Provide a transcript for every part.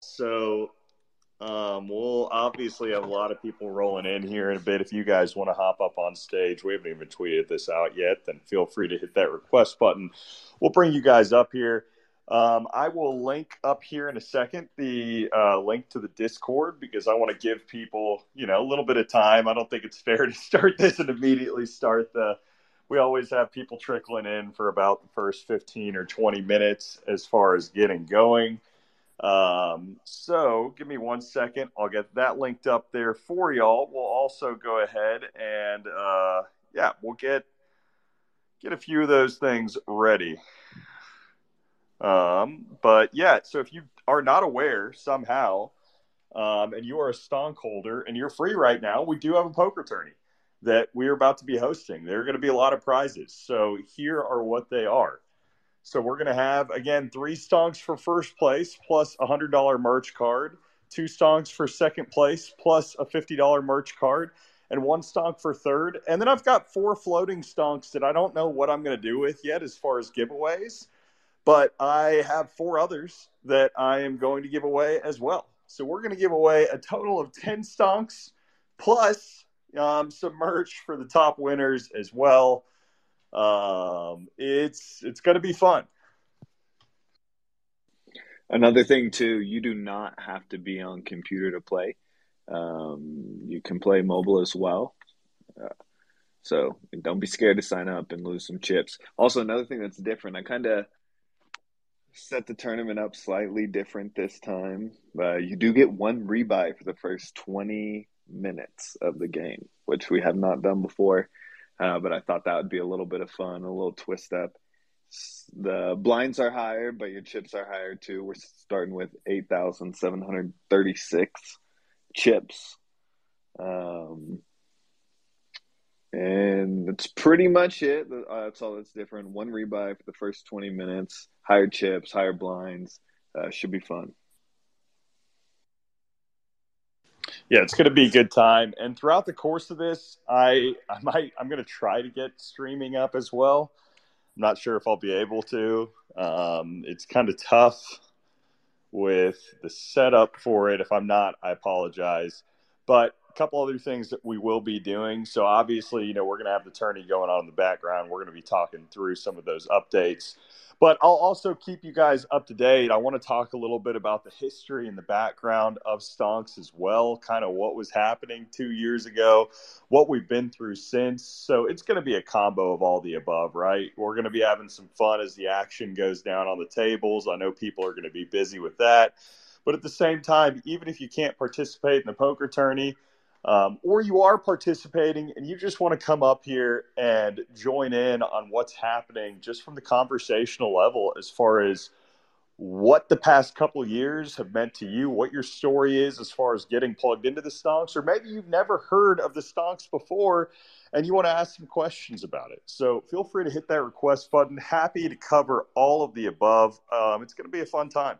So um, we'll obviously have a lot of people rolling in here in a bit. If you guys want to hop up on stage, we haven't even tweeted this out yet, then feel free to hit that request button. We'll bring you guys up here. Um, I will link up here in a second the uh, link to the Discord because I want to give people, you know, a little bit of time. I don't think it's fair to start this and immediately start the. We always have people trickling in for about the first 15 or 20 minutes as far as getting going. Um, so give me one second. I'll get that linked up there for y'all. We'll also go ahead and, uh, yeah, we'll get, get a few of those things ready. Um, but yeah, so if you are not aware somehow, um, and you are a stonk holder and you're free right now, we do have a poker tourney that we're about to be hosting. There are going to be a lot of prizes. So here are what they are. So we're going to have again three stonks for first place plus a hundred dollar merch card, two stonks for second place plus a fifty dollar merch card, and one stonk for third. And then I've got four floating stonks that I don't know what I'm going to do with yet as far as giveaways, but I have four others that I am going to give away as well. So we're going to give away a total of ten stonks plus um, some merch for the top winners as well. Um, it's it's going to be fun. Another thing too, you do not have to be on computer to play. Um, you can play mobile as well. Uh, so don't be scared to sign up and lose some chips. Also, another thing that's different, I kind of set the tournament up slightly different this time. Uh, you do get one rebuy for the first 20 minutes of the game, which we have not done before. Uh, but I thought that would be a little bit of fun, a little twist up. The blinds are higher, but your chips are higher too. We're starting with 8,736 chips. Um, and that's pretty much it. Uh, that's all that's different. One rebuy for the first 20 minutes, higher chips, higher blinds. Uh, should be fun. Yeah, it's going to be a good time. And throughout the course of this, I I might I'm going to try to get streaming up as well. I'm not sure if I'll be able to. Um, it's kind of tough with the setup for it. If I'm not, I apologize. But a couple other things that we will be doing. So obviously, you know, we're going to have the tourney going on in the background. We're going to be talking through some of those updates. But I'll also keep you guys up to date. I want to talk a little bit about the history and the background of Stonks as well, kind of what was happening two years ago, what we've been through since. So it's going to be a combo of all the above, right? We're going to be having some fun as the action goes down on the tables. I know people are going to be busy with that. But at the same time, even if you can't participate in the poker tourney, um, or you are participating and you just want to come up here and join in on what's happening just from the conversational level as far as what the past couple years have meant to you, what your story is as far as getting plugged into the stonks, or maybe you've never heard of the stonks before and you want to ask some questions about it. So feel free to hit that request button. Happy to cover all of the above. Um, it's going to be a fun time.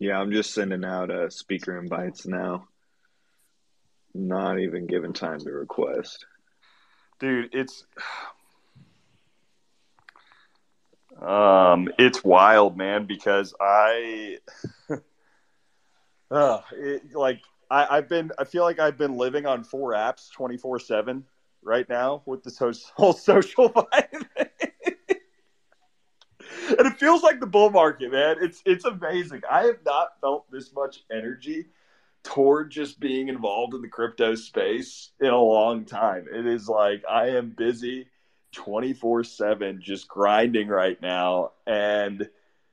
Yeah, I'm just sending out uh, speaker invites now. Not even giving time to request. Dude, it's um it's wild, man, because I uh, it, like I, I've been I feel like I've been living on four apps twenty four seven right now with this whole social vibe and it feels like the bull market, man. It's it's amazing. I have not felt this much energy toward just being involved in the crypto space in a long time. It is like I am busy 24/7 just grinding right now and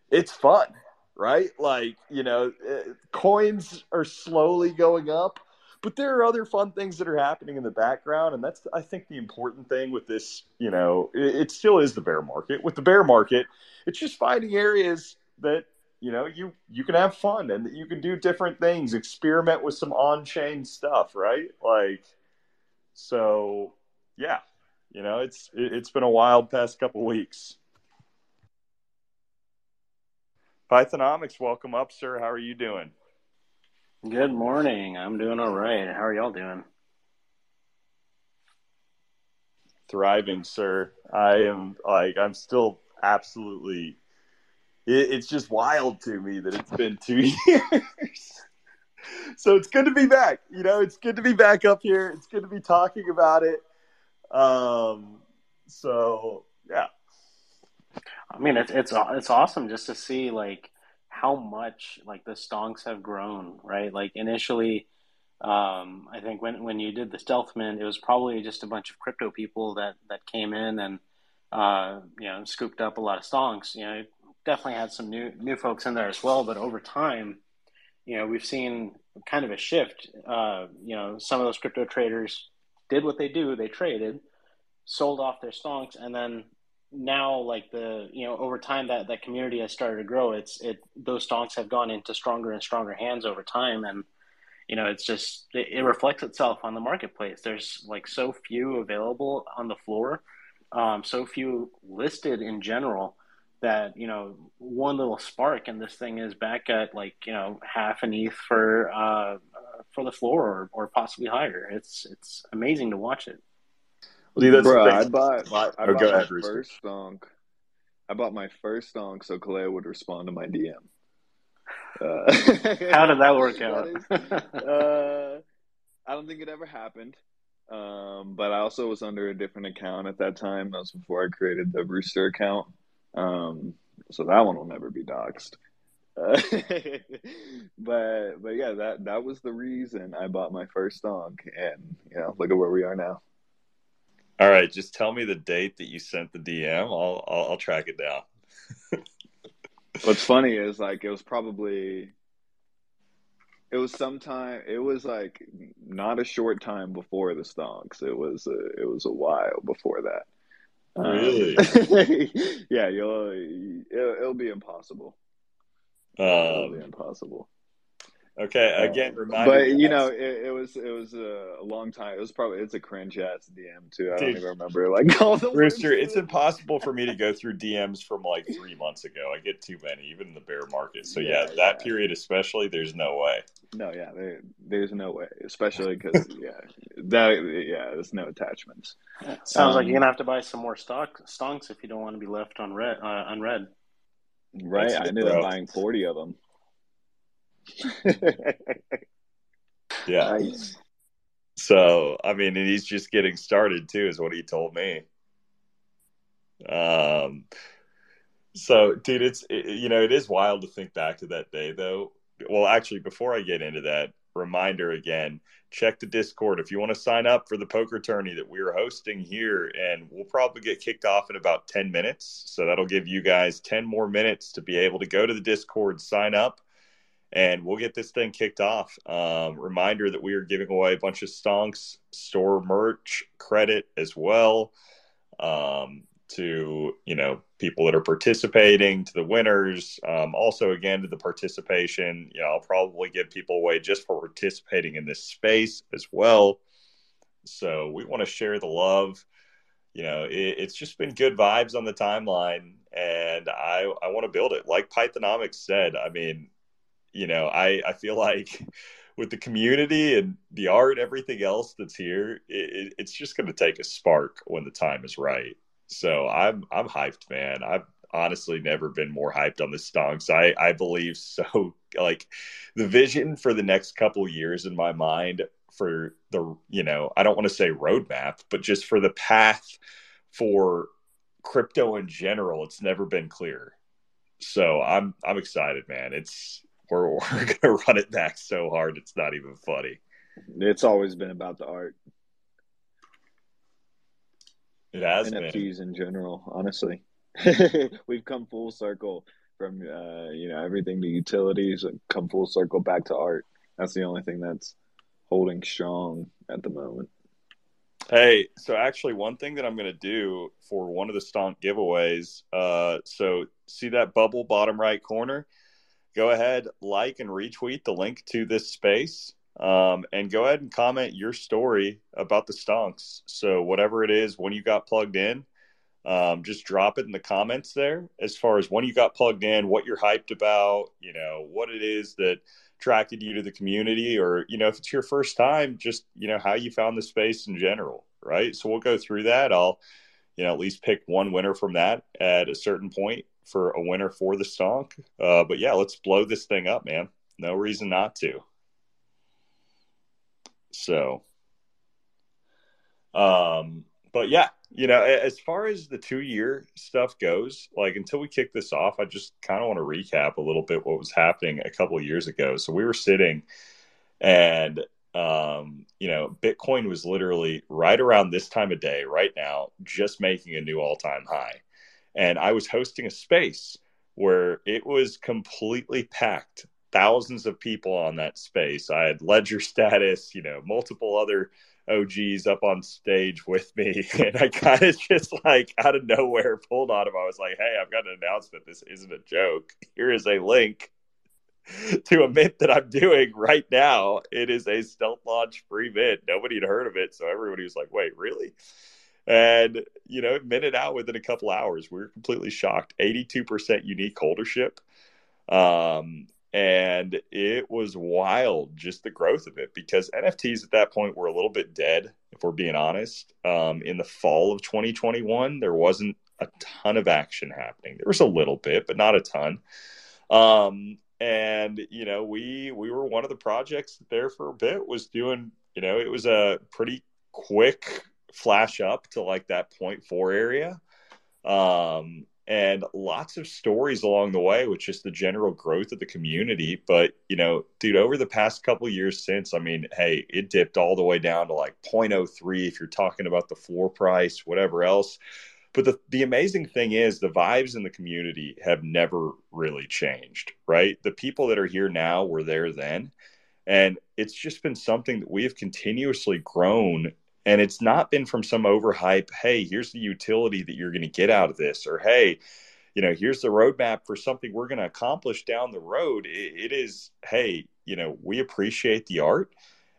it's fun, right? Like, you know, eh, coins are slowly going up but there are other fun things that are happening in the background and that's i think the important thing with this you know it, it, still is the bear market. With the bear market it's just finding areas that you know you you can have fun and you can do different things experiment with some on-chain stuff right? Like so yeah you know it's it, it's been a wild past couple weeks. Pythonomics welcome up sir. How are you doing Good morning. I'm doing all right. How are y'all doing? Thriving, sir. I am like I'm still absolutely it, it's just wild to me that it's been two years. so it's good to be back. You know, it's good to be back up here. It's good to be talking about it. Um, so yeah. I mean, it's it's it's awesome just to see like how much like the stonks have grown, right? Like initially, um, I think when when you did the stealth mint, it was probably just a bunch of crypto people that that came in and uh, you know scooped up a lot of stonks. You know, definitely had some new new folks in there as well, but over time, you know, we've seen kind of a shift. Uh, you know, some of those crypto traders did what they do; they traded, sold off their stonks, and then now like the you know over time that that community has started to grow it's it those stonks have gone into stronger and stronger hands over time. And you know it's just it, it reflects itself on the marketplace. There's like so few available on the floor um, so few listed in general that you know one little spark and this thing is back at like you know half an ETH for uh, for the floor or, or possibly higher. It's it's amazing to watch it well, that's Bro, I bought, I oh, bought my ahead, first stonk. I bought my first stonk so Kalea would respond to my DM. Uh, How did that work out? uh, I don't think it ever happened. Um, but I also was under a different account at that time. That was before I created the Rooster account. Um, so that one will never be doxxed. Uh, but but yeah, that that was the reason I bought my first stonk, and you know, look at where we are now. All right, just tell me the date that you sent the DM. I'll I'll, I'll track it down. What's funny is like it was probably it was sometime it was like not a short time before the stonks. It was a, it was a while before that. Really? Um, yeah, you'll it'll, it'll be impossible. Um, it'll be impossible. Okay, again, remind But you know, it, it, was it was a long time. It was probably it's a cringe ass DM too. I Dude, don't even remember like all the Rooster. It's impossible for me to go through DMs from like three months ago. I get too many, even in the bear market. So yeah, yeah that yeah. period especially, there's no way. No, yeah, there, there's no way, especially because yeah, that yeah, there's no attachments. Sounds um, like you're gonna have to buy some more stock stonks if you don't want to be left on red uh, unread. Right, I ended up buying forty of them. yeah. Nice. So, I mean, and he's just getting started too, is what he told me. Um, so, dude, it's it, you know, it is wild to think back to that day, though. Well, actually, before I get into that, reminder again: check the Discord if you want to sign up for the poker tourney that we're hosting here, and we'll probably get kicked off in about ten minutes. So that'll give you guys ten more minutes to be able to go to the Discord, sign up and we'll get this thing kicked off. Um, reminder that we are giving away a bunch of stonks, store merch credit as well um, to you know people that are participating, to the winners. Um, also, again to the participation, you know, I'll probably give people away just for participating in this space as well. So we want to share the love. You know, it, it's just been good vibes on the timeline, and I I want to build it. Like Pythonomics said, I mean, you know, I, I feel like with the community and the art, everything else that's here, it, it's just going to take a spark when the time is right. So I'm I'm hyped, man. I've honestly never been more hyped on the stonks. I I believe so. Like the vision for the next couple years in my mind for the you know I don't want to say roadmap, but just for the path for crypto in general, it's never been clear. So I'm I'm excited, man. It's we're, we're going to run it back so hard it's not even funny. It's always been about the art. It has NFTs been. in general, honestly. We've come full circle from uh, you know everything to utilities and come full circle back to art. That's the only thing that's holding strong at the moment. Hey, so actually, one thing that I'm going to do for one of the stonk giveaways. Uh, so see that bubble bottom right corner go ahead, like and retweet the link to this space. Um, and go ahead and comment your story about the stonks. So, whatever it is, when you got plugged in, um, just drop it in the comments there as far as when you got plugged in, what you're hyped about, you know, what it is that attracted you to the community, or, you know, if it's your first time, just, you know, how you found the space in general, right? So, we'll go through that. I'll, you know, at least pick one winner from that at a certain point for a winner for the stonk. Uh, but yeah, let's blow this thing up, man. No reason not to. So, um, but yeah, you know, as far as the two year stuff goes, like until we kick this off, I just kind of want to recap a little bit what was happening a couple of years ago. So we were sitting and um, you know, Bitcoin was literally right around this time of day, right now, just making a new all time high. And I was hosting a space where it was completely packed, thousands of people on that space. I had ledger status, you know, multiple other OGs up on stage with me. And I kind of just like out of nowhere pulled on him. I was like, hey, I've got an announcement. This isn't a joke. Here is a link to a mint that I'm doing right now. It is a stealth launch free mint. Nobody had heard of it. So everybody was like, wait, really? And, you know, minted out within a couple hours. We were completely shocked. 82% unique holdership. Um, and it was wild just the growth of it because nfts at that point were a little bit dead if we're being honest um, in the fall of 2021 there wasn't a ton of action happening there was a little bit but not a ton um, and you know we we were one of the projects there for a bit was doing you know it was a pretty quick flash up to like that 0.4 area. Um and lots of stories along the way with just the general growth of the community. But you know dude over the past couple years since i mean hey it dipped all the way down to like 0.03 if you're talking about the floor price whatever else. But the, the amazing thing is the vibes in the community have never really changed right? The people that are here now were there then. And it's just been something that we have continuously grown and it's not been from some overhype hey here's the utility that you're going to get out of this or hey you know here's the roadmap for something we're going to accomplish down the road. It, it is hey you know we appreciate the art.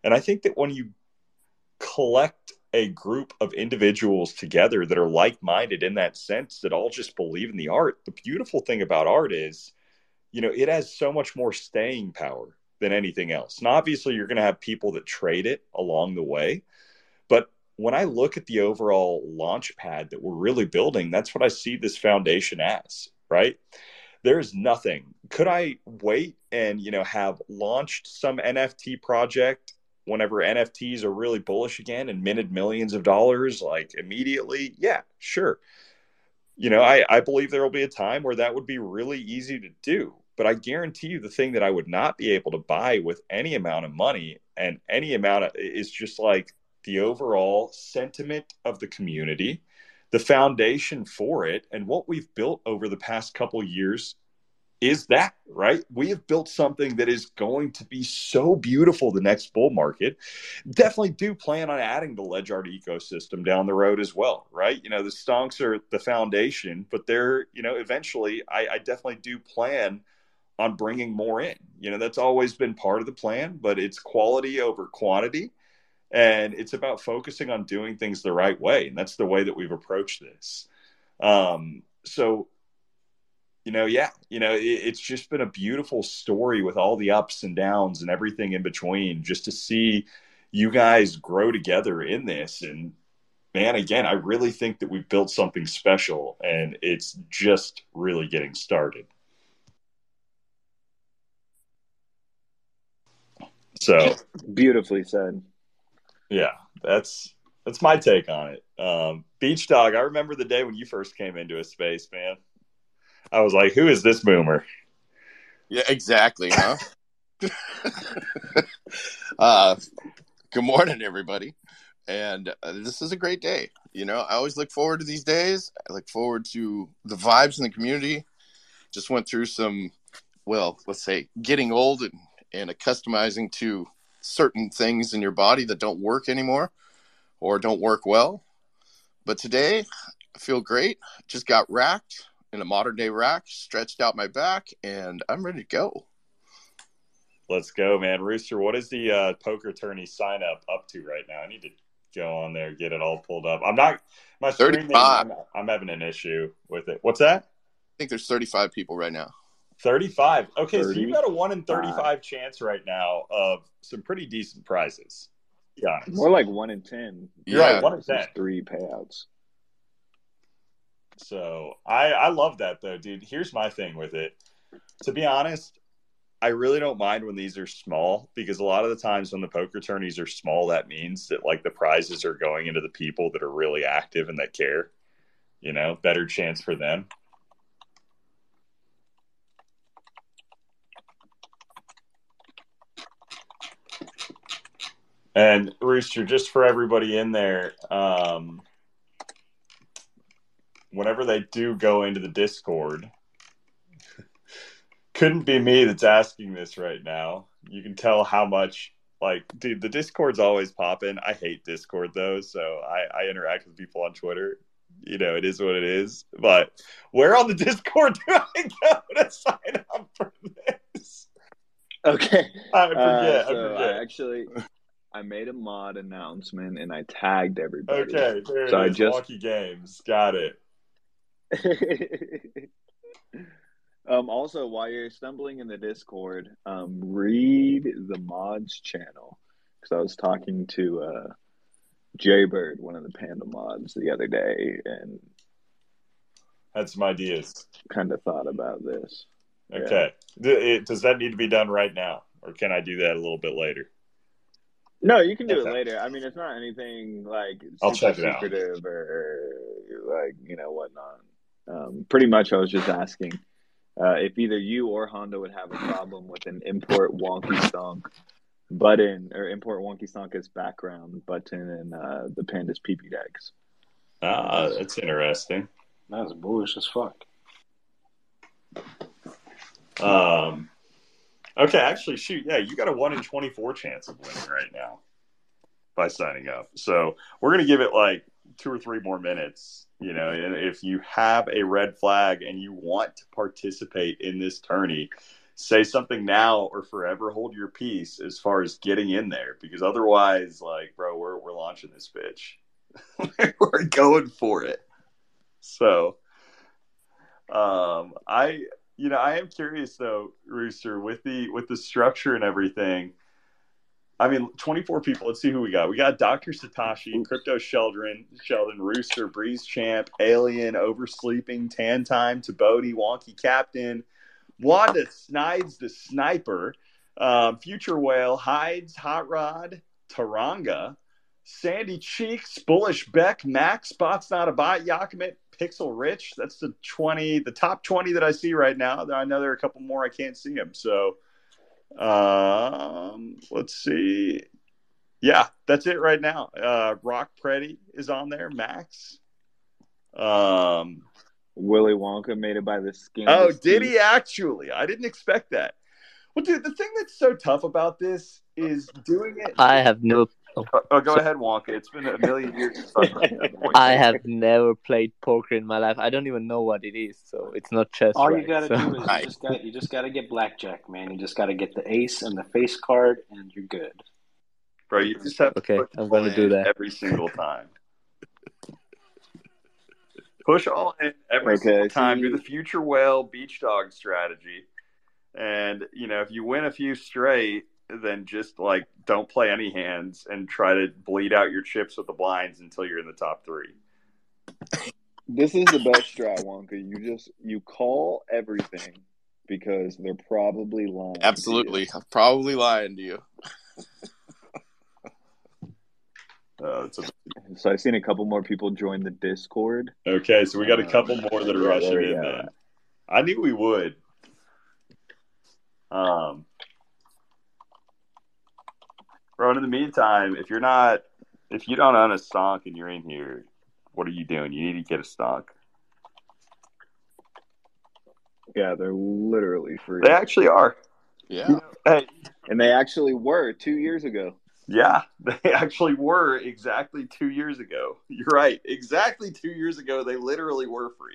And i think that when you collect a group of individuals together that are like-minded in that sense that all just believe in the art the beautiful thing about art is you know it has so much more staying power than anything else. And obviously you're going to have people that trade it along the way when i look at the overall launch pad that we're really building that's what i see this foundation as right there's nothing could i wait and you know have launched some nft project whenever NFTs are really bullish again and minted millions of dollars like immediately, yeah, sure. You know, I, I believe there will be a time where that would be really easy to do. But I guarantee you the thing that I would not be able to buy with any amount of money and any amount of is just like the overall sentiment of the community, the foundation for it, and what we've built over the past couple years is that right? We have built something that is going to be so beautiful the next bull market. Definitely do plan on adding the LedgArt ecosystem down the road as well right? You know the stonks are the foundation but they're you know eventually I, I definitely do plan on bringing more in. You know that's always been part of the plan but it's quality over quantity and it's about focusing on doing things the right way and that's the way that we've approached this um, so you know, yeah, you know, it, it's just been a beautiful story with all the ups and downs and everything in between. Just to see you guys grow together in this, and man, again, I really think that we've built something special, and it's just really getting started. So beautifully said. Yeah, that's that's my take on it. Um, Beach Dog, I remember the day when you first came into a space, man. I was like, who is this boomer? Yeah, exactly, huh? uh, good morning, everybody. And uh, this is a great day. You know, I always look forward to these days. I look forward to the vibes in the community. Just went through some, well, let's say, getting old and, and accustomizing to certain things in your body that don't work anymore or don't work well. But today, I feel great. Just got racked in a modern day rack, stretched out my back, and I'm ready to go. Let's go, man. Rooster, what is the uh, poker tourney sign up up to right now? I need to go on there, get it all pulled up. I'm not my streaming. I'm, I'm having an issue with it. What's that? I think there's 35 people right now. 35. Okay, 30. so you've got a one in 35 chance right now of some pretty decent prizes. Yeah, more like one in 10. You're yeah. right, one in 10. three payouts. So I I love that though, dude. Here's my thing with it. To be honest, I really don't mind when these are small because a lot of the times when the poker tourneys are small, that means that like the prizes are going into the people that are really active and that care. You know, better chance for them. And Rooster, just for everybody in there, um, whenever they do go into the Discord, couldn't be me that's asking this right now. You can tell how much, like, dude, the Discord's always popping. I hate Discord though, so I, I interact with people on Twitter. You know, it is what it is. But where on the Discord do I go to sign up for this? Okay. I forget. Uh, so I forget. I actually I made a mod announcement and I tagged everybody. okay, there it so I just- Wonky Games. Got it. um, also, while you're stumbling in the Discord, um, read the mods channel because I was talking to uh, Jaybird, one of the Panda mods, the other day, and Had some ideas. kind of thought about this. Okay. It- does that need to be done right now, or can I do that a little bit later? No, you can do Okay. it later. I mean, it's not anything like I'll super check it out. secretive or like you know whatnot. Um, pretty much, I was just asking uh, if either you or Honda would have a problem with an import wonky stonk button or import wonky stonk as background button in uh, the Pandas PP decks. Ah, that's interesting. That's bullish as fuck. Um, okay, actually, shoot, yeah, you got a one in twenty-four chance of winning right now by signing up. So we're gonna give it like two or three more minutes. You know, and if you have a red flag and you want to participate in this tourney, say something now or forever hold your peace as far as getting in there, because otherwise, like, bro, we're we're launching this bitch. we're going for it. So, um, I you know, I am curious though, Rooster, with the with the structure and everything. I mean, 24 people. Let's see who we got. We got Dr. Satoshi, Crypto Sheldon, Sheldon, Rooster, Breeze Champ, Alien, Oversleeping, Tan Time, Tabodi, Wonky Captain, Wanda Snides the Sniper, um, Future Whale, Hides, Hot Rod, Taranga, Sandy Cheeks, Bullish Beck, Max, Spots Not a Bot, Yakimet, Pixel Rich. That's the 20, the top 20 that I see right now. I know there are a couple more. I can't see them. So, um, let's see. Yeah, that's it right now. Uh, Rock Pretty is on there. Max. Um, Willy Wonka made it by the skin. Oh, his did he actually? I didn't expect that. Well, dude, the thing that's so tough about this is doing it. I have never, Oh, oh, go ahead, Wonka. It's been a million years since I've heard that voice. I have never played poker in my life. I don't even know what it is, so it's not chess. All right? you gotta So- do is you just got you just gotta get blackjack, man. You just gotta get the ace and the face card, and you're good. Bro, you just have Okay, put I'm gonna do that. every single time. Push all in every Okay, single time. Do the future whale beach dog strategy, and you know if you win a few straight, then just like don't play any hands and try to bleed out your chips with the blinds until you're in the top three. This is the best strat, Wonka. You just you call everything because they're probably lying. to you. Absolutely. I'm probably lying to you. Uh, it's a- So I've seen a couple more people join the Discord. okay, so we got a couple more that are Yeah, rushing there in. you go. Then I knew we would. Um, bro. In the meantime, if you're not, if you don't own a stonk and you're in here, what are you doing? You need to get a stonk. Yeah, they're literally free. They actually are. Yeah. Hey, And they actually were two years ago. yeah, they actually were exactly two years ago. You're right. Exactly two years ago, they literally were free.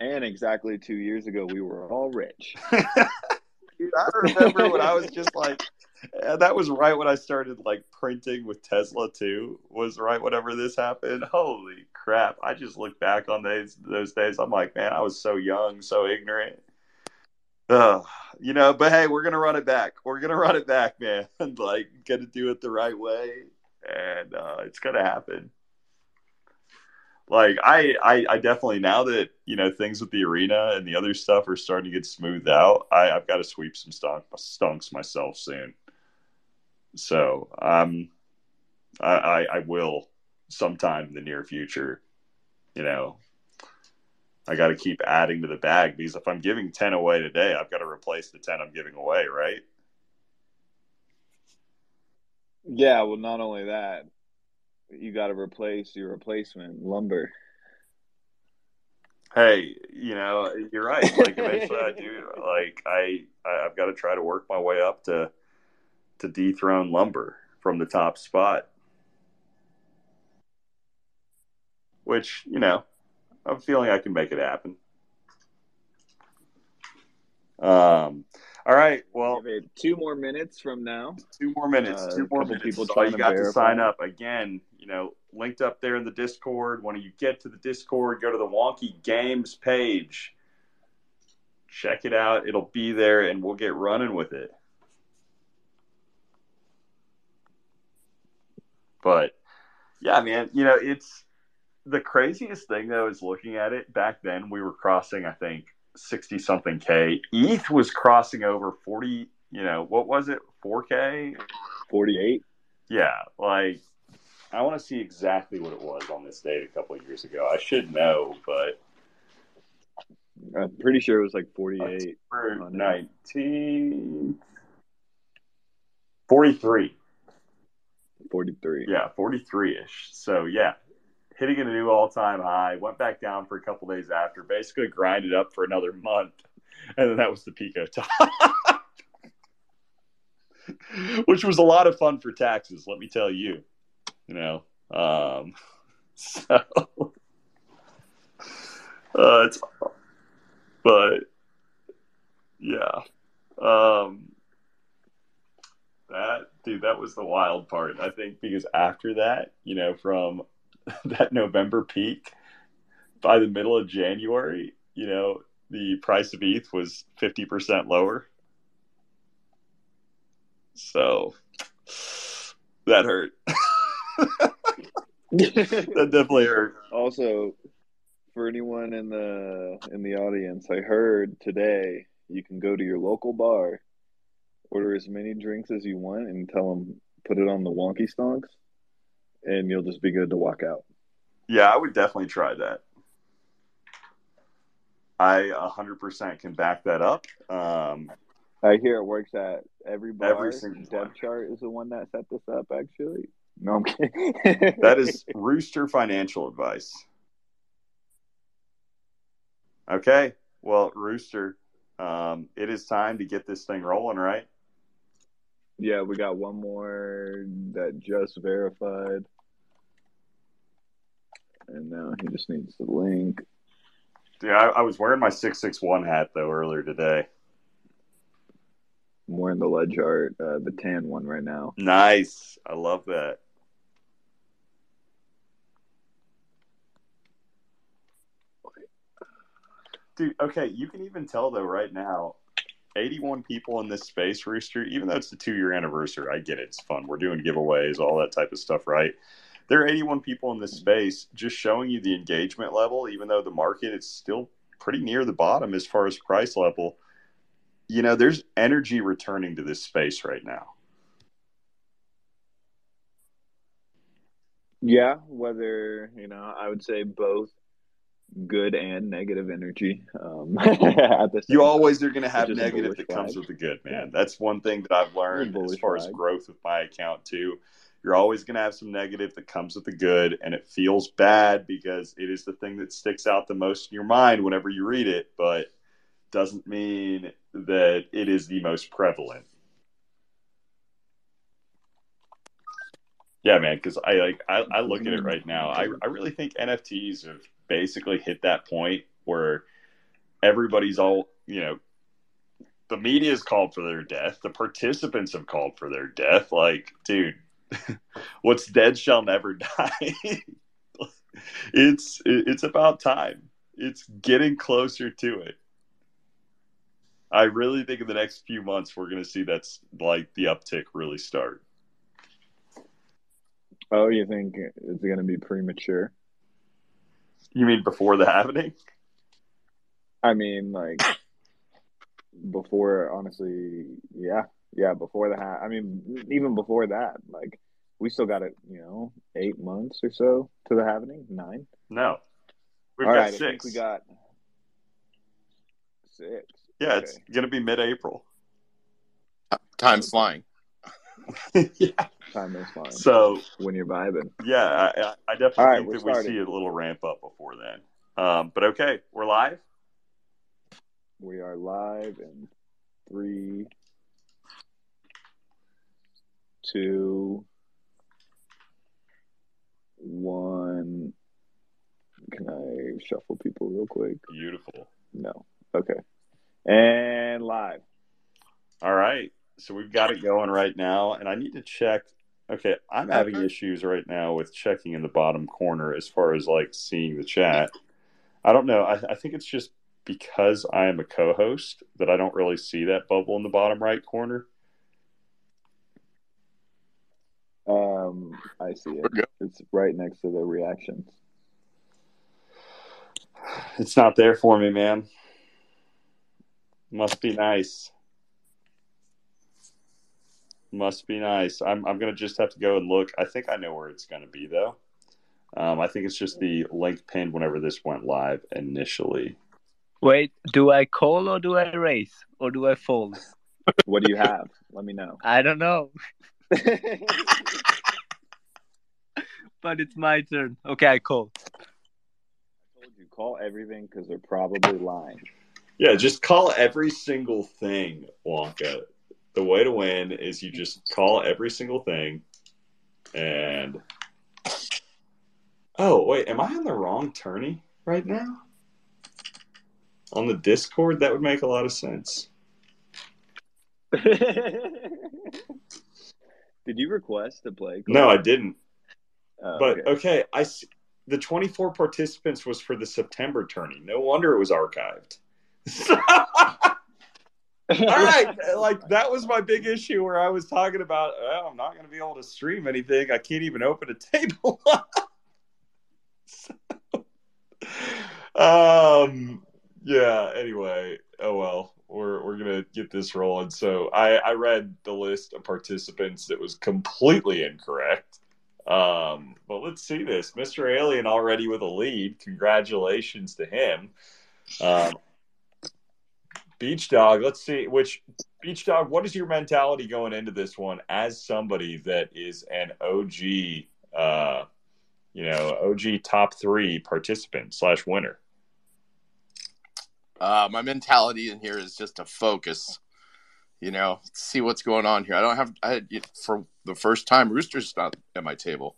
And exactly two years ago, we were all rich. Dude, I remember when I was just like, uh, that was right when I started like printing with Tesla too. Was right whenever this happened. Holy crap! I just look back on those those days. I'm like, man, I was so young, so ignorant. Ugh, you know, but hey, we're gonna run it back. We're gonna run it back, man. like, gonna do it the right way, and uh, it's gonna happen. Like I, I, I definitely now that you know things with the arena and the other stuff are starting to get smoothed out. I, I've got to sweep some stunk, stunks myself soon. So um, I, I, I will sometime in the near future. You know, I got to keep adding to the bag because if I'm giving ten away today, I've got to replace the ten I'm giving away, right? Yeah, well, not only that, you got to replace your replacement lumber. Hey, you know, you're right. Like eventually, I do. Like I, I I've got to try to work my way up to to dethrone lumber from the top spot. Which you know, I'm feeling I can make it happen. Um, all right. Well, two more minutes from now. Two more minutes. Uh, two more minutes. People so you got to, to sign up again. You know, linked up there in the Discord. When you get to the Discord, go to the Wonky Games page. Check it out. It'll be there, and we'll get running with it. But yeah, man, you know, it's the craziest thing though is looking at it. Back then, we were crossing, I think, 60 something K. ETH was crossing over 40, you know, what was it? 4K? 48? Yeah. Like, I want to see exactly what it was on this date a couple of years ago. I should know, but. I'm pretty sure it was like 48. 19. 43. 43. Yeah, 43 ish. So, yeah, hitting a new all time high, went back down for a couple days after, basically grinded up for another month. And then that was the Pico top. Which was a lot of fun for taxes, let me tell you. You know, um, so uh, it's, but yeah, um, that dude, that was the wild part. I think because after that, you know, from that November peak, by the middle of January, you know, the price of ETH was 50% lower. So that hurt. that definitely hurt. Also, for anyone in the in the audience, I heard today you can go to your local bar, order as many drinks as you want, and tell them put it on the wonky stonks and you'll just be good to walk out. Yeah, I would definitely try that. I 100% can back that up. Um, I hear it works at every bar. Every single Dev chart is the one that set this up, actually. No, I'm kidding. that is Rooster Financial Advice. Okay, well, Rooster, um, it is time to get this thing rolling, right? Yeah, we got one more that just verified. And now he just needs the link. Yeah, I, I was wearing my 661 hat, though, earlier today. I'm wearing the LedgArt, uh, the tan one right now. Nice. I love that. Dude, okay, you can even tell, though, right now, 81 people in this space, Rooster, even though it's the two year anniversary, I get it. It's fun. We're doing giveaways, all that type of stuff, right? There are 81 people in this space just showing you the engagement level, even though the market is still pretty near the bottom as far as price level. You know, there's energy returning to this space right now. Yeah, whether, you know, I would say both good and negative energy. Um, you always are going to have negative that flag. comes with the good, man. That's one thing that I've learned as far flag. as growth with my account too. You're always going to have some negative that comes with the good, and it feels bad because it is the thing that sticks out the most in your mind whenever you read it, but doesn't mean that it is the most prevalent. Yeah, man, because I like I, I look at it right now. I, I really think NFTs have basically hit that point where everybody's all, you know, the media has called for their death. The participants have called for their death. Like, dude, what's dead shall never die. it's it's about time. It's getting closer to it. I really think in the next few months we're going to see that's like the uptick really start. Oh, you think it's going to be premature? You mean before the happening? I mean, like before. Honestly, yeah, yeah. Before the ha- I mean, even before that, like we still got it. You know, eight months or so to the happening. Nine. No. We've All got right, I six. think we got six. yeah, Okay. it's going to be mid April. Time's flying. yeah. time is fine So, when you're vibing. yeah, I, I- definitely right, think that we see a little ramp up before then. Um, but okay, we're live. We are live in three, two, one. Can I shuffle people real quick? Beautiful. No. Okay. And live. All right. So we've got it going right now. And I need to check. Okay. I'm having issues right now with checking in the bottom corner as far as like seeing the chat. I don't know. I, I think it's just because I am a co host that I don't really see that bubble in the bottom right corner. Um, I see it. It's right next to the reactions. It's not there for me, man. Must be nice. Must be nice. I'm I'm gonna just have to go and look. I think I know where it's gonna be though. Um, I think it's just the link pinned whenever this went live initially. Wait, do I call or do I raise or do I fold? What do you have? Let me know. I don't know, but it's my turn. Okay, I call. I told you call everything because they're probably lying. Yeah, just call every single thing, Wonka. The way to win is you just call every single thing and Oh, wait, am I on the wrong tourney right now? On the Discord, that would make a lot of sense. Did you request to play? No, I didn't. Oh, But okay. okay, I the 24 participants was for the September tourney. No wonder it was archived. All right, like that was my big issue where I was talking about, well, I'm not going to be able to stream anything. I can't even open a table. So, um, yeah. Anyway, oh well, we're we're gonna get this rolling. So I I read the list of participants that was completely incorrect. Um, but let's see this, Mr. Alien already with a lead. Congratulations to him. Um, Beach Dog, let's see which Beach Dog, what is your mentality going into this one as somebody that is an OG uh you know, OG top 3 participant slash winner? Uh, my mentality in here is just to focus. You know, see what's going on here. I don't have. I for the first time, Rooster's not at my table.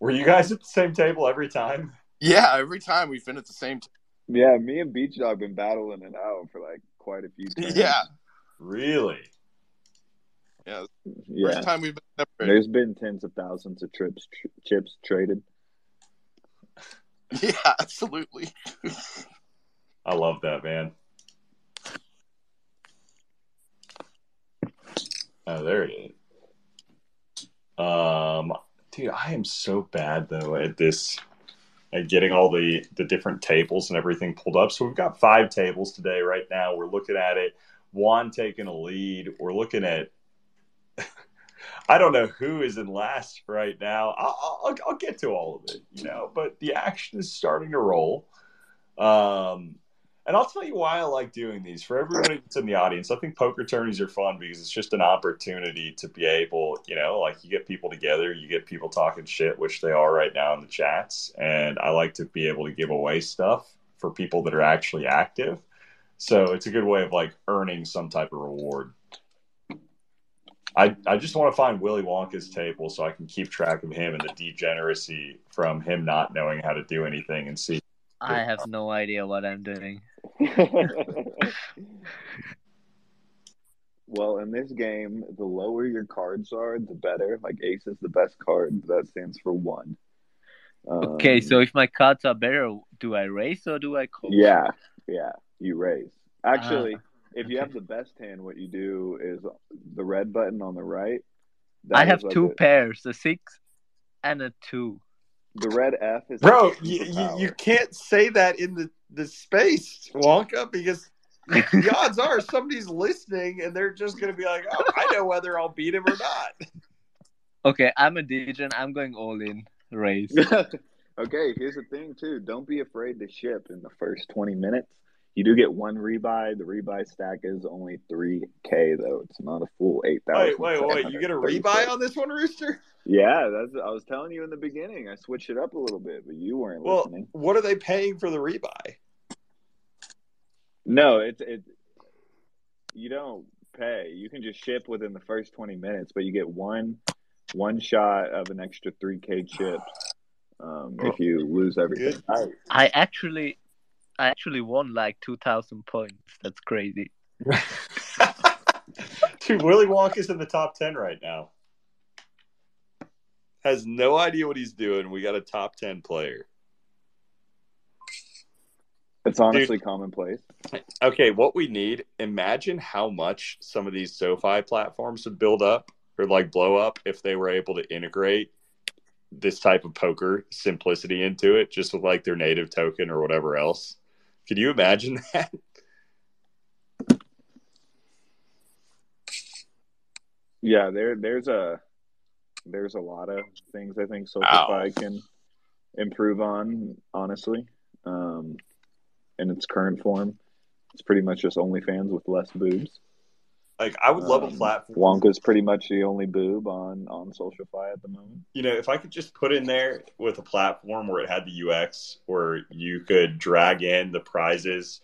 Were you guys at the same table every time? Yeah, every time we've been at the same. T- yeah, me and Beach Dog been battling it out for like quite a few times. yeah, Really? yeah. first time we've been separated. There's been tens of thousands of trips tr- chips traded. Yeah, absolutely. I love that, man. Oh, there it is. Um, dude, I am so bad though at this, at getting all the the different tables and everything pulled up. So we've got five tables today. Right now, we're looking at it. Juan taking a lead. We're looking at. I don't know who is in last right now. I'll, I'll, I'll get to all of it, you know, but the action is starting to roll. Um, and I'll tell you why I like doing these for everybody that's in the audience. I think poker tourneys are fun because it's just an opportunity to be able, you know, like you get people together, you get people talking shit, which they are right now in the chats. And I like to be able to give away stuff for people that are actually active. So it's a good way of like earning some type of reward. I, I just want to find Willy Wonka's table so I can keep track of him and the degeneracy from him not knowing how to do anything and see. I have no idea what I'm doing. well, in this game, the lower your cards are, the better. Like ace is the best card. That stands for one. Okay, Um, so if my cards are better, do I raise or do I call? yeah, yeah, you raise. Actually, Ah, if you have the best hand, what you do is the red button on the right. I have like two a- pairs, a six and a two. The red F is Bro, a you, you, you can't say that in the, the space, Wonka, because the odds are somebody's listening and they're just going to be like, oh, I know whether I'll beat him or not. Okay, I'm a DJ and I'm going all in. Race. okay, here's the thing too. Don't be afraid to ship in the first 20 minutes. You do get one rebuy. The rebuy stack is only 3k though. It's not a full 8,000. Wait, wait, wait. You get a rebuy on this one, Rooster? Yeah, that's I was telling you in the beginning. I switched it up a little bit, but you weren't Well, listening. what are they paying for the rebuy? No, it's it. You don't pay. You can just ship within the first 20 minutes, but you get one one shot of an extra 3k chips um, if you lose everything. Good. I actually, I actually won like two thousand points. That's crazy. Dude, Willy Wonka's in the top 10 right now. Has no idea what he's doing. We got a top 10 player. It's honestly commonplace. Okay, what we need, imagine how much some of these SoFi platforms would build up or like blow up if they were able to integrate this type of poker simplicity into it, just with like their native token or whatever else. Could you imagine that? Yeah, there there's a there's a lot of things I think Ow. Can improve on. Honestly, um, in its current form, it's pretty much just OnlyFans with less boobs. Like, I would love a Um, platform. Wonka's pretty much the only boob on on SocialFi at the moment. you know, if I could just put in there with a platform where it had the UX where you could drag in the prizes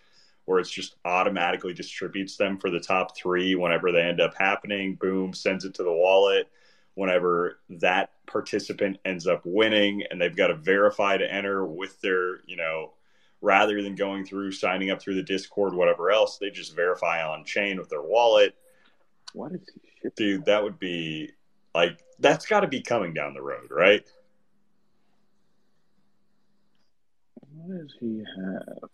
where it's just automatically distributes them for the top three whenever they end up happening, boom, sends it to the wallet. Whenever that participant ends up winning and they've got to verify to enter with their, you know, rather than going through signing up through the Discord, whatever else, they just verify on chain with their wallet. What is he shit? Dude, that would be like, that's got to be coming down the road, right? What does he have?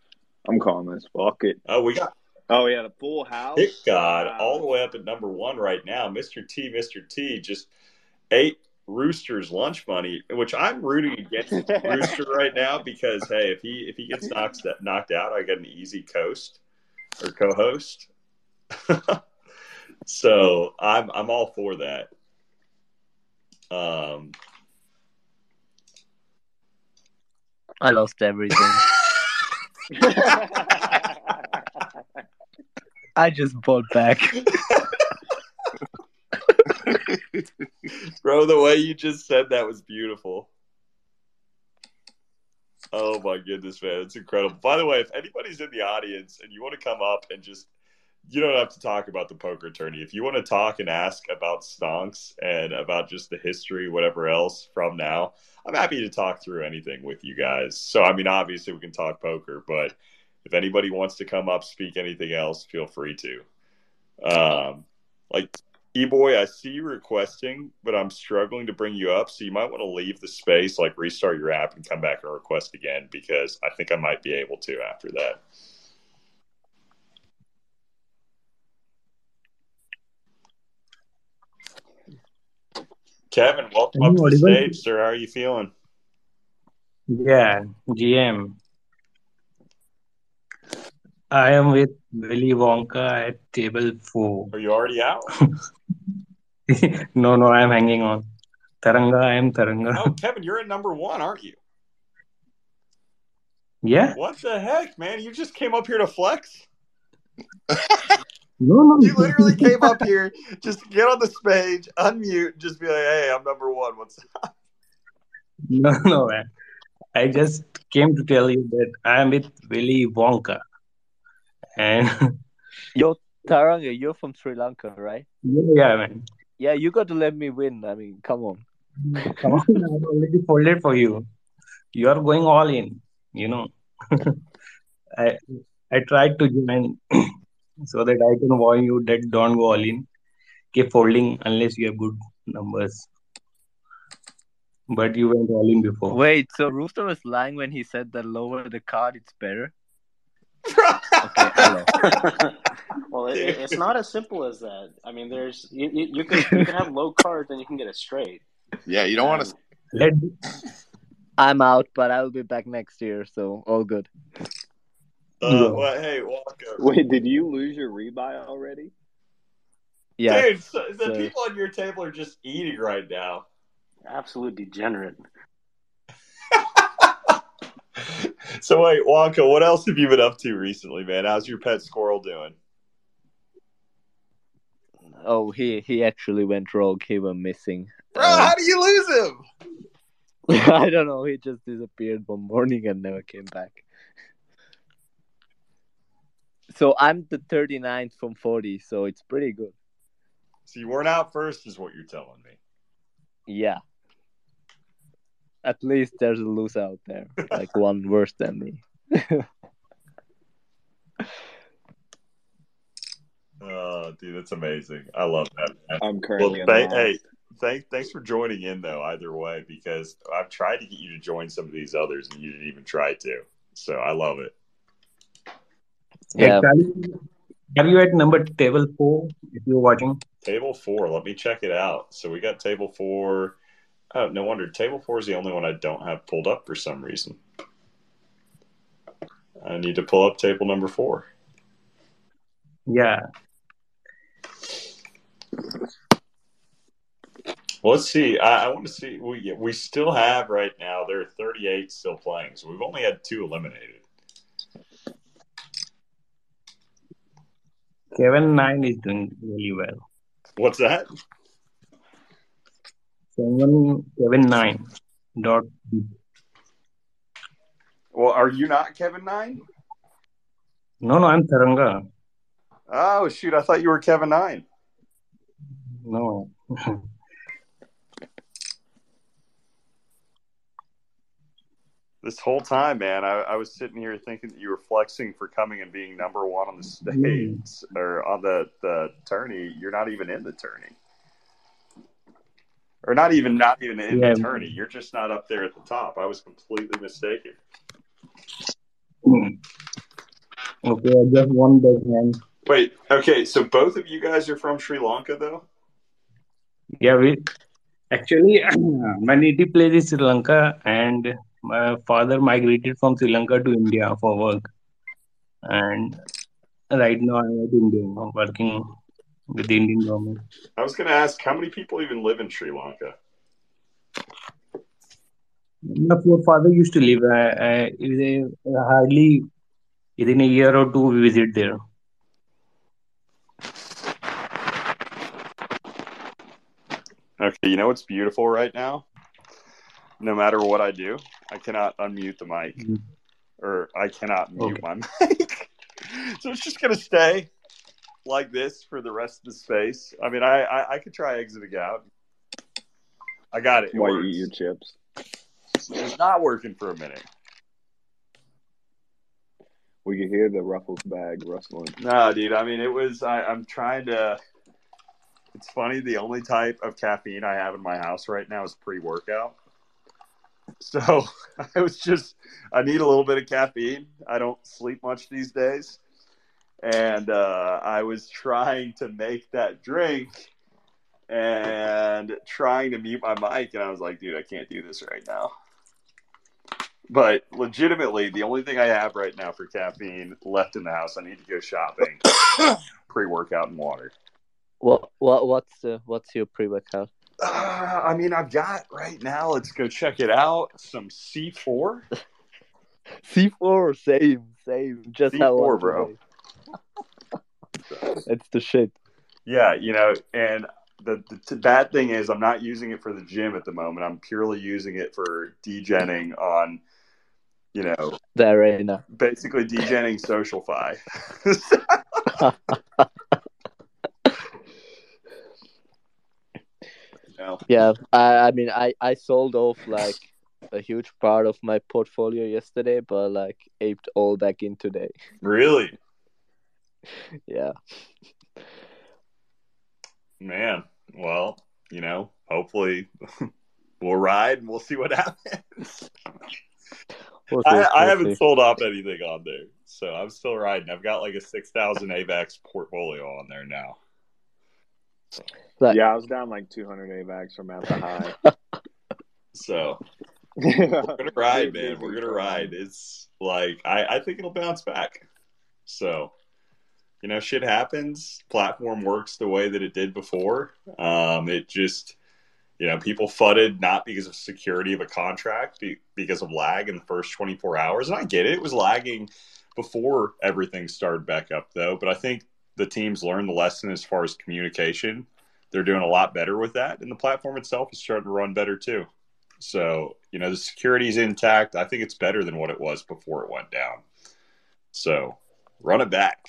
I'm calling this. Fuck it. Oh, we got Oh yeah, the full house. Pick God Wow. all the way up at number one right now. Mr. T, Mr. T just ate Rooster's lunch money, which I'm rooting against Rooster right now because hey, if he if he gets knocked knocked out, I get an easy coast or co-host. so I'm I'm all for that. Um, I lost everything. I just bought back. Bro, the way you just said that was beautiful. Oh my goodness, man. It's incredible. By the way, if anybody's in the audience and you want to come up and just you don't have to talk about the poker attorney. If you want to talk and ask about stonks and about just the history, whatever else from now, I'm happy to talk through anything with you guys. So I mean obviously we can talk poker, but if anybody wants to come up, speak anything else, feel free to. Um like E-boy, I see you requesting, but I'm struggling to bring you up, so you might want to leave the space, like restart your app and come back and request again, because I think I might be able to after that. Kevin, welcome up to the stage, sir. How are you feeling? Yeah, GM. I am with Willy Wonka at table four. Are you already out? no, no, I am hanging on. Taranga, I am Taranga. Oh, Kevin, you're at number one, aren't you? Yeah? What the heck, man? You just came up here to flex? No, no. You literally came up here just to get on the stage, unmute, just be like, "Hey, I'm number one. What's up?" No, no, man. I just came to tell you that I am with Willy Wonka. And Yo, Taranga, you're from Sri Lanka, right? yeah, man. Yeah, you got to let me win. I mean, come on. Come on, I already folded for you. You are going all in, you know. I I tried to join so that I can warn you that don't go all in. Keep folding unless you have good numbers. But you went all in before. Wait, so Rooster was lying when he said that lower the card, it's better? Okay, I lost. well, it, it- it's not as simple as that. I mean, there's you, you, you can you can have low cards and you can get a straight. Yeah, you don't want to. Let I'm out, but I'll be back next year, so all good. Uh, well, hey, Walker. Wait, did you lose your rebuy already? Yeah. Dude, so, the so- people on your table are just eating right now. Absolute degenerate. so wait, Wonka, what else have you been up to recently, man? How's your pet squirrel doing? Oh, he he actually went rogue. He went missing. Bro, Um, how do you lose him? I don't know. He just disappeared one morning and never came back. So I'm the 39th from 40, so it's pretty good. So you weren't out first, is what you're telling me. Yeah. At least there's a loose out there, like one worse than me. Oh, dude, that's amazing. I love that. Man. I'm Well, currently in th- the hey, thank, thanks for joining in though. Either way, because I've tried to get you to join some of these others, and you didn't even try to. So I love it. Yeah. Actually, are you at number table four if you're watching? Table four. Let me check it out. So we got table four. Oh, no wonder. Table four is the only one I don't have pulled up for some reason. I need to pull up table number four. Yeah. Well, let's see. I, I want to see. We we still have right now. There are 38 still playing, so we've only had two eliminated. Kevin Nine is doing really well. What's that? Seven Kevin Nine dot Well, are you not Kevin Nine? no no I'm Taranga. Oh shoot! I thought you were Kevin Nine. No. This whole time, man, I, I was sitting here thinking that you were flexing for coming and being number one on the stage mm. or on the the tourney. You're not even in the tourney, or not even not even in Yeah. the tourney. You're just not up there at the top. I was completely mistaken. Mm. Okay, I just one big hand. Wait, okay, so both of you guys are from Sri Lanka, though. Yeah, we actually my native place is Sri Lanka, and my father migrated from Sri Lanka to India for work. And right now I'm at India, working with the Indian government. I was going to ask, how many people even live in Sri Lanka? My father used to live. I, I, they hardly within a year or two we visit there. Okay, you know what's beautiful right now? No matter what I do, I cannot unmute the mic, Mhm. or I cannot mute Okay. my mic. so it's just going to stay like this for the rest of the space. I mean, I, I, I could try exiting out. I got it. It While you eat your chips. It's not working for a minute. We can hear the Ruffles bag rustling. No, dude. I mean, it was. I, I'm trying to. It's funny. The only type of caffeine I have in my house right now is pre-workout. So I was just. I need a little bit of caffeine. I don't sleep much these days, and uh, I was trying to make that drink and trying to mute my mic, and I was like, dude, I can't do this right now. But legitimately, the only thing I have right now for caffeine left in the house, I need to go shopping. Pre-workout and water. What what what's the what's your pre-workout? Uh, I mean, I've got right now. Let's go check it out. Some C4. C4, same, same. Just how I C4, bro. It's the shit. Yeah, you know, and the, the t- bad thing is I'm not using it for the gym at the moment. I'm purely using it for degenning on, you know, The arena. basically degenning social know, Yeah, I I mean I I sold off like a huge part of my portfolio yesterday, but like aped all back in today. really, Yeah. man. Well, you know, hopefully we'll ride and we'll see what happens. We'll see, I, I we'll haven't see. sold off anything on there, so I'm still riding. I've got like a six thousand AVAX portfolio on there now. Right. Yeah, I was down like 200 AVAX from at the high. So We're gonna ride, man. We're gonna ride. It's like I, I think it'll bounce back. So, you know, shit happens. Platform works the way that it did before. Um, it just, you know, people fudded not because of security of a contract, be, because of lag in the first 24 hours. And I get it; it was lagging before everything started back up, though. But I think the teams learned the lesson as far as communication. They're doing a lot better with that, and the platform itself is starting to run better too. So, you know, the security is intact. I think it's better than what it was before it went down. So, run it back.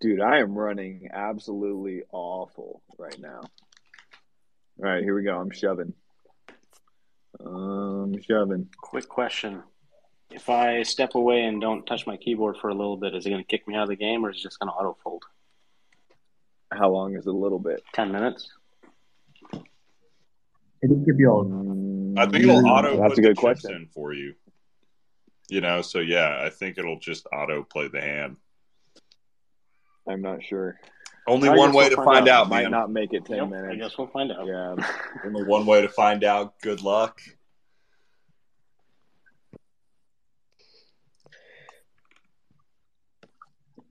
Dude, I am running absolutely awful right now. All right, here we go. I'm shoving. I'm shoving. Quick question. If I step away and don't touch my keyboard for a little bit, is it going to kick me out of the game or is it just going to auto fold? How long is it a little bit? 10 minutes? It'll keep you out. Mm, I think it'll auto That's put a good chips question. in for you. You know, so yeah, I think it'll just auto play the hand. I'm not sure. Only I one way we'll to find find out. out, Might not make it 10 Yep, I minutes. guess we'll find out. Yeah. Only one way to find out. Good luck.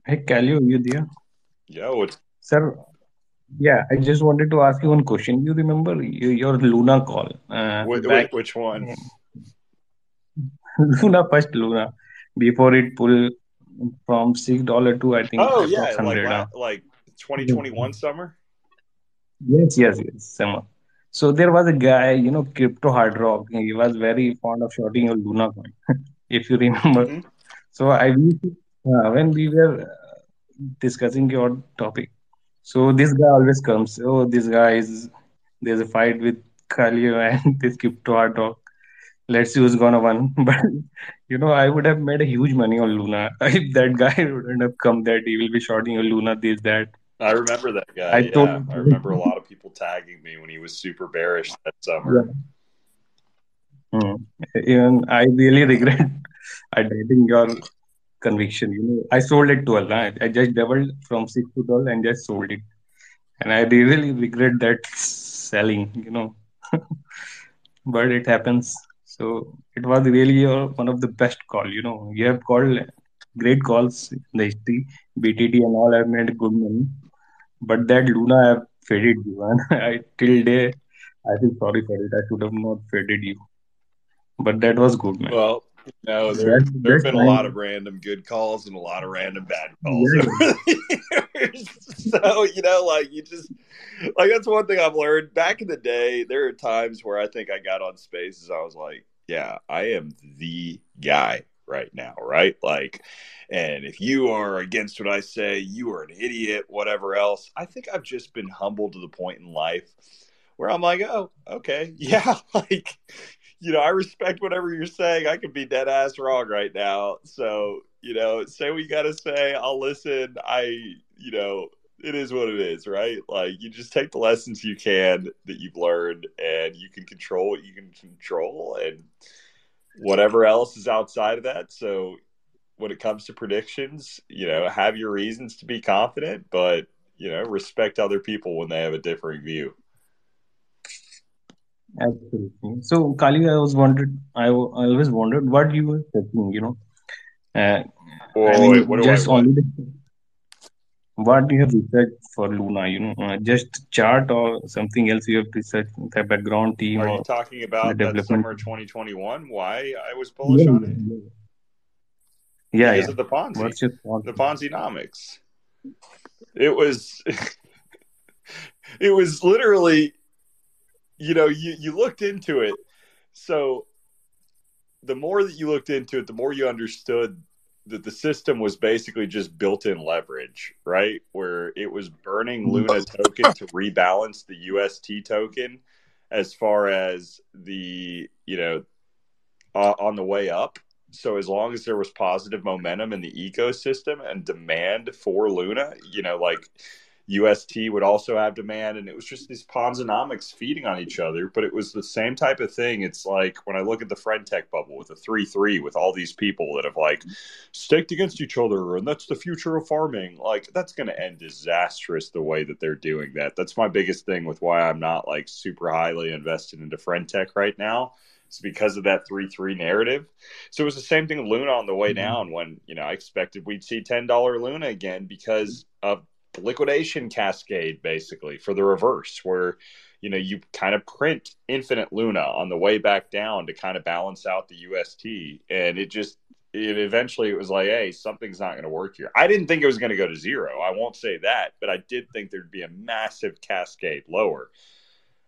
Hey, Kaleo, you there? Yo, it's Sir, yeah, I just wanted to ask you one question. You remember your Luna call uh, which, back which one? Luna first Luna before it pulled from six dollar to I think Oh yeah, like la- uh, like 2021 summer. Yes, yes, yes, summer. So there was a guy, you know, Crypto Hard Rock. He was very fond of shorting your Luna coin, if you remember. Mhm. So I used to, uh, when we were uh, discussing your topic, so this guy always comes. Oh, this guy is there's a fight with Kaleo and this Crypto Hard Rock. Let's see who's gonna win. But you know, I would have made a huge money on Luna if that guy wouldn't have come that he will be shorting your Luna, this, that. I remember that guy. I yeah, told I remember a lot of people tagging me when he was super bearish that Yeah. summer. Hmm. Even I really regret admitting your conviction. You know, I sold it 12. huh? I just doubled from 6 to 12 and just sold it. And I really regret that selling, you know. But it happens. So it was really one of the best call, you know. You have called great calls in the history. BTT and all have made good money. But that Luna have faded you. And I till day I feel sorry for it. I should have not faded you. But that was good, man. Well, no, there there have been a lot of random good calls and a lot of random bad calls Yeah. over the years. So you know, like you just like that's one thing I've learned. Back in the day, there are times where I think I got on spaces. I was like, yeah, I am the guy right now, right? Like, and if you are against what I say, you are an idiot. Whatever else, I think I've just been humbled to the point in life where I'm like, oh, okay, yeah, like, you know, I respect whatever you're saying. I could be dead ass wrong right now. So, you know, say what you got to say. I'll listen. I, you know, it is what it is, right? Like, you just take the lessons you can that you've learned and you can control what you can control and whatever else is outside of that. So, when it comes to predictions, you know, have your reasons to be confident, but, you know, respect other people when they have a differing view. Absolutely. So, Kali, I was wondered, I, w- I always wondered what you were thinking, you know. Uh, I Wait, mean, I just what? only what do you have researched for Luna, you know, uh, just chart or something else you have researched, the background team Are you talking the about that summer 2021? Why I was Yeah, bullish on it? yeah, yeah, Because yeah. of the Ponzi, What's your thought? the Ponzi-nomics. It was, it was literally, you know, you you looked into it. So the more that you looked into it, the more you understood that the system was basically just built-in leverage, right? Where it was burning Luna token to rebalance the UST token as far as the, you know, uh, on the way up. So as long as there was positive momentum in the ecosystem and demand for Luna, you know, like UST would also have demand, and it was just these Ponzonomics feeding on each other. But it was the same type of thing. It's like when I look at the friend tech bubble with a three three with all these people that have like staked against each other, and that's the future of farming. Like that's going to end disastrous the way that they're doing that. That's my biggest thing with why I'm not like super highly invested into friend tech right now. It's because of that three three narrative. So it was the same thing with Luna on the way Mhm. down when you know I expected we'd see ten dollar Luna again because of liquidation cascade basically for the reverse where you know you kind of print infinite luna on the way back down to kind of balance out the ust and it just it eventually it was like hey something's not going to work here. I didn't think it was going to go to zero. I won't say that but i did think there'd be a massive cascade lower.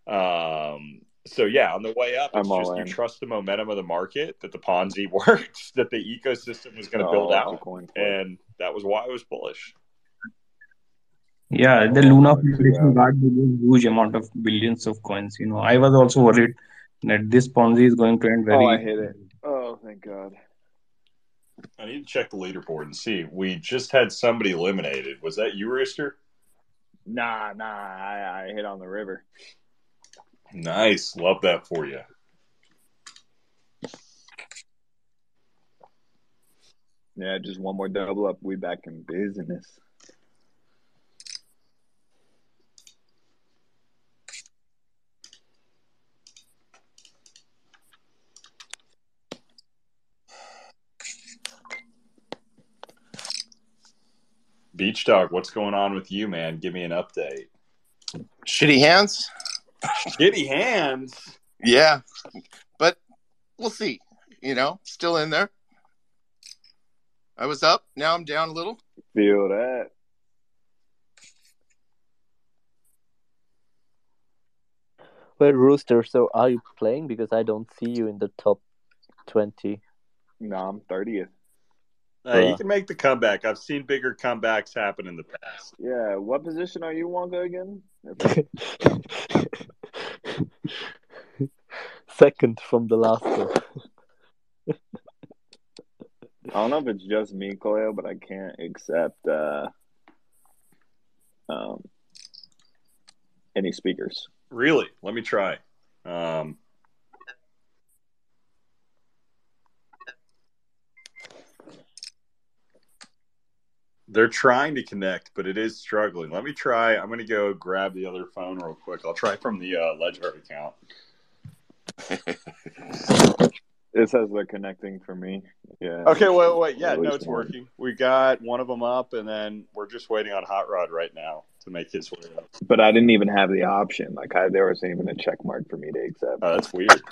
Um so yeah on the way up it's I'm just you trust the momentum of the market that the ponzi works that the ecosystem was going to build Oh, out and that was why i was bullish Yeah, the Oh, Luna Foundation God. got a huge amount of billions of coins. You know, I was also worried that this Ponzi is going to end oh, very. Oh, I hit it. Oh, thank God. I need to check the leaderboard and see. We just had somebody eliminated. Was that you, Rooster? Nah, nah. I, I hit on the river. Nice. Love that for you. Yeah, just one more double up. We back in business. Beach Dog, what's going on with you, man? Give me an update. Shitty hands. Shitty hands. Yeah, but we'll see. You know, still in there. I was up. Now I'm down a little. Feel that. Well, Rooster, so are you playing? Because I don't see you in the top 20. No, I'm 30th. Uh, you can make the comeback. I've seen bigger comebacks happen in the past. Yeah, what position are you, Wonka, again? Second from the last one. I don't know if it's just me, Koyo, but I can't accept uh, um, any speakers. Really? Let me try. Um, they're trying to connect, but it is struggling. Let me try. I'm going to go grab the other phone real quick. I'll try from the uh, LedgArt account. It says they're connecting for me. Yeah. Okay, wait, wait. Yeah, no, it's working. We got one of them up, and then we're just waiting on Hot Rod right now to make his way up. But I didn't even have the option. Like, I, there wasn't even a check mark for me to accept. Oh, that's weird.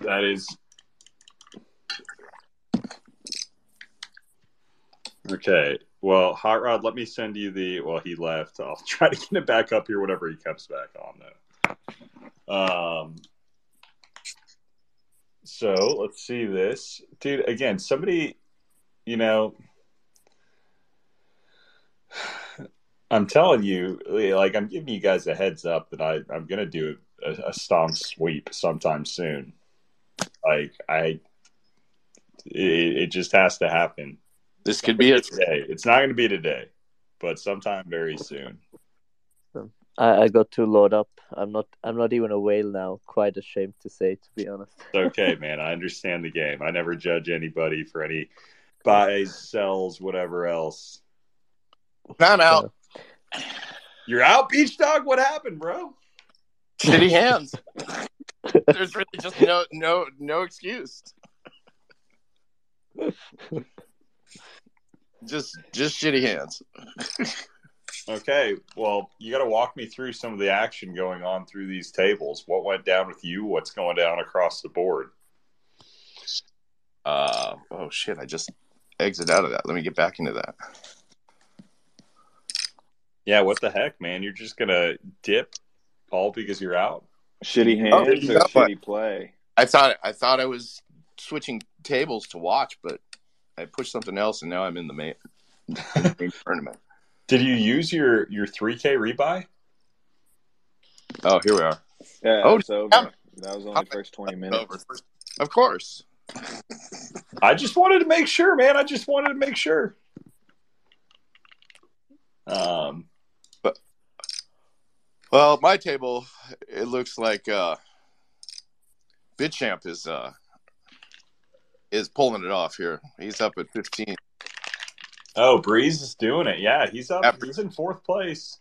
That is okay. Well, Hot Rod, let me send you the. Well, he left. I'll try to get it back up here whenever he comes back on, though. Um. So let's see this, dude. Again, somebody, you know, I'm telling you, like I'm giving you guys a heads up that I I'm gonna do a, a stonk sweep sometime soon. Like I, it, it just has to happen This could be it. today. It's not gonna be today, but sometime very soon. I, I got to load up. I'm not I'm not even a whale now. Quite ashamed to say, to be honest. It's okay, man. I understand the game. I never judge anybody for any buys, sells, whatever else. Found out. You're out, Beach Dog. What happened, bro? Shitty hands. There's really just no no no excuse. just just shitty hands. Okay, well, you got to walk me through some of the action going on through these tables. What went down with you? What's going down across the board? Uh oh shit! I just exit out of that. Let me get back into that. Yeah, what the heck, man? You're just gonna dip all because you're out? Shitty Oh, hands or no, but- shitty play? I thought I thought I was switching tables to watch, but I pushed something else, and now I'm in the main, in the main tournament. Did you use your your 3K rebuy? Oh, here we are. Yeah, Oh, it's over. yeah. That was only the first 20 minutes. Over. Of course. I just wanted to make sure, man. I just wanted to make sure. Um, but well, my table it looks like uh, Bitchamp is uh is pulling it off here. He's up at fifteen. Oh, Breeze is doing it. Yeah, he's up. After- he's in fourth place.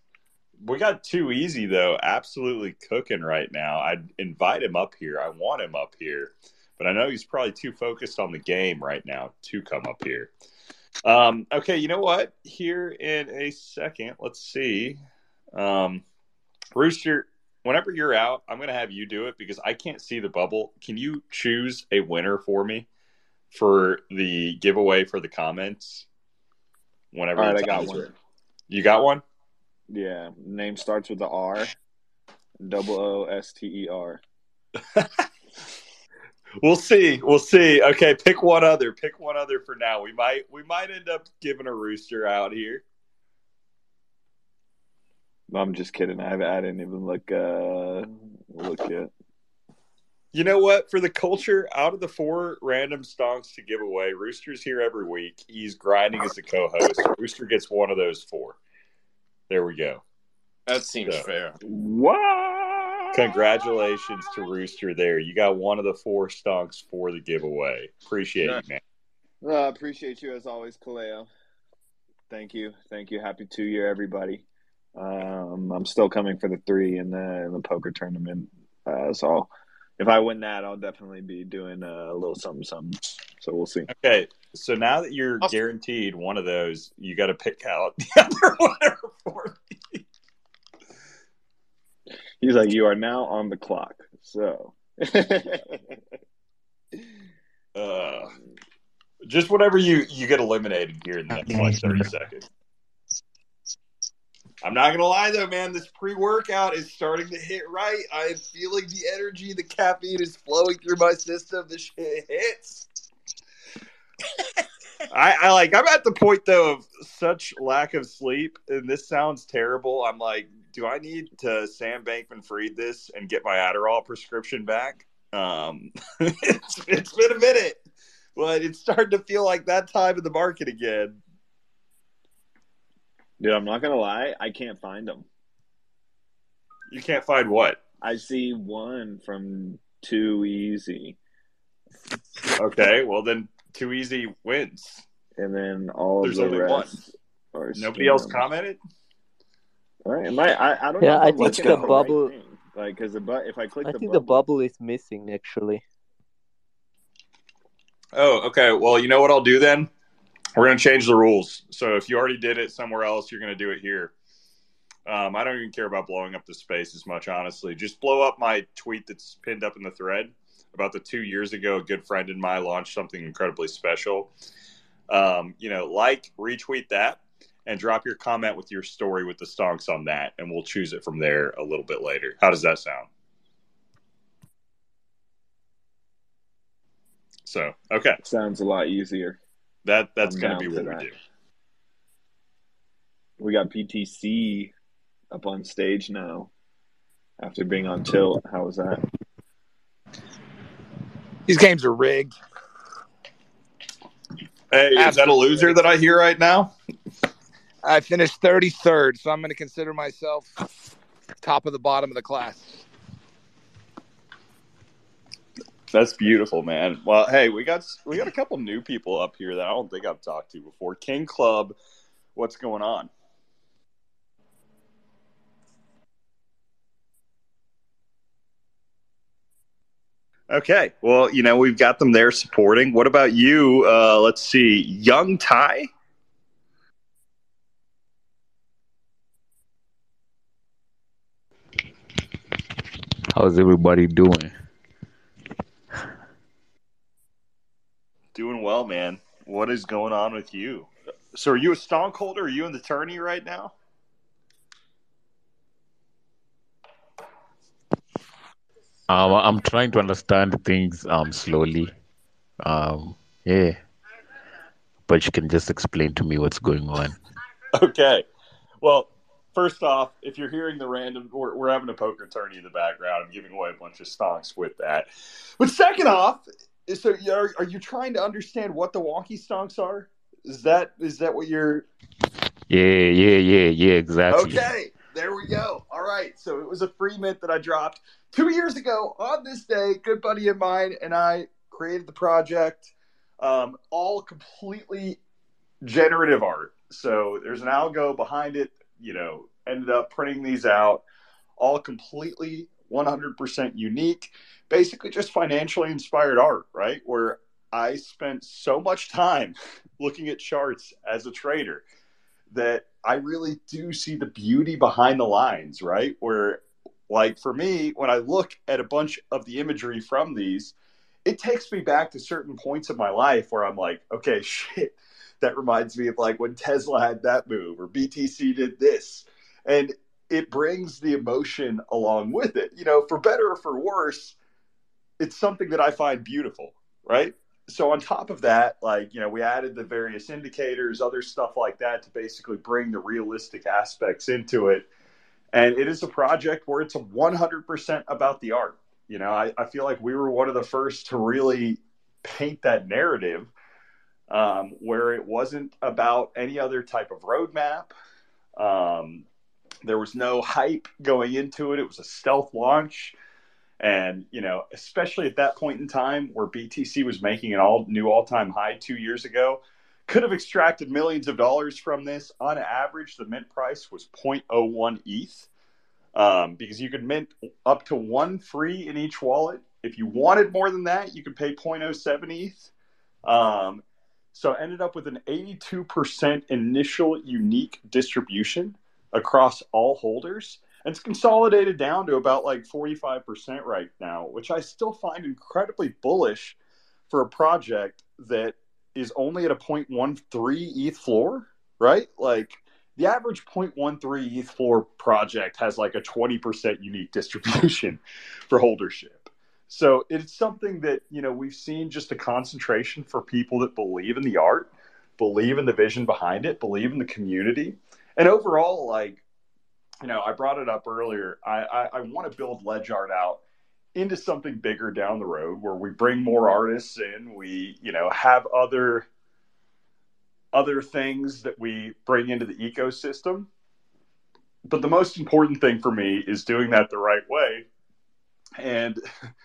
We got too easy though. Absolutely cooking right now. I'd invite him up here. I want him up here, but I know he's probably too focused on the game right now to come up here. Um, okay, you know what? Here in a second, let's see. Um, Rooster, whenever you're out, I'm going to have you do it because I can't see the bubble. Can you choose a winner for me for the giveaway for the comments? Whenever All right, I got one. You got one? Yeah, name starts with the R. Double O S T E R. We'll see. We'll see. Okay, pick one other. Pick one other for now. We might we might end up giving a rooster out here. I'm just kidding. I haven't. I didn't even look. Uh, look yet. You know what? For the culture, out of the four random stonks to give away, Rooster's here every week. He's grinding as a co-host. Rooster gets one of those four. There we go. That seems So- fair. What? Congratulations to Rooster there. You got one of the four stonks for the giveaway. Appreciate Yeah. it, man. Uh, appreciate you as always, Kaleo. Thank you, thank you. Happy two year, everybody. Um, I'm still coming for the three in the in the poker tournament. Uh, so I'll, if I win that, I'll definitely be doing uh, a little something, something. So we'll see. Okay, so now that you're Awesome. guaranteed one of those, you got to pick out the other winner for me. He's like, you are now on the clock. So. Uh, just whatever you you get eliminated here in the next like thirty seconds. I'm not gonna lie though, man. This pre-workout is starting to hit right. I am feeling the energy. The caffeine is flowing through my system. This shit hits. I, I like. I'm at the point though of such lack of sleep, and this sounds terrible. I'm like, do I need to Sam Bankman-Fried this and get my Adderall prescription back? Um, it's, it's been a minute, but it's starting to feel like that time in the market again. Dude, I'm not gonna lie, I can't find them. You can't find what? I see one from Too Easy, Okay, well then, too easy wins. and then all There's of the only one. rest are Nobody else commented. All right, am I? I, I don't Yeah, know. I think the at right bubble- like, because the but if I click I the think bubble, the bubble is missing actually. Oh, okay. Well, you know what I'll do then? We're going to change the rules. So if you already did it somewhere else, you're going to do it here. Um, I don't even care about blowing up the space as much, honestly. Just blow up my tweet that's pinned up in the thread about the two years ago. A good friend of my launched something incredibly special. Um, you know, like, retweet that, and drop your comment with your story with the stonks on that, and we'll choose it from there a little bit later. How does that sound? So, okay, sounds a lot easier. That that's I'm going to be for what we do. We got PTC up on stage now after being on tilt. How was that? These games are rigged. Hey, is that a loser that I hear right now? I finished 33rd, so I'm going to consider myself top of the bottom of the class. That's beautiful, man. Well, hey, we got we got a couple new people up here that I don't think I've talked to before. King Club, what's going on? Okay, well, you know we've got them there supporting. What about you? Uh, let's see, Young Ty. How's everybody doing? Doing well, man. What is going on with you? So, are you a stonk holder? Are you in the tourney right now? Um, I'm trying to understand things um slowly. Um, yeah, but you can just explain to me what's going on. Okay. Well, first off, if you're hearing the random, we're, we're having a poker tourney in the background. I'm giving away a bunch of stonks with that. But second off, so are, are you trying to understand what the wonky stonks are? Is that is that what you're? Yeah, yeah, yeah, yeah. Exactly. Okay, there we go. All right, so it was a free mint that I dropped two years ago on this day. Good buddy of mine and I created the project, um, all completely generative art. So there's an algo behind it. You know, ended up printing these out, all completely 100% unique. Basically, just financially inspired art, right? Where I spent so much time looking at charts as a trader that I really do see the beauty behind the lines, right? Where, like, for me, when I look at a bunch of the imagery from these, it takes me back to certain points of my life where I'm like, okay, shit, that reminds me of like when Tesla had that move or BTC did this. And it brings the emotion along with it. You know, for better or for worse, it's something that I find beautiful, right? So on top of that, like, you know, we added the various indicators, other stuff like that to basically bring the realistic aspects into it. And it is a project where it's a 100% about the art. You know, I, I feel like we were one of the first to really paint that narrative um, where it wasn't about any other type of roadmap. Um, there was no hype going into it. It was a stealth launch. And, you know, especially at that point in time where BTC was making an all new all time high two years ago, could have extracted millions of dollars from this. On average, the mint price was 0.01 ETH um, because you could mint up to one free in each wallet. If you wanted more than that, you could pay 0.07 ETH. Um, so ended up with an 82% initial unique distribution across all holders. And it's consolidated down to about like 45% right now, which I still find incredibly bullish for a project that is only at a 0.13 ETH floor, right? Like the average 0.13 ETH floor project has like a 20% unique distribution for holdership. So it's something that, you know, we've seen just a concentration for people that believe in the art, believe in the vision behind it, believe in the community. And overall, like, you know, I brought it up earlier. I, I, I want to build LedgArt out into something bigger down the road where we bring more artists in. We, you know, have other other things that we bring into the ecosystem. But the most important thing for me is doing that the right way. And,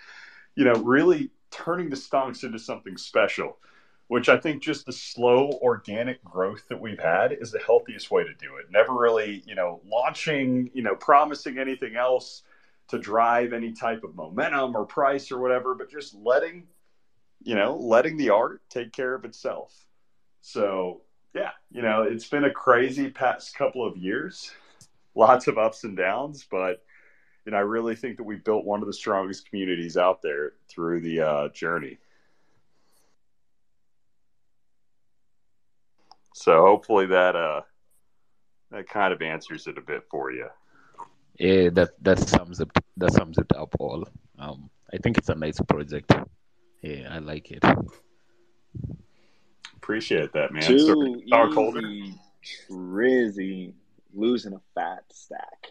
you know, really turning the stonks into something special which I think just the slow organic growth that we've had is the healthiest way to do it. Never really, you know, launching, you know, promising anything else to drive any type of momentum or price or whatever, but just letting, you know, letting the art take care of itself. So, yeah, you know, it's been a crazy past couple of years, lots of ups and downs, but you know, I really think that we built one of the strongest communities out there through the uh, journey. So hopefully that uh that kind of answers it a bit for you. Yeah, that that sums it that sums it up all. Um, I think it's a nice project. Yeah, I like it. Appreciate that, man. Too So, Dark easy, Holder. Trizzy losing a fat stack. I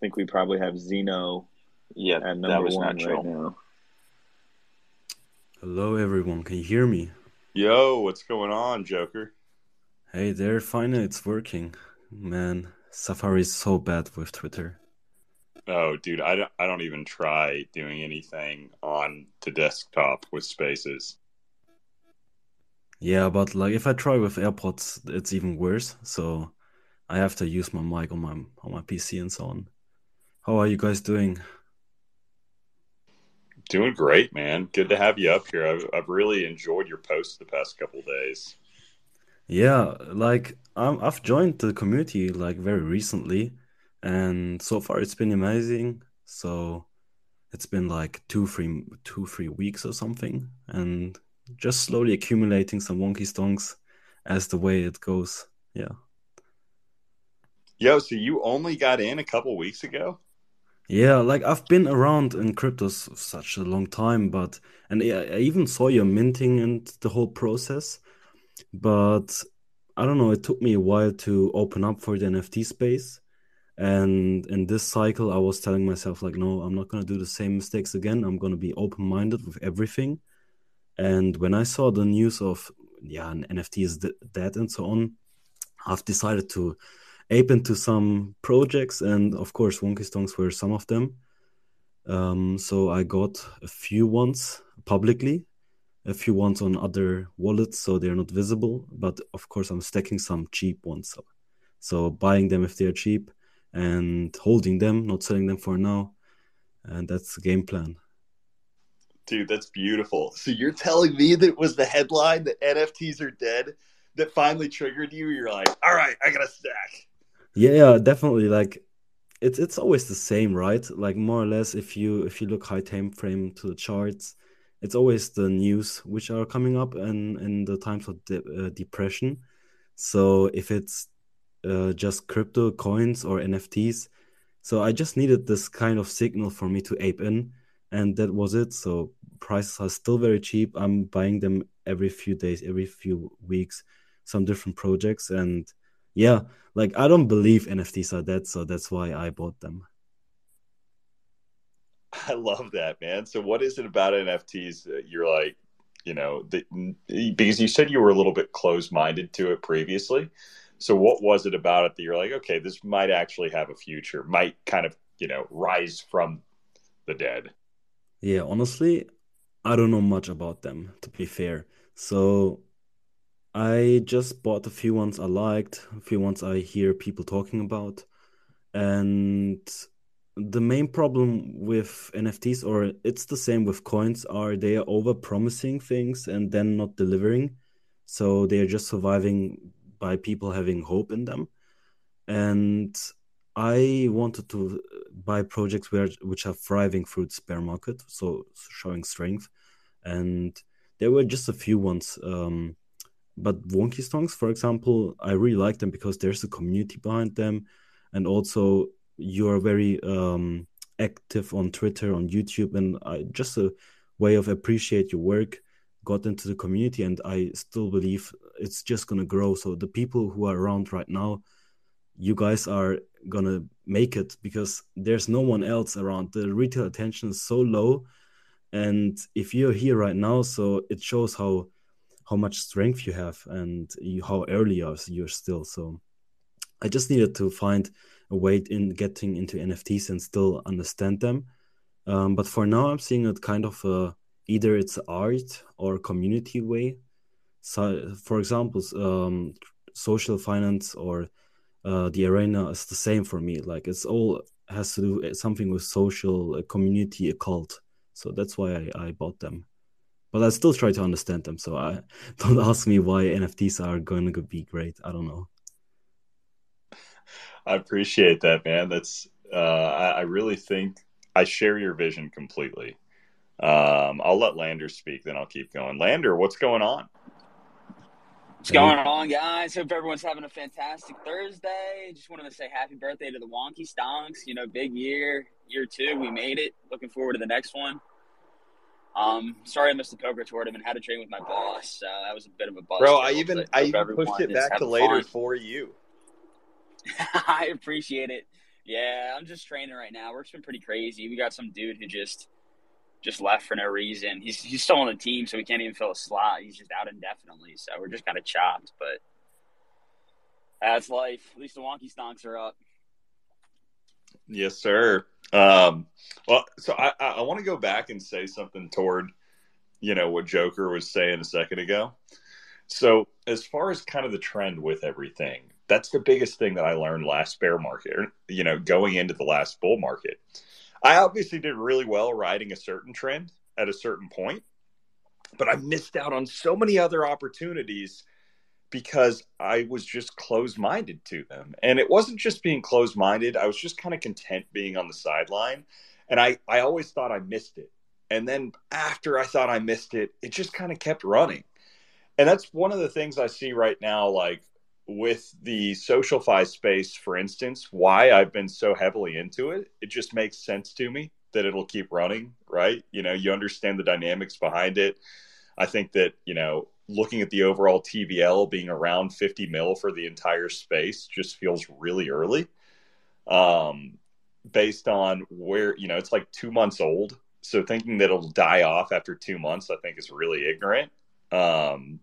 think we probably have Zeno Yeah, at that number was one natural. right now. Hello, everyone. Can you hear me? Yo, what's going on, Joker? Hey there, finally it's working. Man, Safari is so bad with Twitter. Oh, dude, I don't, I don't even try doing anything on the desktop with spaces. Yeah, but like if I try with AirPods, it's even worse. So I have to use my mic on my on my PC and so on. How are you guys doing? Doing great, man. Good to have you up here. I've, I've really enjoyed your posts the past couple days. Yeah, like I'm, I've joined the community like very recently, and so far it's been amazing. So it's been like two, three, two, three weeks or something, and just slowly accumulating some wonky stonks as the way it goes. Yeah. Yo, so you only got in a couple weeks ago? Yeah, like I've been around in cryptos such a long time, but and I I even saw your minting and the whole process, but I don't know, it took me a while to open up for the NFT space. And in this cycle, I was telling myself, like, no, I'm not going to do the same mistakes again. I'm going to be open minded with everything. And when I saw the news of, yeah, an NFT is dead and so on, I've decided to ape into some projects. And of course, Wonky Stonks were some of them. Um, so I got a few ones publicly, a few ones on other wallets, so they're not visible. But of course, I'm stacking some cheap ones. So, so buying them if they're cheap and holding them, not selling them for now. And that's the game plan. Dude, that's beautiful. So you're telling me that was the headline that NFTs are dead that finally triggered you? You're like, all right, I got a stack. Yeah, definitely. Like it's it's always the same, right? Like more or less, if you if you look high time frame to the charts, it's always the news which are coming up in in the times of de- uh, depression. So if it's uh, just crypto coins or NFTs. So I just needed this kind of signal for me to ape in, and that was it. So prices are still very cheap. I'm buying them every few days, every few weeks, some different projects, and yeah, like I don't believe NFTs are dead, so that's why I bought them. I love that, man. So what is it about NFTs that you're like, you know, that, because you said you were a little bit closed minded to it previously. So what was it about it that you're like, okay, this might actually have a future, might kind of, you know, rise from the dead? Yeah, honestly, I don't know much about them, to be fair. So I just bought a few ones I liked, a few ones I hear people talking about. And the main problem with NFTs, or it's the same with coins, are they are over promising things and then not delivering. So they are just surviving by people having hope in them. And I wanted to buy projects where which are thriving through the bear market, so showing strength. And there were just a few ones. Um, but Wonky Stonks, for example, I really like them because there's a community behind them, and also you are very um, active on Twitter, on YouTube, and I, just a way of appreciate your work got into the community and i still believe it's just going to grow. So the people who are around right now you guys are going to make it because there's no one else around. The retail attention is so low. And if you're here right now so it shows how how much strength you have and you, how early you're still so i just needed to find a way in getting into nfts and still understand them um, but for now i'm seeing it kind of a either it's art or community way. So, for example, um, social finance or uh, the arena is the same for me. Like it's all has to do something with social uh, community cult. So that's why I, I bought them. But I still try to understand them. So I don't ask me why NFTs are going to be great. I don't know. I appreciate that, man. That's uh, I, I really think I share your vision completely. Um, I'll let Lander speak, then I'll keep going. Lander, what's going on? What's going on, guys? Hope everyone's having a fantastic Thursday. Just wanted to say happy birthday to the Wonky Stonks. You know, big year, year two. We made it. Looking forward to the next one. Um, sorry I missed the poker tournament. And had to train with my boss. Uh, that was a bit of a bust. Bro, I even I even pushed it back to later fun. for you. I appreciate it. Yeah, I'm just training right now. Work's been pretty crazy. We got some dude who just just left for no reason. He's he's still on the team, so we can't even fill a slot. He's just out indefinitely, so we're just kind of chopped. But that's life. At least the wonky stonks are up. Yes, sir. Um, well, so I, I want to go back and say something toward, you know, what Joker was saying a second ago. So as far as kind of the trend with everything, that's the biggest thing that I learned last bear market, you know, going into the last bull market I obviously did really well riding a certain trend at a certain point, but I missed out on so many other opportunities because I was just closed minded to them. And it wasn't just being closed minded, I was just kind of content being on the sideline. And I, I always thought I missed it. And then after I thought I missed it, it just kind of kept running. And that's one of the things I see right now, like with the SocialFi space, for instance, why I've been so heavily into it, it just makes sense to me that it'll keep running, right? You know, you understand the dynamics behind it. I think that, you know, looking at the overall TVL being around 50 mil for the entire space just feels really early. um, based on where you know it's like two months old. So thinking that it'll die off after two months, I think, is really ignorant. Um,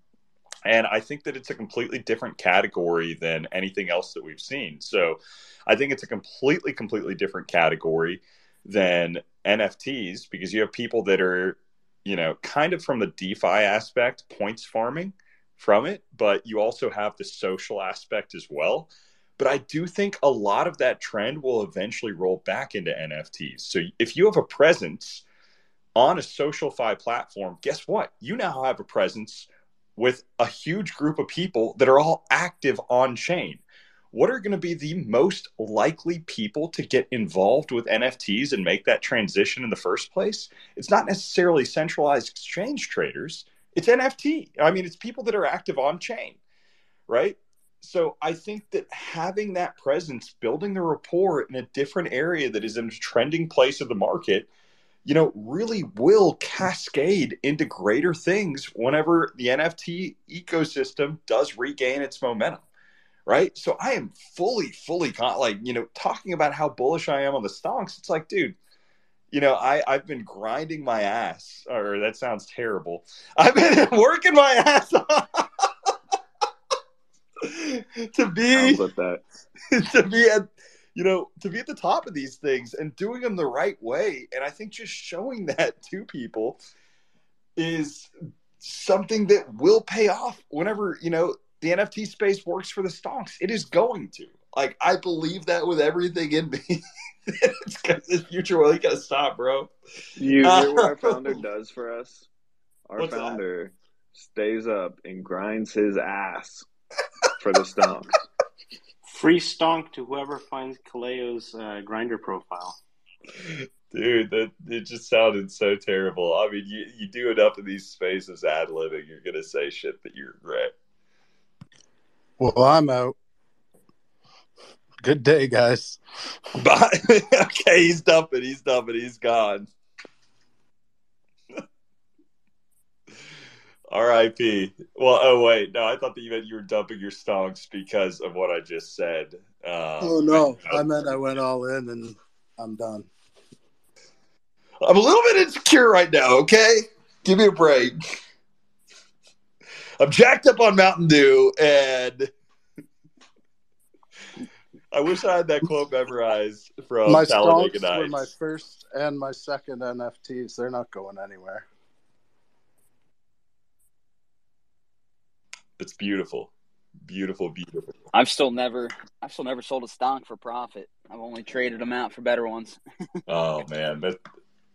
and I think that it's a completely different category than anything else that we've seen. So I think it's a completely, completely different category than NFTs because you have people that are, you know, kind of from the DeFi aspect, points farming from it, but you also have the social aspect as well. But I do think a lot of that trend will eventually roll back into NFTs. So if you have a presence on a SocialFi platform, guess what? You now have a presence with a huge group of people that are all active on chain. What are going to be the most likely people to get involved with NFTs and make that transition in the first place? It's not necessarily centralized exchange traders, it's NFT. I mean, it's people that are active on chain, right? So I think that having that presence, building the rapport in a different area that is in a trending place of the market you know, really will cascade into greater things whenever the NFT ecosystem does regain its momentum. Right. So I am fully, fully con- like, you know, talking about how bullish I am on the stonks. It's like, dude, you know, I, I've been grinding my ass, or that sounds terrible. I've been working my ass off to be to be at you know, to be at the top of these things and doing them the right way. And I think just showing that to people is something that will pay off whenever, you know, the NFT space works for the stocks. It is going to. Like, I believe that with everything in me. it's the future. Well, you gotta stop, bro. You hear what our founder does for us? Our What's founder that? stays up and grinds his ass for the stonks. Free stonk to whoever finds Kaleo's uh, Grindr profile. Dude, that it just sounded so terrible. I mean, you, you do enough of these spaces ad libbing, you're gonna say shit that you regret. Well, I'm out. Good day, guys. Bye. okay, he's dumping. He's dumping. He's gone. R.I.P. Well, oh wait, no, I thought that you meant you were dumping your stonks because of what I just said. Uh, oh no, I, I meant I went all in and I'm done. I'm a little bit insecure right now. Okay, give me a break. I'm jacked up on Mountain Dew, and I wish I had that quote memorized from my Talladega Nights. were my first and my second NFTs. They're not going anywhere. It's beautiful, beautiful, beautiful. I've still never, I've still never sold a stonk for profit. I've only traded them out for better ones. oh man, that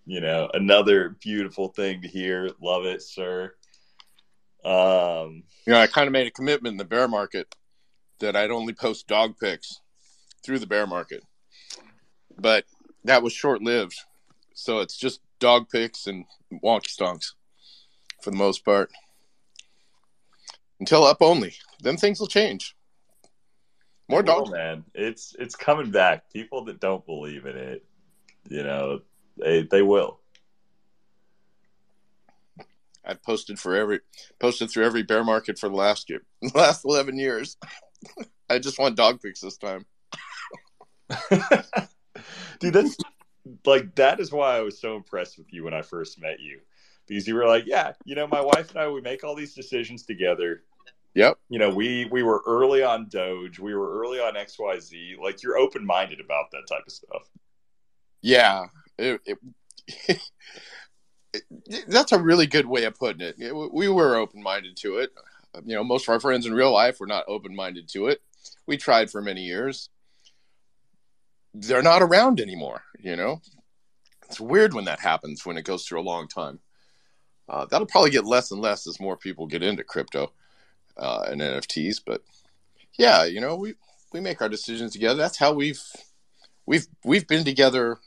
you know another beautiful thing to hear. Love it, sir. Um, you know, I kind of made a commitment in the bear market that I'd only post dog pics through the bear market, but that was short lived. So it's just dog pics and wonky stonks for the most part until up only. Then things will change. More dogs, man. It's it's coming back. People that don't believe in it, you know, they they will. I've posted for every posted through every bear market for the last year, last eleven years. I just want dog pics this time. Dude, that's like that is why I was so impressed with you when I first met you. Because you were like, Yeah, you know, my wife and I we make all these decisions together. Yep. You know, we we were early on Doge, we were early on XYZ. Like you're open minded about that type of stuff. Yeah. It, it, it, that's a really good way of putting it. We were open minded to it. You know, most of our friends in real life were not open minded to it. We tried for many years. They're not around anymore, you know? It's weird when that happens when it goes through a long time. Uh, that'll probably get less and less as more people get into crypto uh, and NFTs. But yeah, you know, we we make our decisions together. That's how we've we've we've been together.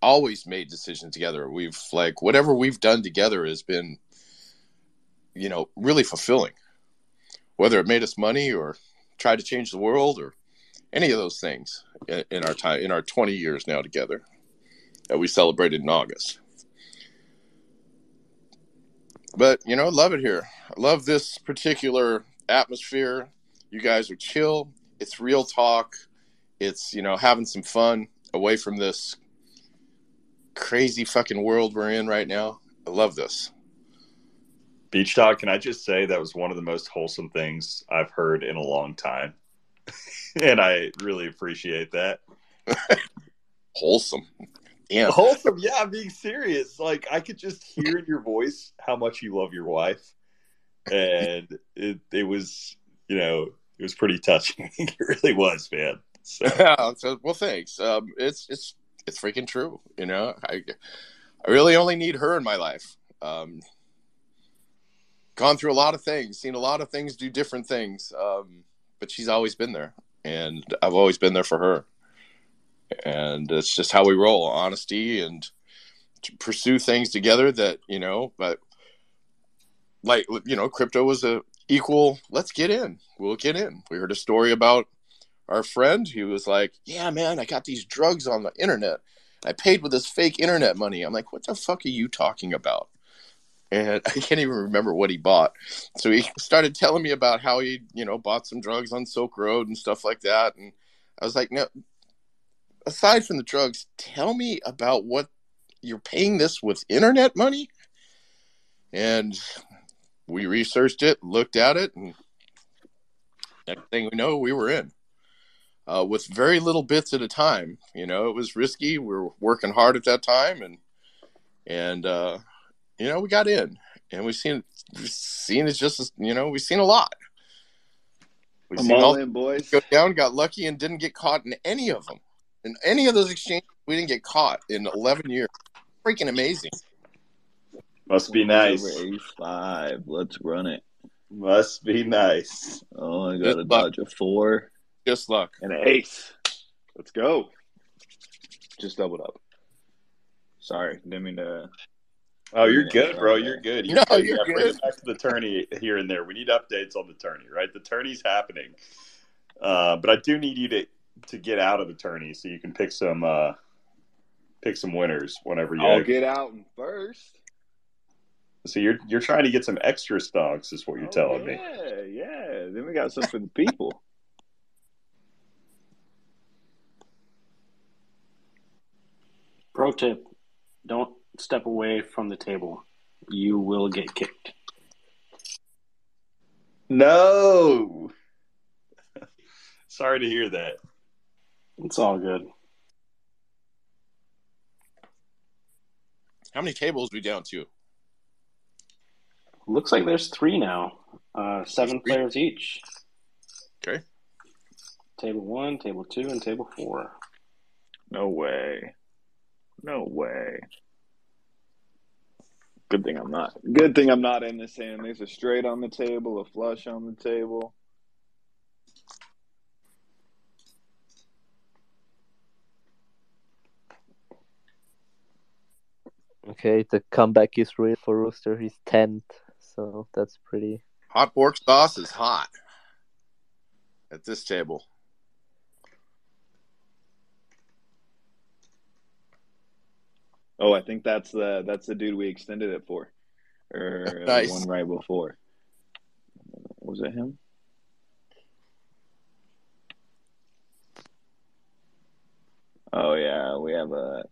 Always made decisions together. We've like whatever we've done together has been, you know, really fulfilling. Whether it made us money or tried to change the world or any of those things in, our time in our 20 years now together that we celebrated in August. But you know, love it here. I love this particular atmosphere. You guys are chill. It's real talk. it's you know having some fun away from this crazy fucking world we're in right now. I love this. Beach Dog, can I just say that was one of the most wholesome things I've heard in a long time. and I really appreciate that. wholesome. Yeah. Wholesome, yeah, I'm being serious. Like I could just hear in your voice how much you love your wife. And it it was, you know, it was pretty touching. it really was, man. So. Yeah, so, well thanks. Um it's it's it's freaking true, you know. I I really only need her in my life. Um gone through a lot of things, seen a lot of things do different things. Um, but she's always been there, and I've always been there for her. And it's just how we roll: honesty and pursue things together. That you know, but like you know, crypto was a equal. Let's get in. We'll get in. We heard a story about our friend He was like, "Yeah, man, I got these drugs on the internet. I paid with this fake internet money." I'm like, "What the fuck are you talking about?" and I can't even remember what he bought. So he started telling me about how he, you know, bought some drugs on Silk Road and stuff like that. And I was like, no, aside from the drugs, tell me about what you're paying this with internet money. And we researched it, looked at it, and next thing we know, we were in. Uh, with very little bits at a time, you know, it was risky. We were working hard at that time, and and uh, you know, we got in, and we've seen we've seen it just you know we've seen a lot. We've I'm seen all in, boys. Go down, got lucky, and didn't get caught in any of them. In any of those exchanges, we didn't get caught in 11 years. Freaking amazing. Must be nice. Over five. Let's run it. Must be nice. Oh, I got a dodge of four. Just luck. And an ace. Let's go. Just doubled up. Sorry, didn't mean to Oh, you're good, bro. You're good. You're no, good. you're yeah, good. Back to the tourney here and there. We need updates on the tourney, right? The tourney's happening, uh, but I do need you to to get out of the tourney so you can pick some uh, pick some winners whenever you. I'll get out first. So you're you're trying to get some extra stocks, is what you're oh, telling yeah, me. Yeah, yeah. Then we got some for the people. Tip: Don't step away from the table. You will get kicked. No. Sorry to hear that. It's all good. How many tables we down to? Looks like there's three now. Uh, seven three. players each. Okay. Table one, table two, and table four. No way. No way. Good thing I'm not. Good thing I'm not in this hand. There's a straight on the table, a flush on the table. Okay, the comeback is real for Rooster. He's tenth, so that's pretty. Hot pork sauce is hot at this table. Oh, I think that's the that's the dude we extended it for, or nice. one right before. Was it him? Oh yeah, we have a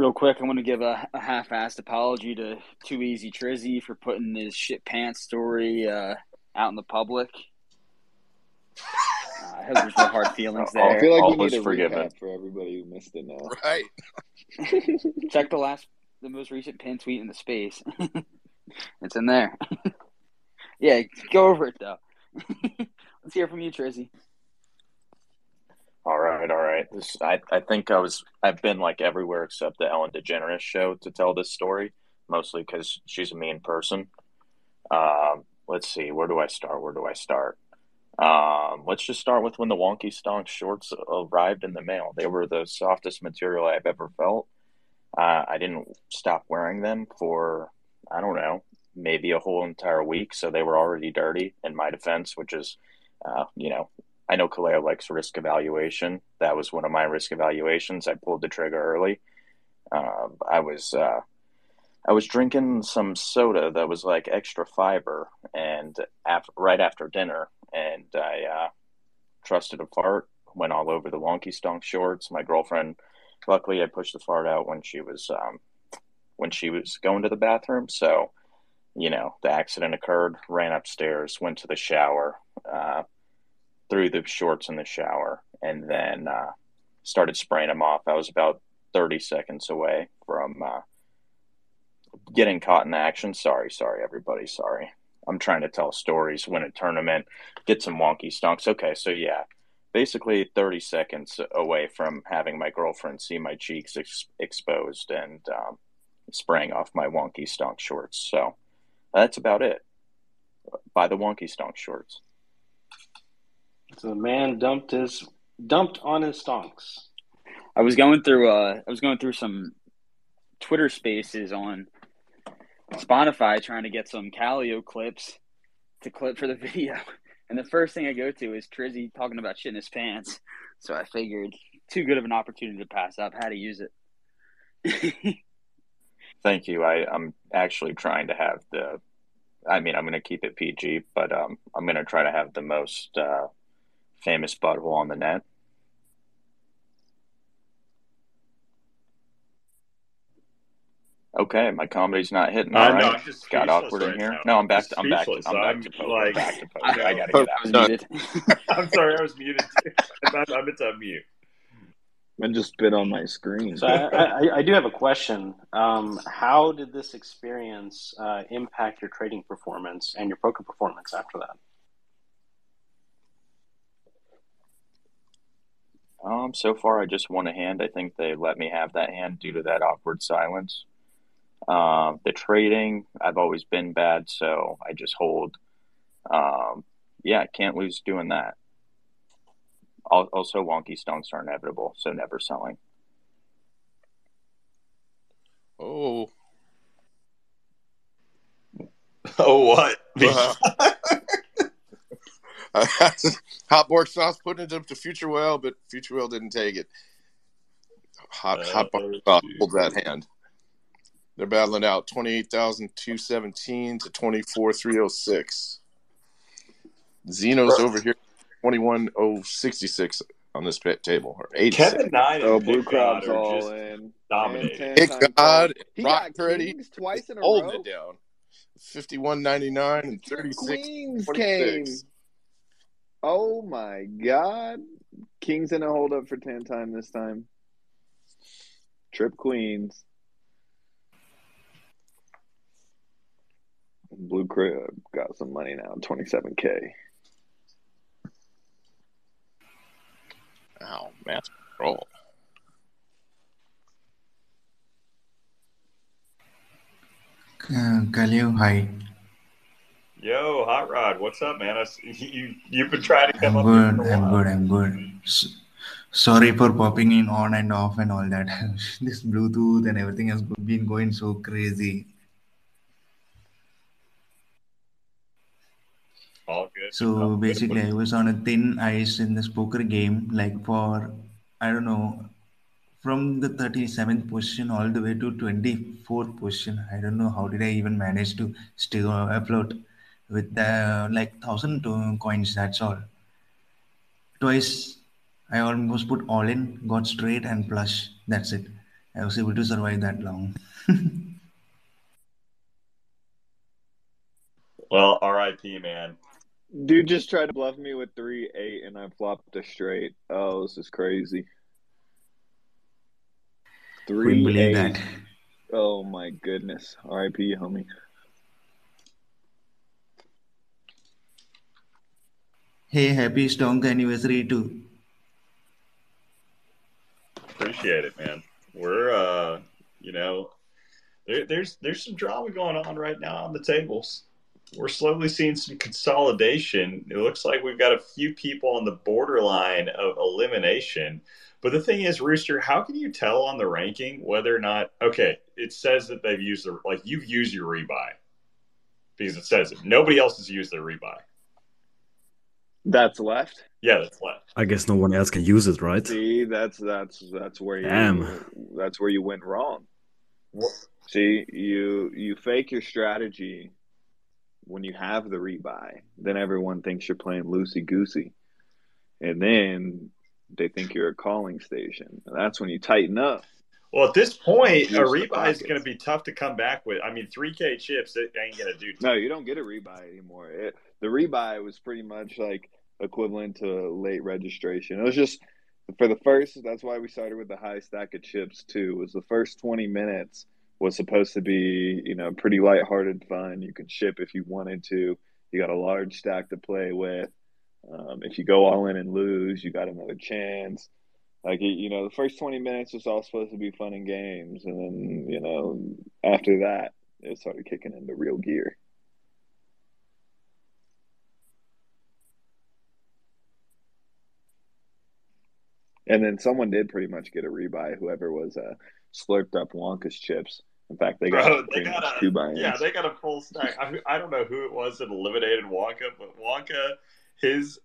Real quick, I want to give a, a half-assed apology to Too Easy Trizzy for putting his shit pants story uh, out in the public. Uh, I hope there's no hard feelings there. I feel like All we need a forgiven. recap for everybody who missed it now. Right. Check the last, the most recent pin tweet in the space. it's in there. yeah, go over it though. Let's hear from you, Trizzy. All right, all right. This I I think I was I've been like everywhere except the Ellen DeGeneres show to tell this story, mostly because she's a mean person. Um, let's see, where do I start? Where do I start? Um, let's just start with when the wonky stonk shorts arrived in the mail. They were the softest material I've ever felt. Uh, I didn't stop wearing them for I don't know maybe a whole entire week, so they were already dirty in my defense, which is, uh, you know, I know Kaleo likes risk evaluation. That was one of my risk evaluations. I pulled the trigger early. Uh, I was uh, I was drinking some soda that was like extra fiber, and right after dinner, and I uh, trusted a fart. Went all over the wonky stonk shorts. My girlfriend, luckily, I pushed the fart out when she was um, when she was going to the bathroom. So, you know, the accident occurred. Ran upstairs, went to the shower, uh, threw the shorts in the shower, and then uh, started spraying them off. I was about thirty seconds away from uh, getting caught in action. Sorry, sorry, everybody. Sorry. I'm trying to tell stories, win a tournament, get some wonky stonks. Okay, so yeah, basically 30 seconds away from having my girlfriend see my cheeks ex- exposed and um, spraying off my wonky stonk shorts. So that's about it. Buy the wonky stonk shorts. So the man dumped his dumped on his stonks. I was going through uh I was going through some Twitter spaces on Spotify trying to get some Kaleo clips to clip for the video. And the first thing I go to is Trizzy talking about shit in his pants. So I figured too good of an opportunity to pass up. How to use it. Thank you. I, I'm actually trying to have the. I mean, I'm going to keep it PG, but um, I'm going to try to have the most uh, famous butthole on the net. Okay, my comedy's not hitting. I All know, right, I'm just got speechless awkward in here. now. No, I'm back. Just To, I'm back. To. I'm back I'm to poker. like- back to poker. I gotta I get out. was muted. I'm sorry, I was muted. Too. I meant I meant to unmute. I just spit on my screen. So I, I, I do have a question. Um, how did this experience uh, impact your trading performance and your poker performance after that? Um, so far I just won a hand. I think they let me have that hand due to that awkward silence. Um, the trading, I've always been bad, so I just hold. Um, yeah, can't lose doing that. Also, wonky stonks are inevitable, so never selling. Oh, Oh, what? Uh, hot board sauce putting it up to Future Well, but Future Well didn't take it. Hot hot board sauce pulled that hand. They're battling out twenty eight thousand two seventeen to twenty four three oh six. Zeno's over here twenty one oh sixty six on this pit table or eighty six. Kevin Nine and Oh, Blue Pick God Crab's all in. dominating. Pick God, all- He Rock got Pretty, Kings twice in a holding row. it down. Fifty one ninety nine and thirty six Queens twenty came. Six. Oh my God. Kings in a hold up for 10 time this time. Trip Queens. Blue Crib got some money now, 27K. Ow, man, roll. Uh, Kaleo, hi. Yo, Hot Rod, what's up, man? I you you've been trying to I'm come up here good. I'm good. I'm good. S- sorry for popping in on and off and all that. this Bluetooth and everything has been going so crazy. All good. So All good. basically, I was on a thin ice in this poker game, like for I don't know, from the 37th position all the way to 24th position. I don't know how did I even manage to stay uh, afloat with the like thousand coins. That's all. Twice I almost put all in, got straight and flush. That's it. I was able to survive that long. Well, R.I.P. Man. Dude just tried to bluff me with 3 8 and I flopped a straight. Oh, this is crazy. 3 Couldn't believe 8. that. Oh my goodness. RIP, homie. Hey, happy stonk anniversary too. Appreciate it, man. We're uh, you know, there, there's there's some drama going on right now on the tables. We're slowly seeing some consolidation. It looks like we've got a few people on the borderline of elimination. But the thing is, Rooster, how can you tell on the ranking whether or not okay, it says that they've used the like you've used your rebuy. because it says it. Nobody else has used their rebuy. That's left. Yeah, that's left. I guess no one else can use it, right? See, that's that's that's where you Damn. that's where you went wrong. See, you you fake your strategy when you have the rebuy. Then everyone thinks you're playing loosey goosey, and then they think you're a calling station. That's when you tighten up. Well, at this point, a rebuy is going to be tough to come back with. I mean, 3K chips, it ain't going to do. No, you don't get a rebuy anymore. It, the rebuy was pretty much like equivalent to late registration. It was just for the first. That's why we started with the high stack of chips too. Was the first twenty minutes was supposed to be you know pretty lighthearted fun. You could ship if you wanted to. You got a large stack to play with. Um, if you go all in and lose, you got another chance. Like you know, the first twenty minutes was all supposed to be fun and games, and then you know after that it started kicking into real gear. And then someone did pretty much get a rebuy. Whoever was uh, slurped up Wonka's chips. In fact, they got Bro, they got a two buy-ins. yeah, they got a full stack. I, I don't know who it was that eliminated Wonka, but Wonka, his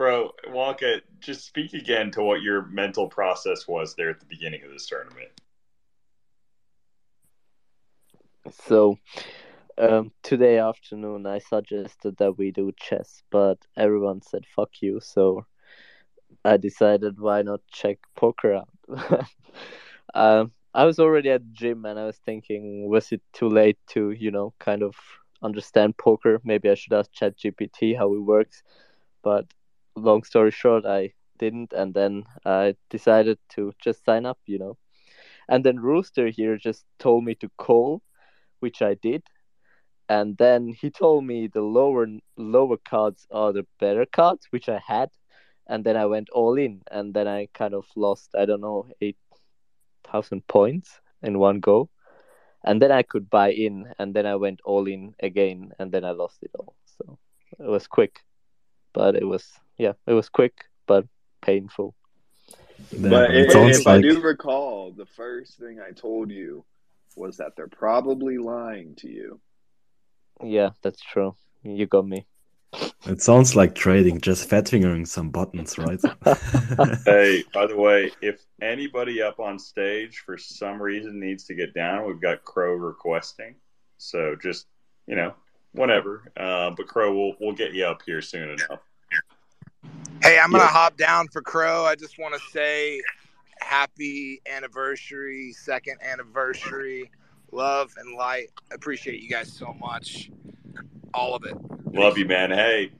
bro, Wonka, just speak again to what your mental process was there at the beginning of this tournament. So, um, today afternoon, I suggested that we do chess, but everyone said fuck you, so I decided why not check poker out. um, I was already at the gym and I was thinking, was it too late to, you know, kind of understand poker? Maybe I should ask ChatGPT how it works. But long story short, I didn't, and then I decided to just sign up, you know. And then Rooster here just told me to call, which I did. And then he told me the lower lower cards are the better cards, which I had. And then I went all in, and then I kind of lost, I don't know, eight thousand points in one go. And then I could buy in, and then I went all in again, and then I lost it all. So it was quick, but it was yeah, it was quick but painful. But it if, sounds if I do recall, the first thing I told you was that they're probably lying to you. Yeah, that's true. You got me. It sounds like trading, just fat fingering some buttons, right? Hey, by the way, if anybody up on stage for some reason needs to get down, we've got Crow requesting. So just you know, whatever. Uh, but Crow, we'll we'll get you up here soon enough. Hey, I'm gonna Yeah. hop down for Crow. I just want to say happy anniversary, second anniversary, love and light. I appreciate you guys so much, all of it. Love you, man. Hey,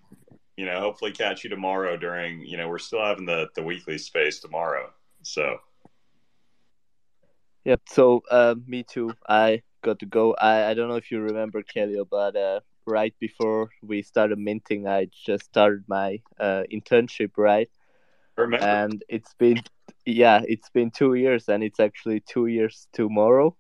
you know, hopefully catch you tomorrow during. You know, we're still having the the weekly space tomorrow. So Yep. So uh, me too. I got to go. I, I don't know if you remember Kelly, but uh, right before we started minting, I just started my uh, internship, right? remember. And it's been yeah, it's been two years, and it's actually two years tomorrow.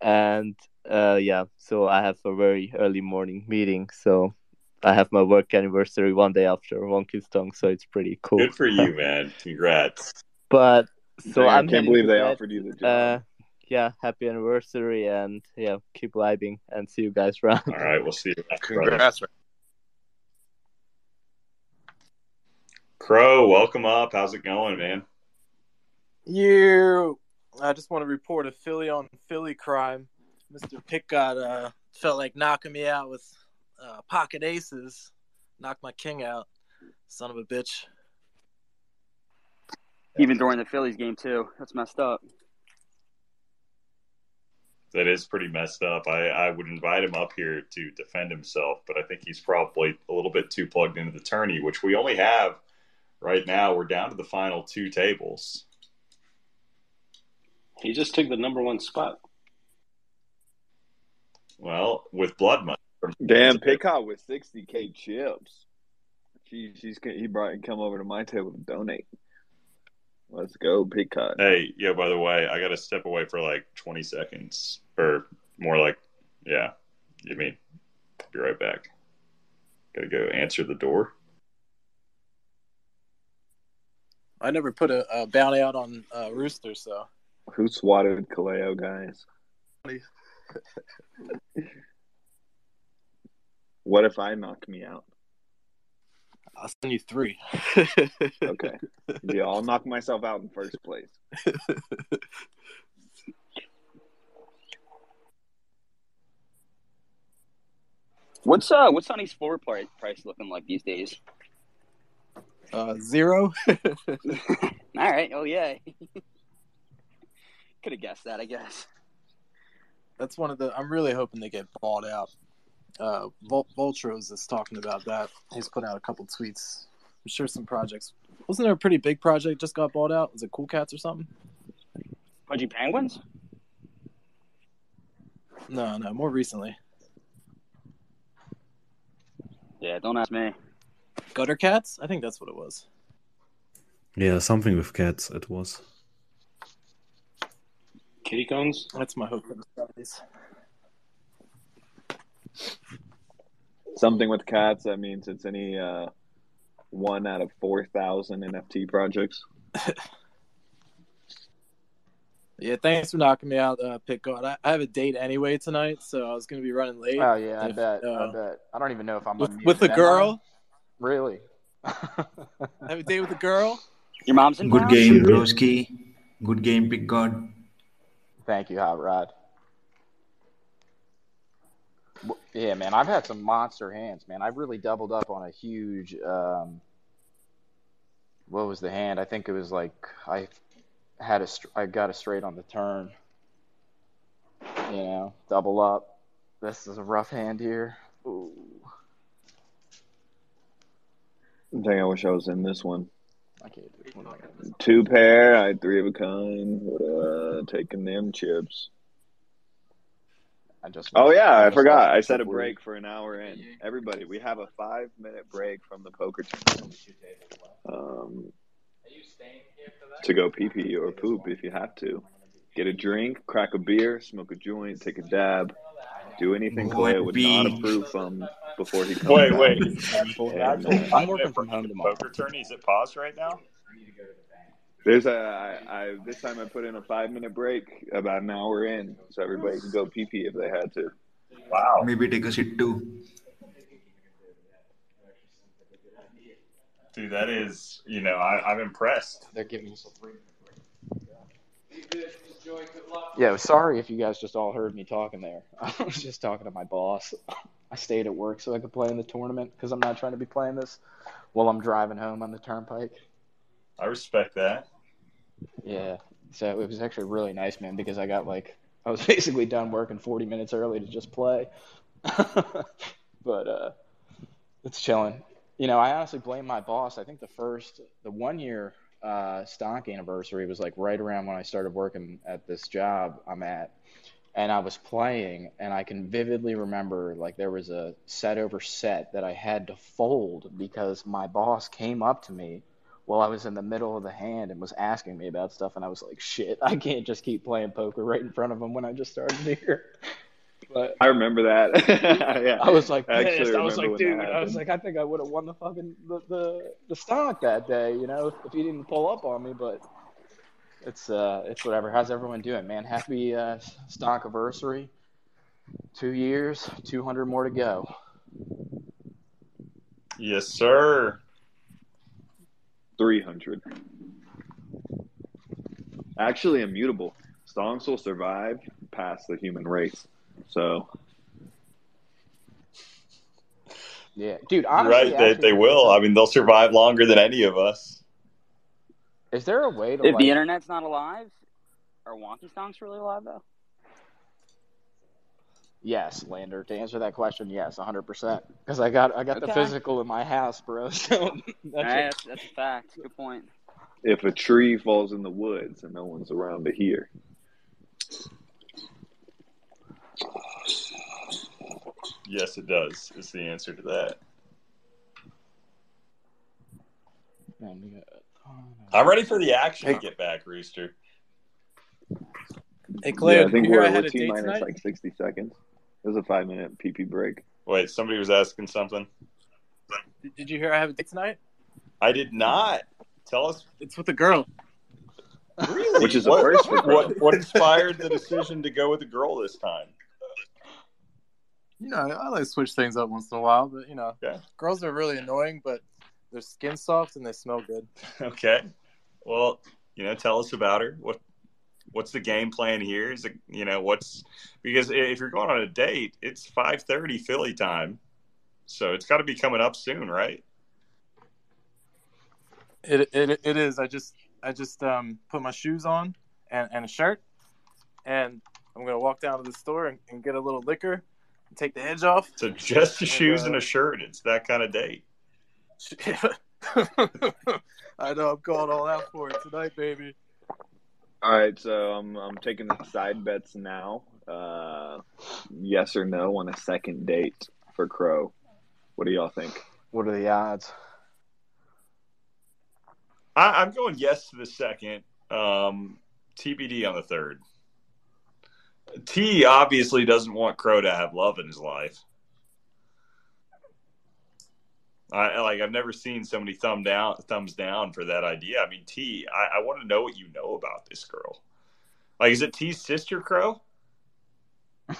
And uh, yeah, so I have a very early morning meeting. So I have my work anniversary one day after Wonky Stonk, so it's pretty cool. Good for you, man. Congrats. But so Dang, I I'm can't believe they bed. offered you the job. Uh, yeah, happy anniversary and yeah, keep vibing and see you guys around. All right, we'll see you. next, brother. Congrats. Crow, welcome up. How's it going, man? You, I just want to report a Philly on Philly crime. Mr. Pick got uh felt like knocking me out with uh, pocket aces, knocked my king out. Son of a bitch. Even during the Phillies game too. That's messed up. That is pretty messed up. I, I would invite him up here to defend himself, but I think he's probably a little bit too plugged into the tourney, which we only have right now. We're down to the final two tables. He just took the number one spot. Well, with blood money. Damn, Pickout with 60k chips. She, she's he brought and come over to my table to donate. Let's go, big Pickout. Hey, yo, by the way, I got to step away for like 20 seconds, or more like, yeah, you mean, be right back. Got to go answer the door. I never put a, a bounty out on uh, Rooster, so Who swatted Kaleo, guys? What if I knock me out? I'll send you three. Okay. Yeah, I'll knock myself out in first place. What's uh what's Sonny's floor price price looking like these days? Uh, zero. All right. Oh yeah. Could have guessed that, I guess. That's one of the. I'm really hoping they get bought out. Uh, Vol- Voltros is talking about that. He's put out a couple tweets. I'm sure some projects. Wasn't there a pretty big project just got bought out? Was it Cool Cats or something? Pudgy Penguins? No, no, more recently. Yeah, don't ask me. Gutter Cats? I think that's what it was. Yeah, something with cats. It was. Kitty cones? That's my hope for the Saturdays. Something with cats, that means it's any uh, one out of 4,000 NFT projects. Yeah, thanks for knocking me out, uh, Pick God. I, I have a date anyway tonight, so I was going to be running late. Oh yeah, I If, bet. I uh, bet. I don't even know if I'm with, with a Am I? girl. Really? Have a date with a girl. Your mom's in Good town? game, broski. Good game, pick God. Thank you, Hot Rod. Yeah, man, I've had some monster hands, man. I've really doubled up on a huge. Um, what was the hand? I think it was like I had a. str- I got a straight on the turn. You know, double up. This is a rough hand here. Ooh. Dang, I wish I was in this one. I can't do it. What am I gonna do? Two pair, I had three of a kind. Would uh, taking them chips. I just. Oh yeah, I just forgot. I set a break for an hour in. Everybody, we have a five minute break from the poker tournament. Um, to go pee pee or poop if you have to. Get a drink, crack a beer, smoke a joint, take a dab, do anything Go Clay would pee. not approve from before he comes Wait, back. wait. And, uh, I'm working from home tomorrow. Poker tourney is it paused right now? There's a I, I this time I put in a five minute break about an hour in, so everybody can go pee pee if they had to. Wow. Maybe take a shit too. Dude, that is, you know, I, I'm impressed. They're giving us a three. Yeah, sorry if you guys just all heard me talking there. I was just talking to my boss. I stayed at work so I could play in the tournament because I'm not trying to be playing this while I'm driving home on the turnpike. I respect that. Yeah, so it was actually really nice, man, because I got like I was basically done working 40 minutes early to just play. but uh, it's chilling. You know, I honestly blame my boss. I think the first, the one year uh, stonk anniversary was like right around when I started working at this job I'm at. And I was playing, and I can vividly remember like there was a set over set that I had to fold because my boss came up to me while I was in the middle of the hand and was asking me about stuff, and I was like, "Shit, I can't just keep playing poker right in front of him when I just started here." But I remember that. yeah, I was like I. I was like, when dude, I was like, I think I would have won the fucking the, the the stonk that day, you know, if he didn't pull up on me. But it's uh, it's whatever. How's everyone doing, man? Happy uh, stonk anniversary. Two years, two hundred more to go. Yes, sir. Three hundred. Actually, immutable. Stonks will survive past the human race. So Yeah, dude. You're Honestly, right. They, actually, they will. I mean, they'll survive longer than any of us. Is there a way to If like? the internet's not alive, are wonky stonks really alive though? Yes, Lander. To answer that question, yes, hundred percent. Because I got I got the physical in my house, bro. So that's right, that's, that's a fact. Good point. if a tree falls in the woods and no one's around to hear, Yes, it does. Is the answer to that. Man, we got- I'm ready for the action to get back, Rooster. Hey, Clay, yeah, I think you hear we're, I had we're a T date minus like sixty seconds. It was a five minute PP break. Wait, somebody was asking something. Did- Did you hear I have a date tonight? I did not. Tell us. It's with a girl. Really? Which is a what, first for what, what inspired the decision to go with a girl this time? You know, I like to switch things up once in a while, but you know, Yeah. girls are really annoying, but their skin's soft and they smell good. Okay. Well, you know, tell us about her. What what's the game plan here? Is it you know what's because if you're going on a date, it's five thirty Philly time, so it's got to be coming up soon, right? It, it it is. I just I just um put my shoes on and, and a shirt, and I'm gonna walk down to the store and, and get a little liquor, and take the edge off. So just the And, shoes uh, and a shirt. It's that kind of date. I know I'm going all out for it tonight, baby. All right, so I'm I'm taking the side bets now. Uh, yes or no on a second date for Crow. What do y'all think? What are the odds? I, I'm going yes to the second. Um, TBD on the third. T obviously doesn't want Crow to have love in his life. I like. I've never seen so many thumb down, thumbs down for that idea. I mean, T. I, I want to know what you know about this girl. Like, is it T's sister, Crow?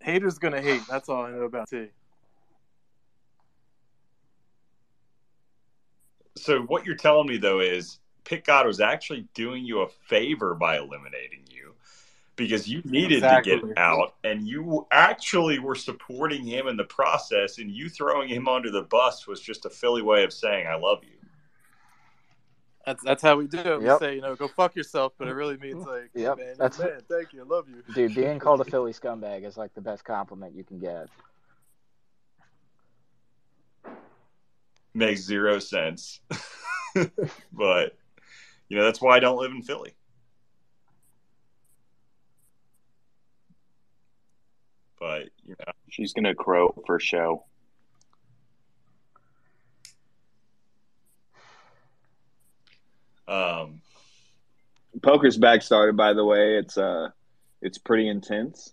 Haters gonna hate. That's all I know about T. So what you're telling me though is Pick God was actually doing you a favor by eliminating you because you needed to get out and you actually were supporting him in the process and you throwing him under the bus was just a Philly way of saying I love you. That's that's how we do it. We Yep. say, you know, go fuck yourself, but it really means like, Yep, man, that's- man. Thank you, I love you. Dude, being called a Philly scumbag is like the best compliment you can get. Makes zero sense. but you know that's why I don't live in Philly. But you know She's gonna crow for show. um Poker's back started, by the way. It's uh, it's pretty intense.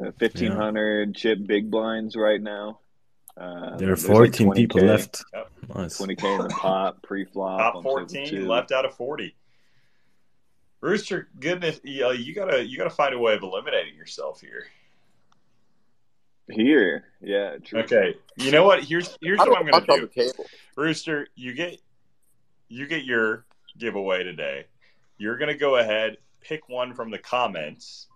Uh, Fifteen hundred chip big blinds right now. Uh, There are there's like 14 people 20K left. Yep. Nice. Twenty k in the pot pre-flop. top 14 two. left out of 40 rooster goodness you, know, you gotta you gotta find a way of eliminating yourself here Here, yeah, true. okay you know what here's here's what i'm gonna do on the table. rooster you get you get your giveaway today you're gonna go ahead pick one from the comments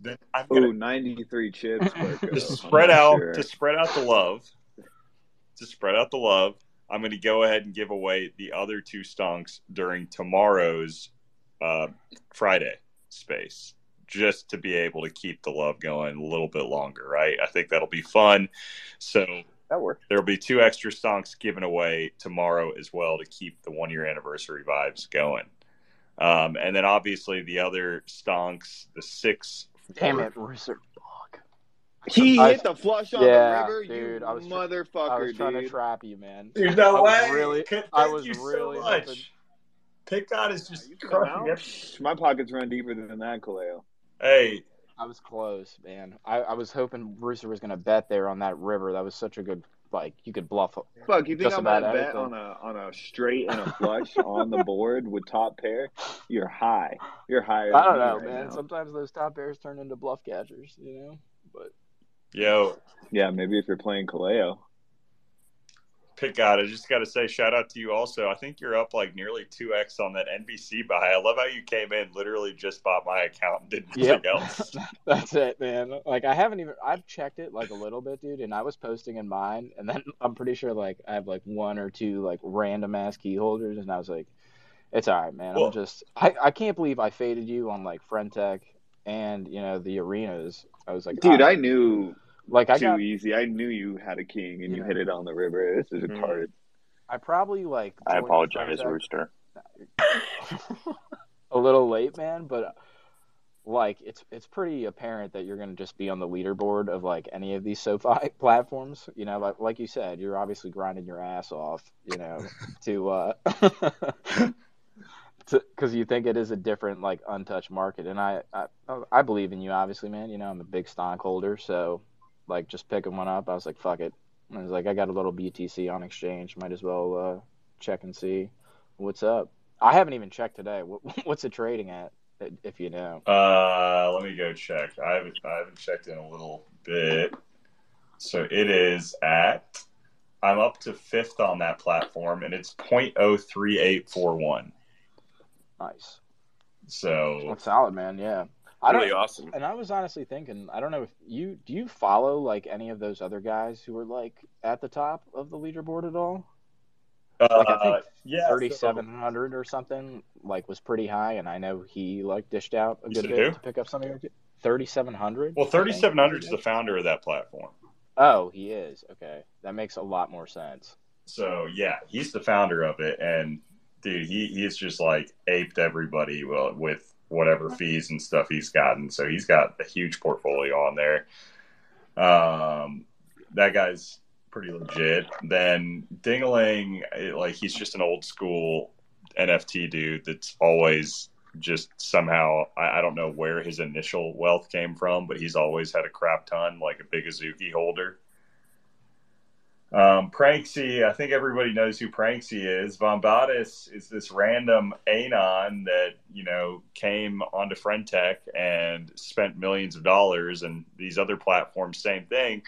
then i'm gonna Ooh, 93 chips. To spread out sure. to spread out the love to spread out the love i'm going to go ahead and give away the other two stonks during tomorrow's uh, friday space just to be able to keep the love going a little bit longer right i think that'll be fun so That works. there'll be two extra stonks given away tomorrow as well to keep the one year anniversary vibes going um, and then obviously the other stonks the six Damn it, Rooster. He I- hit the flush on yeah, the river, dude, you I was tr- motherfucker, I was trying dude. to trap you, man. Dude, no I was way. Really, Thank I was you so really much. hoping. Pick God is just You come crushing. My pockets run deeper than that, Kaleo. Hey, I was close, man. I, I was hoping Rooster was gonna bet there on that river. That was such a good, like, you could bluff. Fuck, you think I'm gonna bet on a on a straight and a flush on the board with top pair? You're high. You're higher. I don't know, right man. now. Sometimes those top pairs turn into bluff catchers, you know. But yo, Yeah, maybe if you're playing Kaleo. Pick God, I just got to say, shout out to you also. I think you're up like nearly 2x on that NBC buy. I love how you came in, literally just bought my account and did nothing Yep. else. That's it, man. Like I haven't even I've checked it like a little bit, dude, and I was posting in mine, and then I'm pretty sure like I have like one or two like random ass key holders, and I was like, it's all right, man. Well- I'm just I I can't believe I faded you on like Friendtech and you know the arenas. I was like, Dude, ah. I knew like I too got easy. I knew you had a king and you Yeah. hit it on the river. This is Mhm. retarded. I probably like I apologize, Rooster. a little late, man, but like it's it's pretty apparent that you're gonna just be on the leaderboard of like any of these SoFi platforms. You know, like like you said, you're obviously grinding your ass off, you know, to uh because you think it is a different like untouched market, and I, I I believe in you, obviously, man. You know, I'm a big stockholder, so like just picking one up, I was like, fuck it. I was like, I got a little BTC on exchange, might as well uh, check and see what's up. I haven't even checked today. What, what's it trading at, if you know? Uh, let me go check. I haven't, I haven't checked in a little bit. So it is at. I'm up to fifth on that platform, and it's .03841. Nice. So That's solid, man. Yeah. I Really awesome. And I was honestly thinking, I don't know if you do you follow like any of those other guys who are like at the top of the leaderboard at all? Like I Uh, think yeah, thirty seven hundred or something like was pretty high, and I know he like dished out a good bit who? to pick up something. thirty seven hundred. Well, 3700 is the founder of that platform. Oh, he is. Okay, that makes a lot more sense. So yeah, he's the founder of it, and dude, he he's just like aped everybody with whatever fees and stuff he's gotten. So he's got a huge portfolio on there. Um, that guy's pretty legit. Then Dingaling, like he's just an old school NFT dude that's always just somehow I, I don't know where his initial wealth came from, but he's always had a crap ton, like a big Azuki holder. Um, Pranksy, I think everybody knows who Pranksy is. Vombatus is this random anon that, you know, came onto Friendtech and spent millions of dollars and these other platforms, same thing.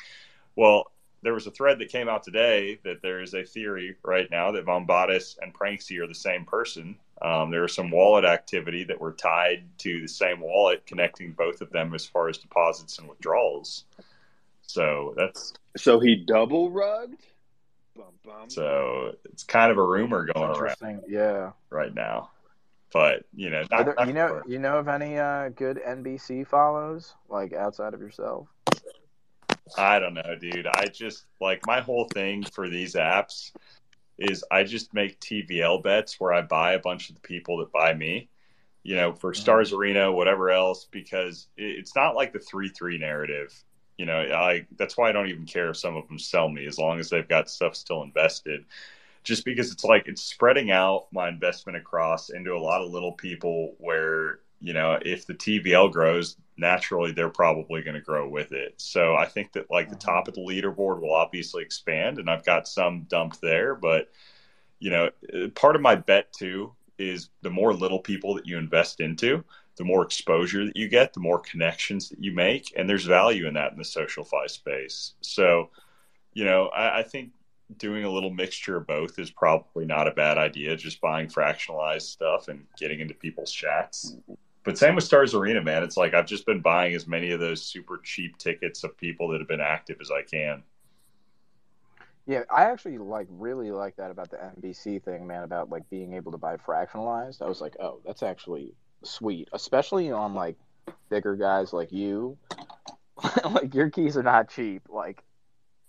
Well, there was a thread that came out today that there is a theory right now that Vombatus and Pranksy are the same person. Um, there was some wallet activity that were tied to the same wallet, connecting both of them as far as deposits and withdrawals. So that's So he double rugged. Bum, bum. so it's kind of a rumor going around Yeah. right now. But you know, not, there, you know, confirmed. you know of any uh, good NBC follows like outside of yourself? I don't know, dude. I just like my whole thing for these apps is I just make TVL bets where I buy a bunch of the people that buy me, you know, for Stars Arena, whatever else, because it- it's not like the three three narrative. You know, I that's why I don't even care if some of them sell me as long as they've got stuff still invested. Just because it's like it's spreading out my investment across into a lot of little people where, you know, if the TVL grows, naturally they're probably going to grow with it. So I think that like the top of the leaderboard will obviously expand and I've got some dumped there, but you know, part of my bet too is the more little people that you invest into, the more exposure that you get, the more connections that you make, and there's value in that in the social fi space. So, you know, I, I think doing a little mixture of both is probably not a bad idea. Just buying fractionalized stuff and getting into people's chats. But same with Stars Arena, man. It's like I've just been buying as many of those super cheap tickets of people that have been active as I can. Yeah, I actually like really like that about the NBC thing, man. About like being able to buy fractionalized. I was like, oh, that's actually sweet, especially on like bigger guys like you. like your keys are not cheap, like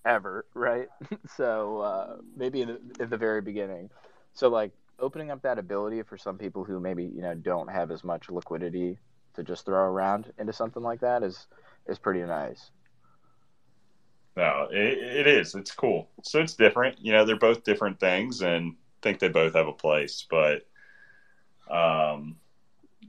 ever, right? so uh, maybe in the, at the very beginning. So like opening up that ability for some people who maybe you know don't have as much liquidity to just throw around into something like that is is pretty nice. No, it, it is. It's cool. So it's different. You know, they're both different things, and think they both have a place. But, um,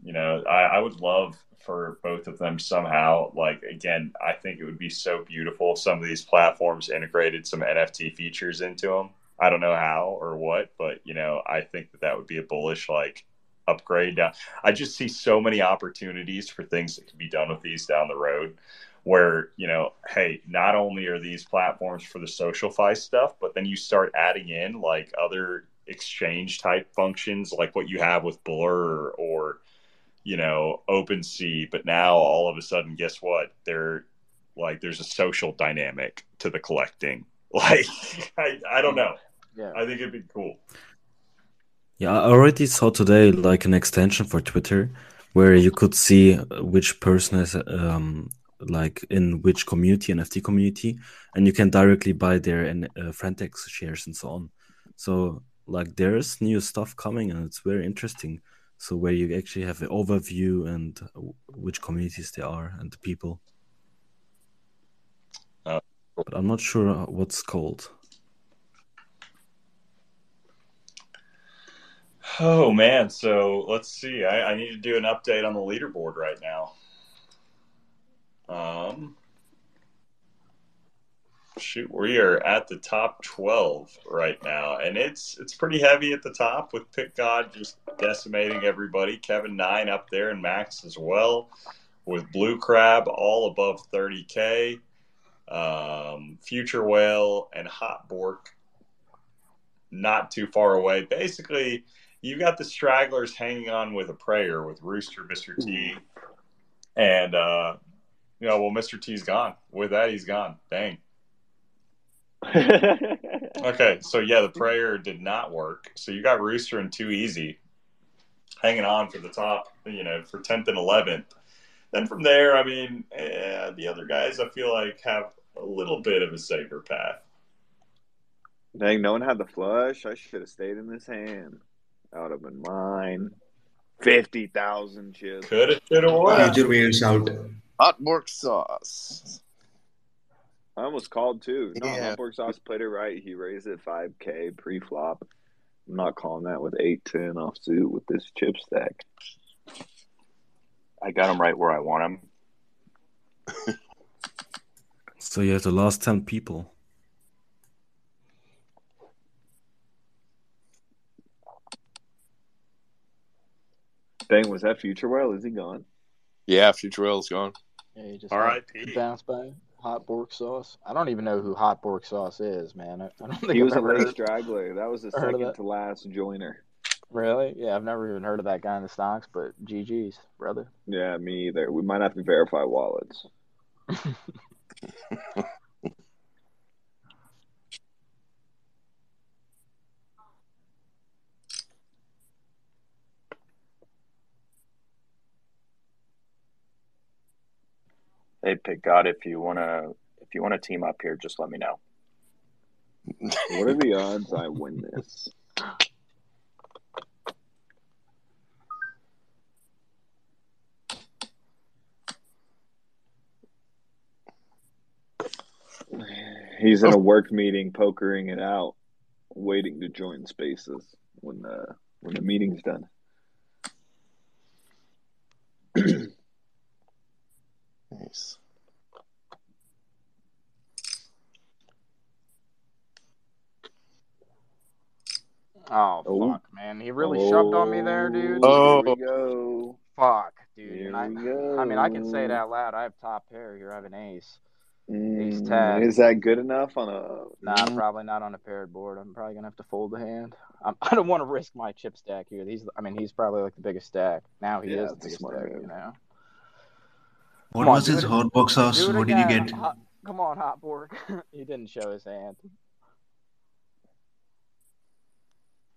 you know, I, I would love for both of them somehow. Like again, I think it would be so beautiful if some of these platforms integrated some NFT features into them. I don't know how or what, but you know, I think that that would be a bullish like upgrade. Down. I just see so many opportunities for things that could be done with these down the road where you know hey not only are these platforms for the social fi stuff but then you start adding in like other exchange type functions like what you have with blur or you know OpenSea but now all of a sudden guess what there like there's a social dynamic to the collecting like I, I don't know Yeah. I think it'd be cool Yeah, I already saw today like an extension for Twitter where you could see which person is um like in which community, NFT community, and you can directly buy their and uh, Frentex shares and so on. So like there's new stuff coming and it's very interesting. So where you actually have an overview and uh, which communities they are and the people. Uh, But I'm not sure what's called. oh man so let's see I, I need to do an update on the leaderboard right now Um, shoot, we are at the top twelve right now, and it's it's pretty heavy at the top with Pick God just decimating everybody. Kevin Nine up there and Max as well, with Blue Crab all above thirty k. um, Future Whale, and Hot Bork not too far away. Basically, you've got the stragglers hanging on with a prayer with Rooster, Mr. T, and uh, you know, well, Mr. T's gone. With that, he's gone. Dang. okay, so yeah, the prayer did not work. So you got Rooster and Too Easy hanging on for the top, you know, for tenth and eleventh. Then from there, I mean, eh, the other guys I feel like have a little bit of a safer path. Dang, no one had the flush. I should have stayed in this hand. That would have been mine. Fifty thousand chips. Could have, should have, would have. Future whales out. Hot Bork sauce. I almost called too. No, Yeah. Hamburg sauce played it right. He raised it five K pre flop. I'm not calling that with eight ten off suit with this chip stack. I got him right where I want him. So you have the last 10 people. Dang, was that Future Whale? Is he gone? Yeah, Future Whale's gone. Yeah, he just R.I.P.. bounce by hot bork sauce. I don't even know who hot bork sauce is, man. I, I don't think He I've was a ever late straggler. That was the second to last joiner. Really? Yeah, I've never even heard of that guy in the stonks, but GG's, brother. Yeah, me either. We might have to verify wallets. Hey, pick God, if you wanna if you wanna team up here, just let me know. What are the odds I win this? He's in a oh. work meeting, pokering it out, waiting to join spaces when the when the meeting's done. Nice. Oh, Oh. fuck, man. He really shoved on me there, dude. Oh, here we go. Fuck, dude. Here And I. I mean, I can say it out loud. I have top pair here. I have an ace. Ace Mm, tag. Is that good enough on a? Nah, probably not on a paired board. I'm probably gonna have to fold the hand. I'm, I don't want to risk my chip stack here. He's, I mean, he's probably like the biggest stack. Now he Yeah, is the biggest stack, move. you know. What Come on, was his it- hot box sauce? Do it What did you get? Hot, come on, Hot Borg. he didn't show his hand.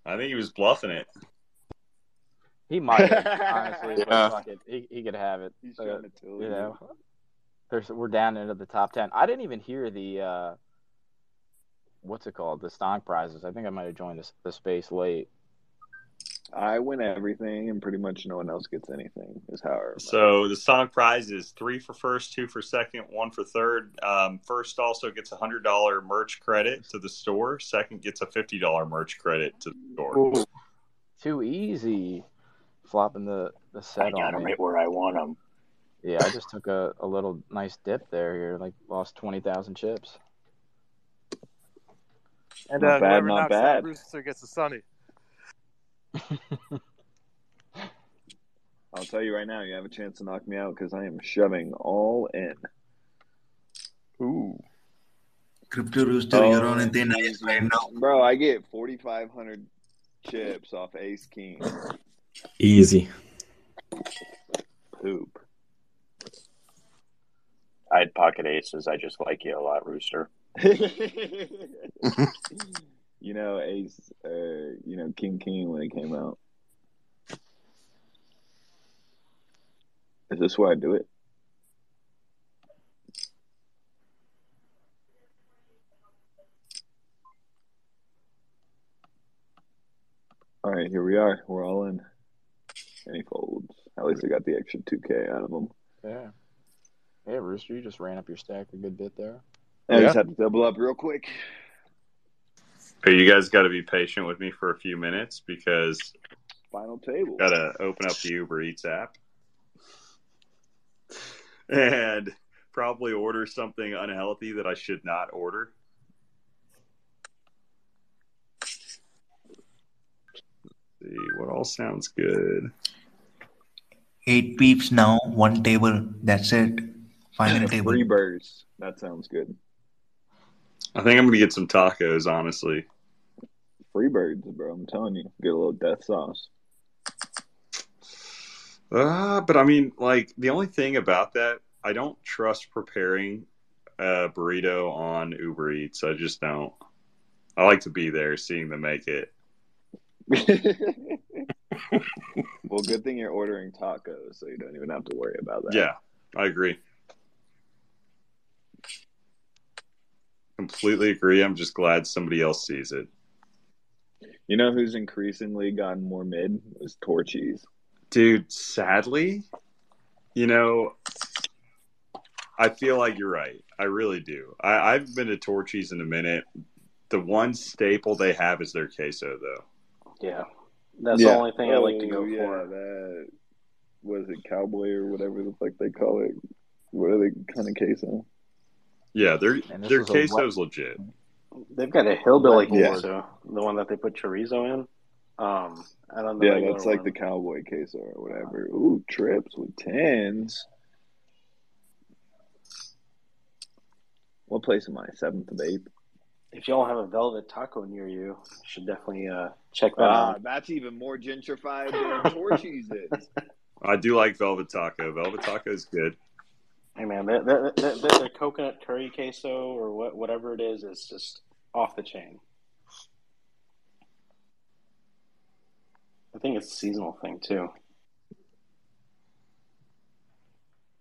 I think he was bluffing it. He might have, honestly, Yeah. but fuck it. He, he could have it. He's Uh, trying to tell you you. know, there's we're down into the top ten. I didn't even hear the uh, what's it called, the stonk prizes. I think I might have joined the, the space late. I win everything, and pretty much no one else gets anything. Is how I remember. So the stonk prize is three for first, two for second, one for third. Um, first also gets a hundred dollar merch credit to the store. Second gets a fifty dollar merch credit to the store. Too easy, flopping the the set I got on him right where I want him. Yeah, I just took a, a little nice dip there. Here, like lost twenty thousand chips. And Not uh, bad, whoever not knocks bad. out Rooster gets a Sunny. I'll tell you right now, you have a chance to knock me out because I am shoving all in. Ooh. Crypto Rooster, Oh, you're on a thin ice right now. Bro, I get 4,500 chips off Ace King. Easy. Poop. I had pocket aces. I just like you a lot, Rooster. you know, Ace, uh, you know, King King when it came out. Is this why I do it? All right, here we are. We're all in. And he folds. At least I got the extra 2K out of him. Yeah. Yeah, Rooster, you just ran up your stack a good bit there. I just had to double up real quick. Hey, you guys got to be patient with me for a few minutes because Final table. got to open up the Uber Eats app and probably order something unhealthy that I should not order. Let's see what all sounds good. Eight peeps now, one table. That's it. Final table. Three burst. That sounds good. I think I'm gonna get some tacos. Honestly, Freebirds, bro. I'm telling you, get a little death sauce. uh, but I mean, like the only thing about that, I don't trust preparing a burrito on Uber Eats. I just don't. I like to be there, seeing them make it. well, good thing you're ordering tacos, so you don't even have to worry about that. Yeah, I agree. Completely agree. I'm just glad somebody else sees it. You know who's increasingly gotten more mid is Torchy's. Dude, sadly, you know, I feel like you're right. I really do. I, I've been to Torchy's in a minute. The one staple they have is their queso, though. Yeah, that's the only thing I like to Oh, go yeah, for. That was it, cowboy or whatever the fuck they call it. What are they kind of queso? Yeah, their And their was a queso's legit. They've got a hillbilly Yeah. queso, the one that they put chorizo in. Um, I don't know. Yeah, regular that's like one. the cowboy queso or whatever. Ooh, trips with tens. What place am I? Seventh of eighth. If y'all have a velvet taco near you, you should definitely uh, check that Ah, out. that's even more gentrified than Torchy's is. I do like Velvet Taco. Velvet Taco is good. Hey man, their, their, their, their coconut curry queso or what, whatever it is is just off the chain. I think it's a seasonal thing too.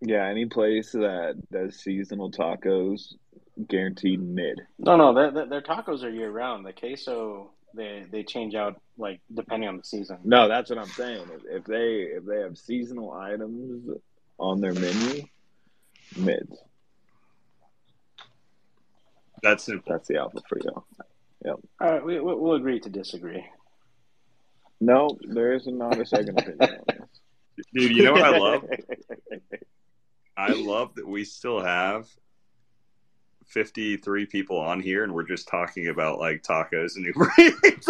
Yeah, any place that does seasonal tacos, guaranteed mid. No, no, their, their, their tacos are year round. The queso they they change out like depending on the season. No, that's what I'm saying. If, if they if they have seasonal items on their menu, mids. That's simple. That's the alpha for you. Yep. All right, we, we- we'll agree to disagree. No, there is not a second opinion on this. Dude, you know what I love? I love that we still have 53 people on here and we're just talking about like tacos and Uber Eats.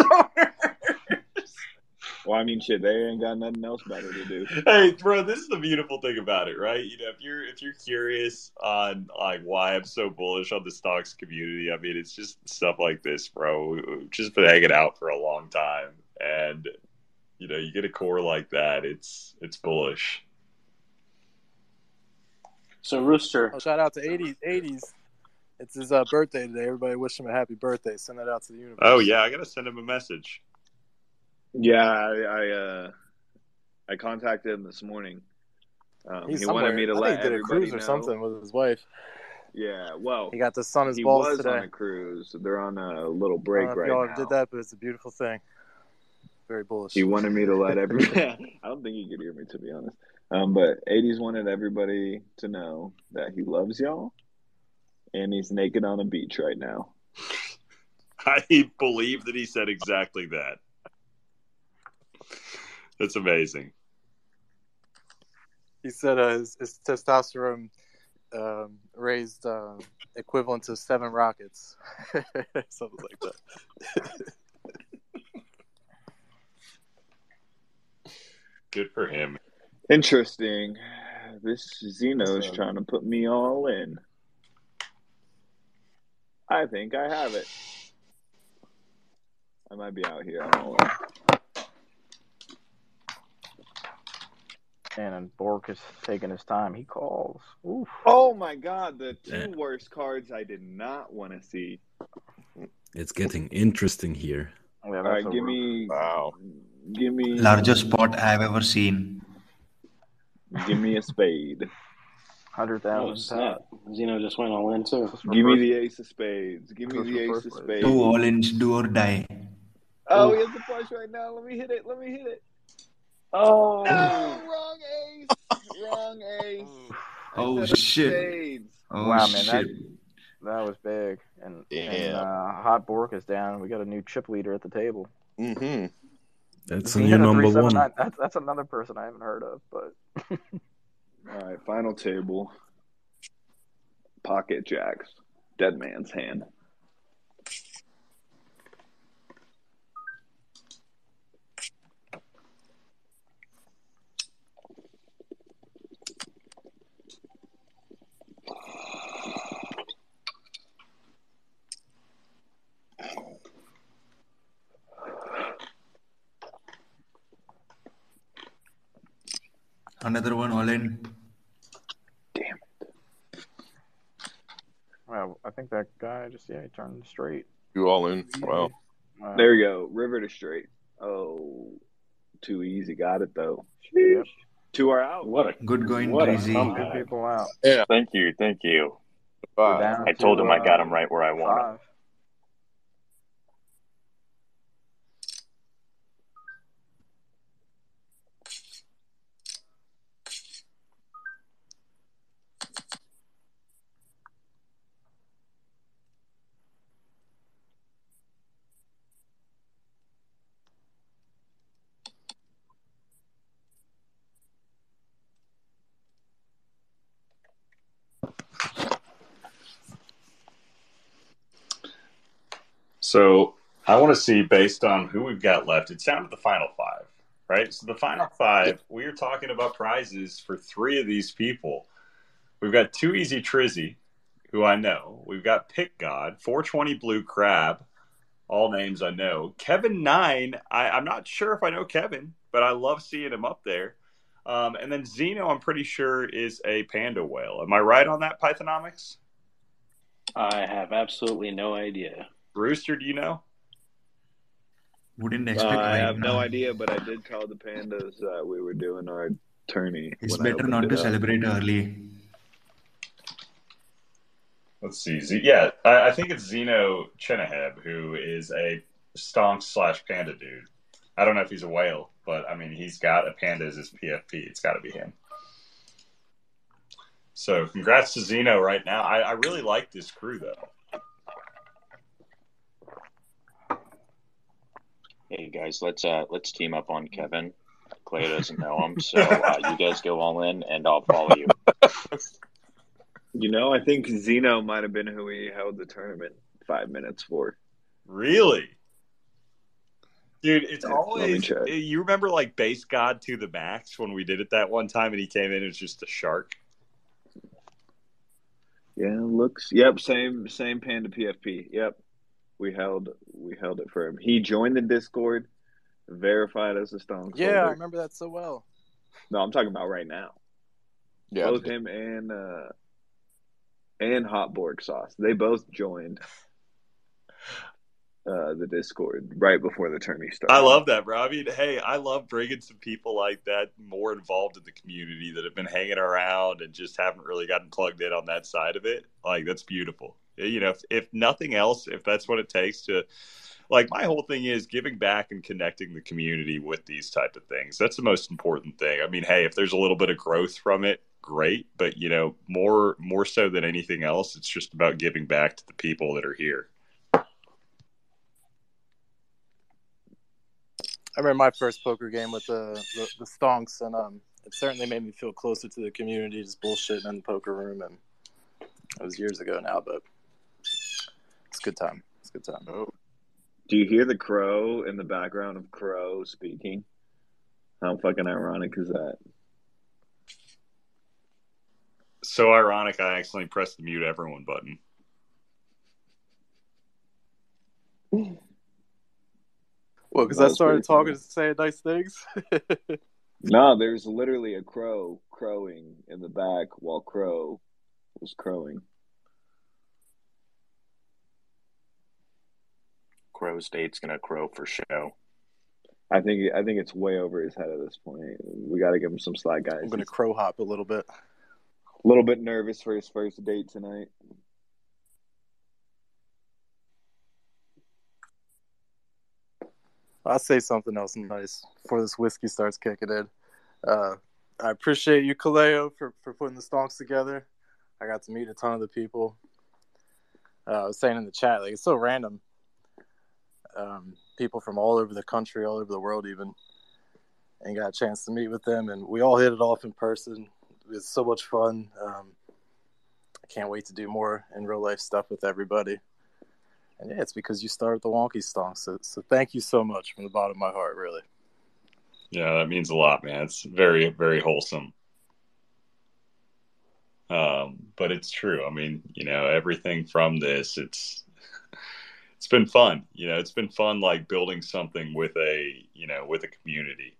Well, I mean, shit, they ain't got nothing else better to do. hey, bro, this is the beautiful thing about it, right? You know, if you're if you're curious on like why I'm so bullish on the stonks community, I mean, it's just stuff like this, bro. We- We've just been hanging out for a long time, and you know, you get a core like that, it's it's bullish. So Rooster, Oh, shout out to 80s. 80s. It's his uh, birthday today. Everybody wish him a happy birthday. Send that out to the universe. Oh yeah, I gotta send him a message. Yeah, I I, uh, I contacted him this morning. Um, He's he somewhere. wanted me to I think let he did a everybody cruise or know. something with his wife. Yeah, well, He got the sun his he balls was today. on a cruise. They're on a little I break don't know if right y'all now. did that, but it's a beautiful thing. Very bullish. He wanted me to let everybody. I don't think he could hear me to be honest. Um, but 80s wanted everybody to know that he loves y'all, and he's naked on a beach right now. I believe that he said exactly that. That's amazing. He said uh, his, his testosterone um, raised uh, equivalent to seven rockets, something like that. Good for him. Interesting. This Zeno's So- trying to put me all in. I think I have it. I might be out here. I don't know. And Bork is taking his time. He calls. Oof. Oh my god, the two Yeah. worst cards I did not want to see. It's getting interesting here. Yeah, All that's right, a give roof. me, Wow. give me, Largest pot I have ever seen. give me a spade. Hundred oh, thousand. snap! Zeno just went all in too. Give me the ace of spades. Give me the ace of spades. Two all ins, do or die. Oh, he has the flush right now. Let me hit it. Let me hit it. Oh, No, wrong ace. Wrong ace. Oh shit. spades. Oh wow, man, shit. that that was big. And and uh, Hot Bork is down. We got a new chip leader at the table. Mm-hmm. That's a new number one. 379. That's that's another person I haven't heard of, but All right, final table. Pocket jacks. Dead man's hand. Another one all in. Damn it. Well, I think that guy just yeah, he turned straight. You all in? Wow. Uh, There you go. River to straight. Oh, too easy. Got it though. Yep. Two are out. What a Good going, what a Breezy. Two comeback. people out. Yeah. Thank you, thank you. We're Five. down I told to, him I got uh, him right where I want So I want to see based on who we've got left. It's down to the final five, right? So the final five, we are talking about prizes for three of these people. We've got two Easy Trizzy, who I know. We've got Pick God, 420 Blue Crab, all names I know. Kevin Nine, I, I'm not sure if I know Kevin, but I love seeing him up there. Um, and then Zeno, I'm pretty sure is a panda whale. Am I right on that, Pythonomics? I have absolutely no idea. Rooster, do you know? Wouldn't Uh, I right have no idea, but I did tell the pandas that we were doing our tourney. It's better not it to up. celebrate early. Let's see. Z- yeah, I, I think it's Zeno Chenaheb, who is a stonk slash panda dude. I don't know if he's a whale, but I mean, he's got a panda as his PFP. It's got to be him. So, congrats to Zeno right now. I, I really like this crew, though. Hey guys, let's uh let's team up on Kevin. Clay doesn't know him, so uh, you guys go all in, and I'll follow you. You know, I think Zeno might have been who we held the tournament five minutes for. Really? Dude, it's Yeah, always. You remember, like, Base God to the max when we did it that one time and he came in as just a shark? Yeah, looks. Yep, same same panda PFP. Yep, we held we held it for him. He joined the Discord, verified as a Stonks Yeah, I remember that so well. No, I'm talking about right now. Yeah. Both him and uh and Hot Borg Sauce. They both joined uh the Discord right before the tourney started. I love that, bro. I mean, hey, I love bringing some people like that more involved in the community that have been hanging around and just haven't really gotten plugged in on that side of it. Like, that's beautiful. You know, if, if nothing else, if that's what it takes to, like, my whole thing is giving back and connecting the community with these type of things. That's the most important thing. I mean, hey, if there's a little bit of growth from it, great. But you know, more more so than anything else, it's just about giving back to the people that are here. I remember my first poker game with the, the the Stonks, and um, it certainly made me feel closer to the community, just bullshitting in the poker room, and it was years ago now, but it's a good time. It's a good time. Oh. Do you hear the crow in the background of Crow speaking? How fucking ironic is that? So ironic, I accidentally pressed the mute everyone button. Well, because I started talking funny. and saying nice things. No, there's literally a crow crowing in the back while Crow was crowing. Crow State's gonna crow for show. I think I think it's way over his head at this point. We got to give him some slack, guys. I'm gonna He's crow hop a little bit. a little bit nervous for his first date tonight. I'll say something else nice before this whiskey starts kicking in. Uh, I appreciate you, Kaleo, for, for putting the stonks together. I got to meet a ton of the people. Uh, I was saying in the chat, like it's so random. Um, people from all over the country, all over the world, even, and got a chance to meet with them, and we all hit it off in person. It was so much fun. Um, I can't wait to do more in real life stuff with everybody. And yeah, it's because you started the Wonky Stonk. So, so thank you so much from the bottom of my heart, really. Yeah, that means a lot, man. It's very, very wholesome. Um, but it's true. I mean, you know, everything from this, it's it's been fun. You know, it's been fun like building something with a you know with a community.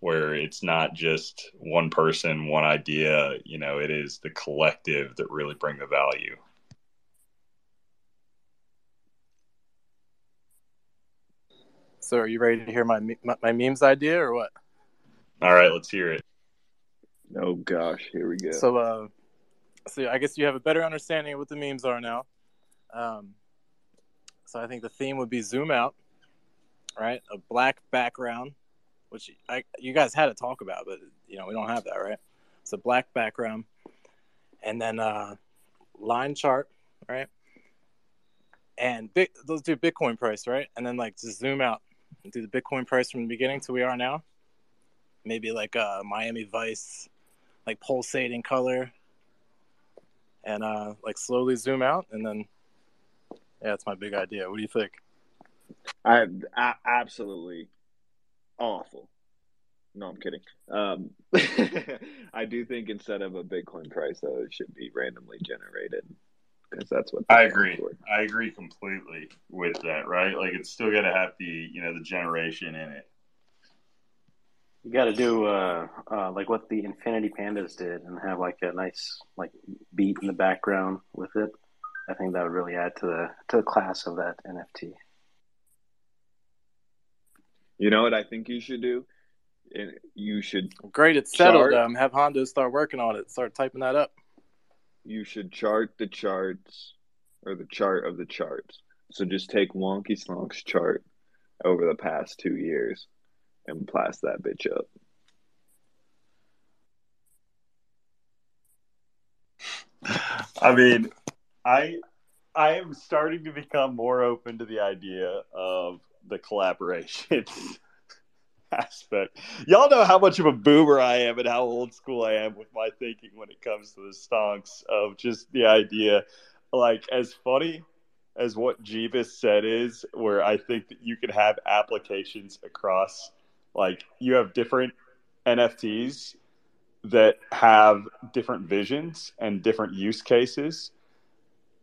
where it's not just one person, one idea. You know, it is the collective that really bring the value. So, are you ready to hear my my, my memes idea or what? All right, let's hear it. Oh gosh, here we go. So, uh, so I guess you have a better understanding of what the memes are now. Um, so I think the theme would be zoom out, right? A black background, which I you guys had to talk about, but you know we don't have that, right? It's a black background, and then uh, line chart, right? And big, those do Bitcoin price, right? And then like just zoom out and do the Bitcoin price from the beginning to we are now. Maybe like uh, Miami Vice, like pulsating color, and uh, like slowly zoom out, and then yeah, that's my big idea. What do you think? I, I absolutely awful. No, I'm kidding. Um, I do think instead of a Bitcoin price, though, it should be randomly generated because that's what I agree. I agree completely with that. Right? Like it's still got to have the you know the generation in it. You got to do uh, uh, like what the Infinity Pandas did, and have like a nice like beat in the background with it. I think that would really add to the to the class of that NFT. You know what I think you should do? You should Great, it's settled. chart- Um, have Hondo start working on it. Start typing that up. You should chart the charts or the chart of the charts. So just take Wonky Stonk's chart over the past two years and blast that bitch up. I mean, I I am starting to become more open to the idea of the collaboration aspect. Y'all know how much of a boomer I am and how old school I am with my thinking when it comes to the stonks of just the idea, like as funny as what Jeebus said is, where I think that you can have applications across, like you have different NFTs that have different visions and different use cases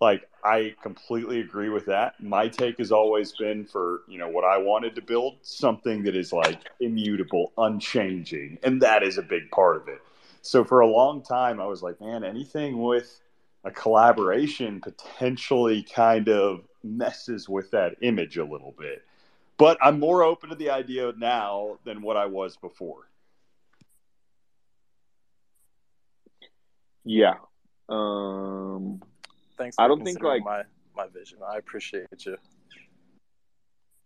like I completely agree with that. My take has always been for, you know, what I wanted to build, something that is like immutable, unchanging, and that is a big part of it. So for a long time I was like, man, anything with a collaboration potentially kind of messes with that image a little bit. But I'm more open to the idea now than what I was before. Yeah. Um Thanks. For I don't think like my my vision. I appreciate you.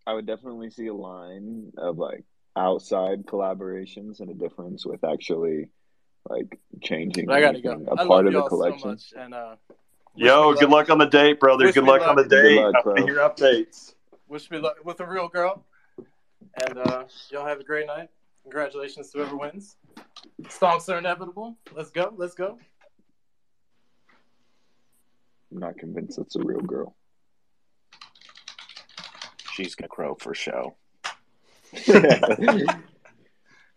I would definitely see a line of like outside collaborations and a difference with actually like changing But I gotta go. a I part of the y'all so collection. much, and uh, Yo, good luck on the date, brother. Wish Good me luck on the luck. Good date. luck, I want to bro. hear updates. wish me luck with a real girl. And uh, y'all have a great night. Congratulations to whoever wins. Stonks are inevitable. Let's go. Let's go. I'm not convinced it's a real girl. She's gonna crow for show.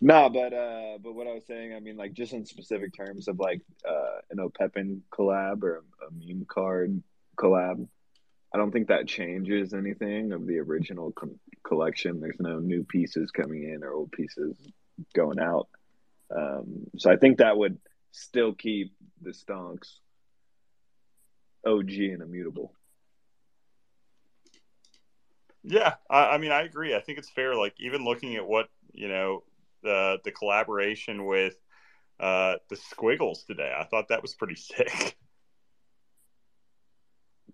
no, but uh, but what I was saying, I mean, like just in specific terms of like uh, an Opepen collab or a meme card collab, I don't think that changes anything of the original co- collection. There's no new pieces coming in or old pieces going out. Um, so I think that would still keep the stonks OG and immutable. Yeah, I, I mean, I agree. I think it's fair. Like even looking at what you know the the collaboration with uh, the Squiggles today, I thought that was pretty sick.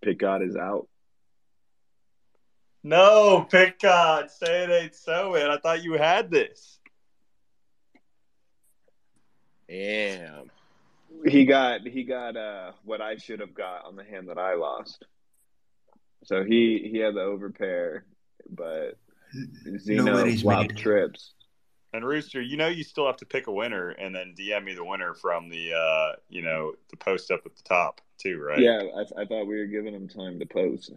Pick God is out. No, pick God, say it ain't so, man. I thought you had this. Damn. He got he got uh what I should have got on the hand that I lost. So he he had the overpair, but Zeno worries, flopped mate. trips. And Rooster, you know you still have to pick a winner and then DM me the winner from the uh, you know the post up at the top too, right? Yeah, I, I thought we were giving him time to post.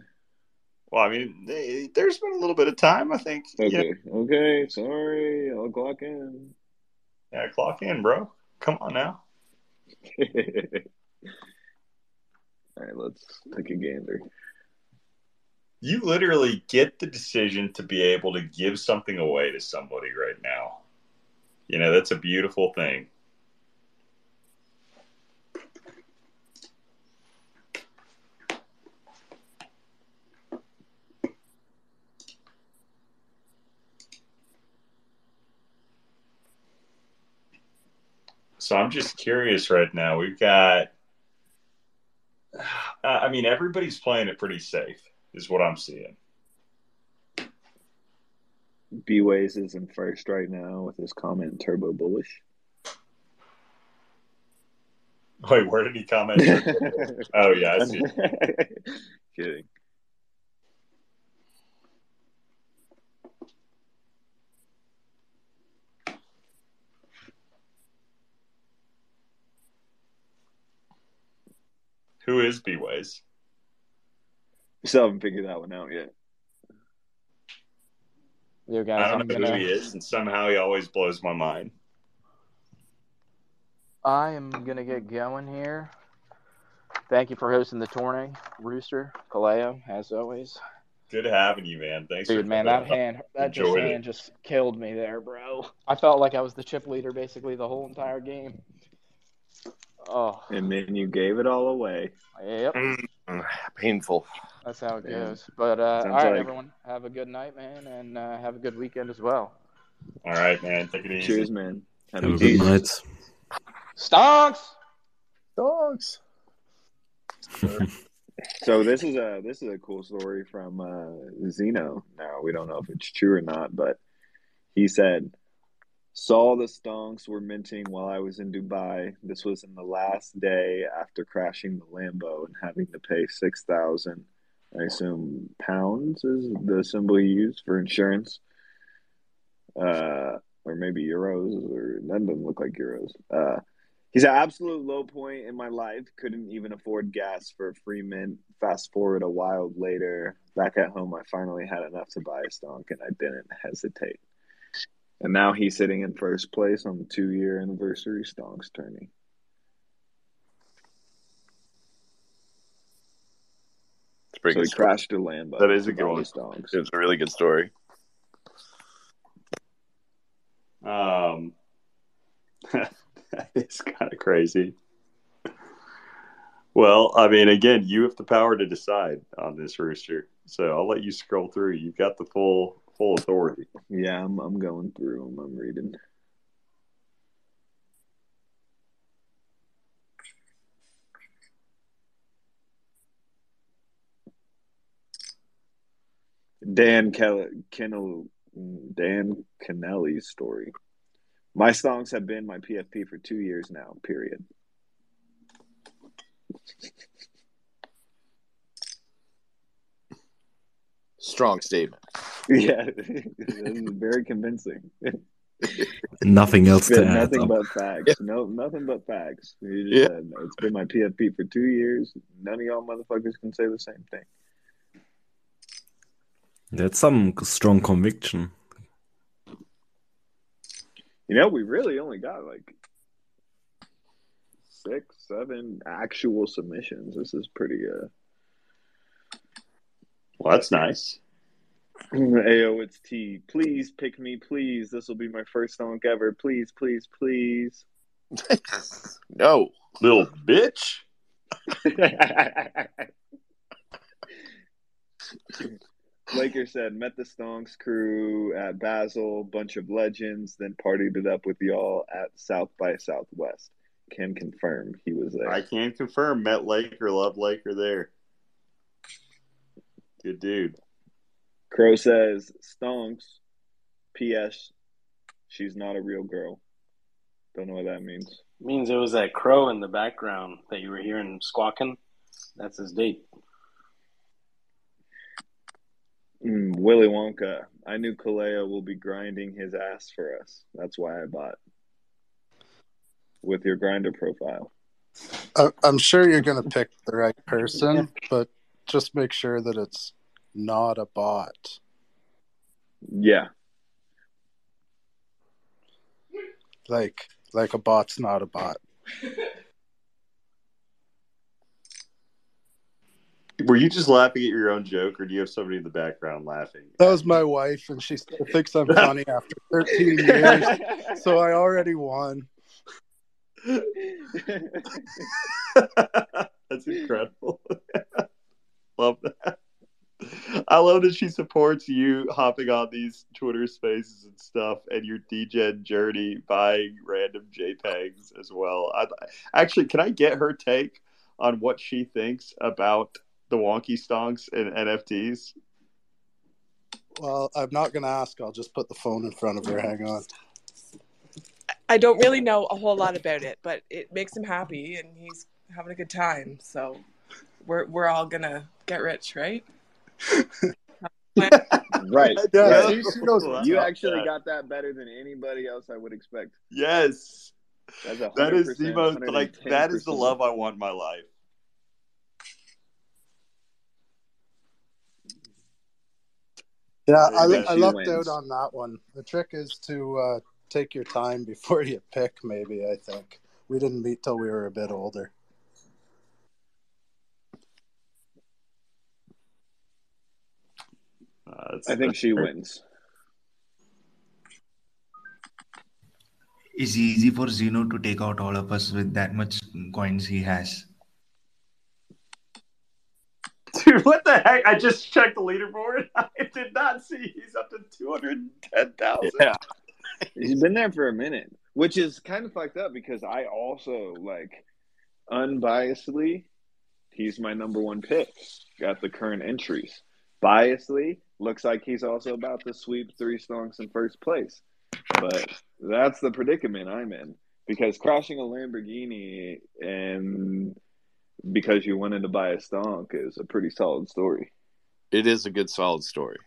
Well, I mean, they, there's been a little bit of time, I think. you know. Okay, okay, sorry, I'll clock in. Yeah, clock in, bro. Come on now. All right, let's take a gander. You literally get the decision to be able to give something away to somebody right now. You know, that's a beautiful thing. So I'm just curious right now. We've got, uh, I mean, everybody's playing it pretty safe, is what I'm seeing. B Ways is in first right now with his comment turbo bullish. Wait, where did he comment? oh yeah, I see. Kidding. Who is B Ways? Still haven't figured that one out yet. Yo, guys, I don't I'm know gonna. who he is, and somehow he always blows my mind. I am gonna get going here. Thank you for hosting the tourney, Rooster, Kaleo, as always. Good having you, man. Thanks, Dude, for man, that up. hand, that just hand just killed me there, bro. I felt like I was the chip leader basically the whole entire game. Oh, And then you gave it all away. yep, Mm, painful. that's how it Damn. goes. But uh, all Sounds right, like- everyone, have a good night, man, and uh, have a good weekend as well. All right, man. Take it easy. Cheers, man. Have a good night. Stonks. Dogs. So this is a this is a cool story from uh, Zeno. Now we don't know if it's true or not, but he said, "Saw the stonks were minting while I was in Dubai. This was in the last day after crashing the Lambo and having to pay six thousand. I assume pounds is the symbol he used for insurance, uh, or maybe euros, or that doesn't look like euros." Uh, He's an absolute low point in my life. Couldn't even afford gas for a free mint. Fast forward a while later, back at home, I finally had enough to buy a stonk, and I didn't hesitate. And now he's sitting in first place on the two-year anniversary stonks tourney. It's a pretty So good he story. crashed a Lambo. That is a good buy one. Stonks. It's a really good story. Um, it's kind of crazy. Well, I mean, again, you have the power to decide on this, Rooster. So I'll let you scroll through. You've got the full full authority. Yeah, I'm, I'm going through them. I'm reading. Dan Kennel, Dan Kennelly's story. My stonks have been my PFP for two years now. Period. Strong statement. Yeah, this is very convincing. Nothing else to add. nothing up. but facts. No, nothing but facts. Just Yeah. said it's been my PFP for two years. None of y'all motherfuckers can say the same thing. That's some strong conviction. You know, we really only got like six, seven actual submissions. This is pretty uh Well, that's nice. Ayo, it's T. Please pick me, please. This will be my first stonk ever. Please, please, please. No. Little bitch. Laker said, met the Stonks crew at Basel, bunch of legends, then partied it up with y'all at South by Southwest. Can confirm he was there. I can confirm. Met Laker, love Laker there. Good dude. Crow says, Stonks, P.S. She's not a real girl. Don't know what that means. means it was that crow in the background that you were hearing squawking. That's his date. Mm, Willy Wonka. I knew Kaleo will be grinding his ass for us. That's why I bought. With your grinder profile. I'm sure you're going to pick the right person, but just make sure that it's not a bot. Yeah. Like, like a bot's not a bot. Were you just laughing at your own joke, or do you have somebody in the background laughing? That was my wife, and she still thinks I'm funny after 13 years. So I already won. That's incredible. love that. I love that she supports you hopping on these Twitter spaces and stuff and your degen journey buying random JPEGs as well. I, actually, can I get her take on what she thinks about the wonky stonks and NFTs? Well, I'm not going to ask. I'll just put the phone in front of her. Hang on. I don't really know a whole lot about it, but it makes him happy and he's having a good time. So we're we're all gonna get rich, right? Right. Yeah, right. she- she knows what's you actually Yeah. got that better than anybody else I would expect. Yes. That's a That is the most like that is the love I want in my life. Yeah, I. I lucked wins. out on that one. The trick is to uh, take your time before you pick, maybe, I think. We didn't meet till we were a bit older. Uh, I think she wins. It's easy for Zeno to take out all of us with that much coins he has. Dude, what the heck? I just checked the leaderboard. I did not see he's up to two hundred ten thousand. Yeah. He's been there for a minute, which is kind of fucked up because I also like unbiasedly, he's my number one pick at the current entries. Biasedly, looks like he's also about to sweep three stonks in first place. But that's the predicament I'm in because crashing a Lamborghini and because you wanted to buy a stonk is a pretty solid story. It is a good, solid story.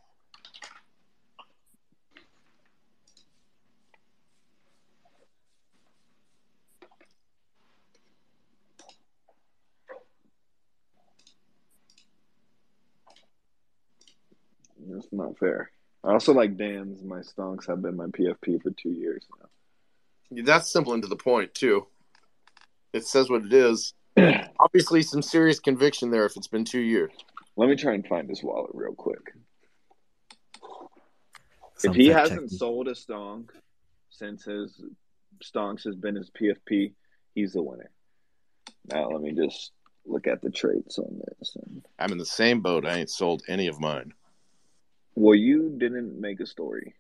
That's not fair. I also like Dan's. My stonks have been my PFP for two years now. That's simple and to the point too. It says what it is. Obviously, some serious conviction there. If it's been two years, Let me try and find his wallet real quick. Some if he hasn't checking. sold a stonk since his stonks has been his PFP, he's the winner. Now let me just look at the traits on this. I'm in the same boat. I ain't sold any of mine. Well, you didn't make a story.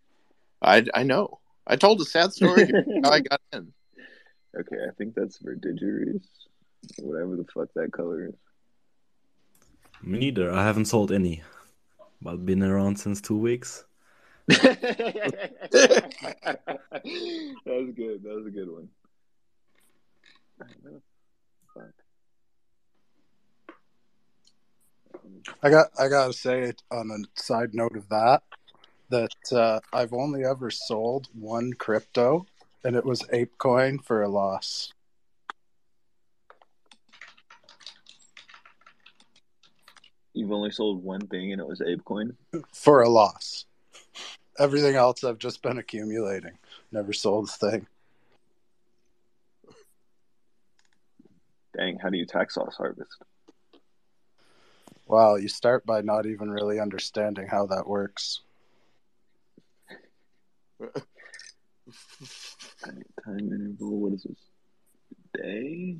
I I know. I told a sad story how I got in. Okay, I think that's Verdigris, whatever the fuck that color is. Me neither. I haven't sold any, but been around since two weeks. that was good. That was a good one. Fuck. I got I gotta say on a side note of that that uh, I've only ever sold one crypto and it was ApeCoin for a loss. You've only sold one thing and it was ApeCoin? For a loss. Everything else I've just been accumulating. Never sold a thing. Dang, how do you tax loss harvest? Wow, you start by not even really understanding how that works. Time interval, what is this? Day?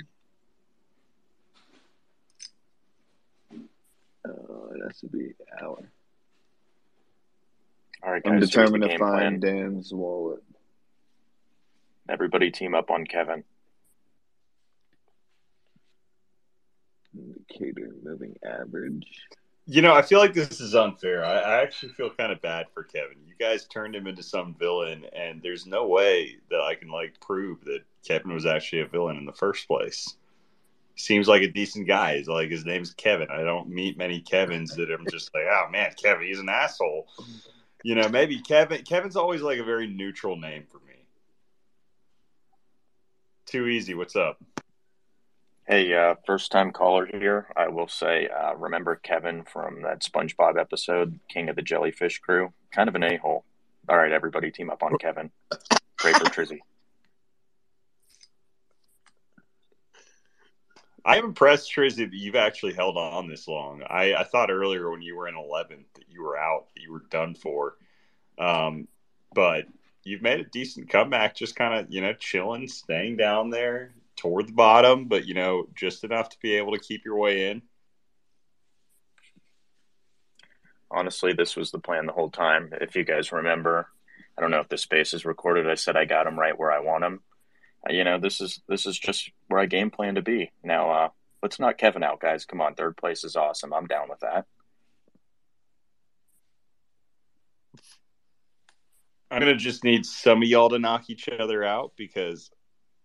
Oh, it has to be hour. All right, guys. I'm determined to find plan. Dan's wallet. Everybody team up on Kevin. Indicator moving average. You know, I feel like this is unfair. I, I actually feel kind of bad for Kevin. You guys turned him into some villain, and there's no way that I can like prove that Kevin was actually a villain in the first place. Seems like a decent guy. He's like his name's Kevin. I don't meet many Kevins that I'm just like, oh man, Kevin, he's an asshole. You know, maybe Kevin. Kevin's always like a very neutral name for me. Too easy. What's up? Hey, uh, first time caller here. I will say, uh, remember Kevin from that SpongeBob episode, King of the Jellyfish Crew? Kind of an a hole. All right, everybody team up on Kevin. Pray for Trizzy. I am impressed, Trizzy, that you've actually held on this long. I, I thought earlier when you were in 11th that you were out, that you were done for. Um, but you've made a decent comeback, just kind of, you know, chilling, staying down there toward the bottom, but, you know, just enough to be able to keep your way in. Honestly, this was the plan the whole time. If you guys remember, I don't know if the space is recorded. I said I got him right where I want him. Uh, you know, this is this is just where I game plan to be. Now, uh, let's not Kevin out, guys. Come on, third place is awesome. I'm down with that. I'm gonna just need some of y'all to knock each other out because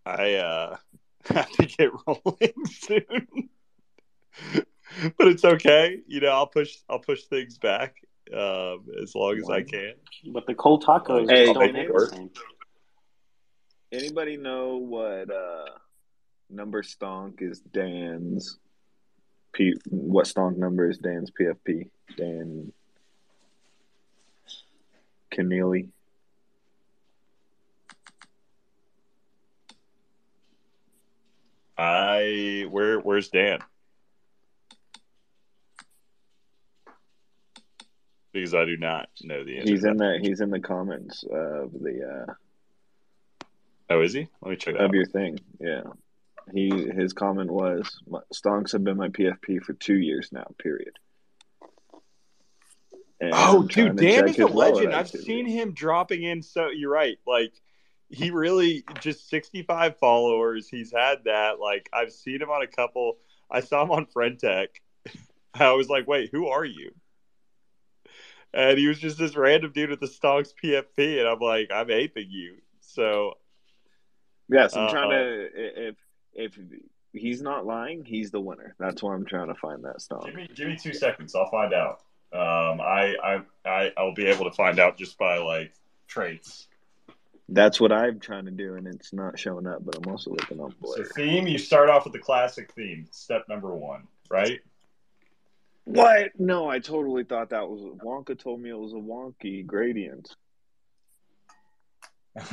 I uh, have to get rolling soon. but it's okay. You know, I'll push I'll push things back um, as long as I can. But the cold tacos Hey, don't make hit it the work. Anybody know what uh, number stonk is Dan's? P, what stonk number is Dan's PFP? Dan Keneally. I where where's Dan? Because I do not know the answer. He's in that. the he's in the comments of the uh, Oh, is he? Let me check that of out. your thing. Yeah, he his comment was "My- stonks have been my PFP for two years now. Period. And Oh, dude, Dan is a legend. I've seen him dropping in. So you're right. Like he really just 65 followers. He's had that. Like I've seen him on a couple. I saw him on Friendtech. I was like, wait, who are you? And he was just this random dude with the Stonks PFP, and I'm like, I'm aping you. So Yes, I'm uh, trying to. If if he's not lying, he's the winner. That's why I'm trying to find that stonk. Give me give me two seconds. I'll find out. Um, I I I I'll be able to find out just by like traits. That's what I'm trying to do, and it's not showing up. But I'm also looking on So theme, you start off with the classic theme. Step number one, right? What? No, I totally thought that was Wonka. Told me it was a wonky gradient.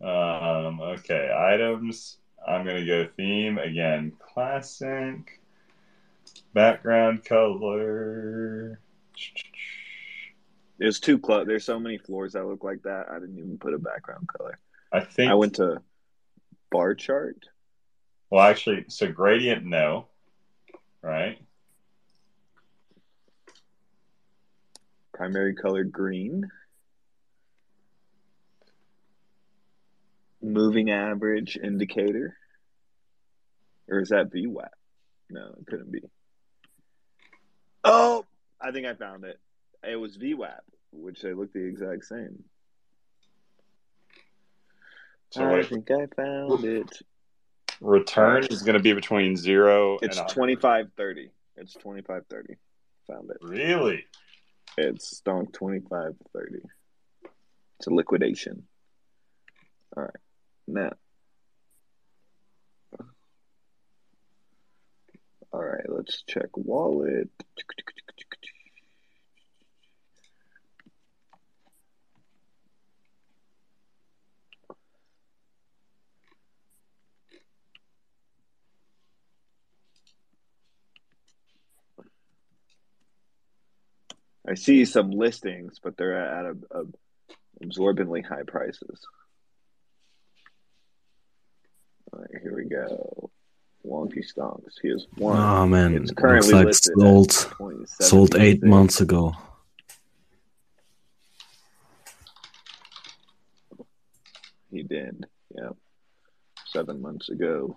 um, okay, items. I'm gonna go theme again. Classic. Background color. There's too close. There's so many floors that look like that. I didn't even put a background color. I think. I went to bar chart. Well, actually, so gradient, no. Right. Primary color green. Moving average indicator. Or is that VWAP? No, it couldn't be. Oh, I think I found it. It was VWAP, which they look the exact same. So I think I found it. Return is going to be between zero It's and 25 30. It's 25 30. Found it. Really? It's stonk 25 30. It's a liquidation. All right. Now. All right, let's check wallet. I see some listings, but they're at a, a absorbently high prices. All right, here we go. Wonky stonks. Here's one. Oh man, it's looks currently like sold sold eight 76. months ago. He did. Yep. Seven months ago.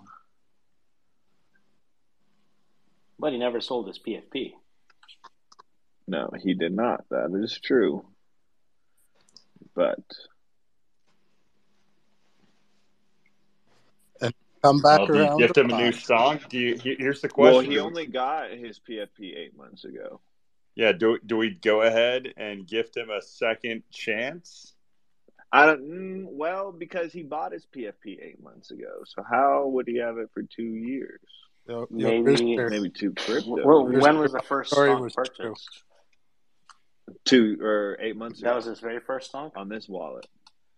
But he never sold his PFP. No, he did not. That is true. But And come back Well, do you around. gift him a new stonk? Do you? Here's the question. well, he only got his PFP eight months ago. Yeah. Do do we go ahead and gift him a second chance? I don't. Mm, well, because he bought his PFP eight months ago. So how would he have it for two years? Yo, yo, Maybe- Rooster, Maybe two crypto. Well, when was the first story stock was true. purchased? Two or eight months ago That was his very first stock. on this wallet.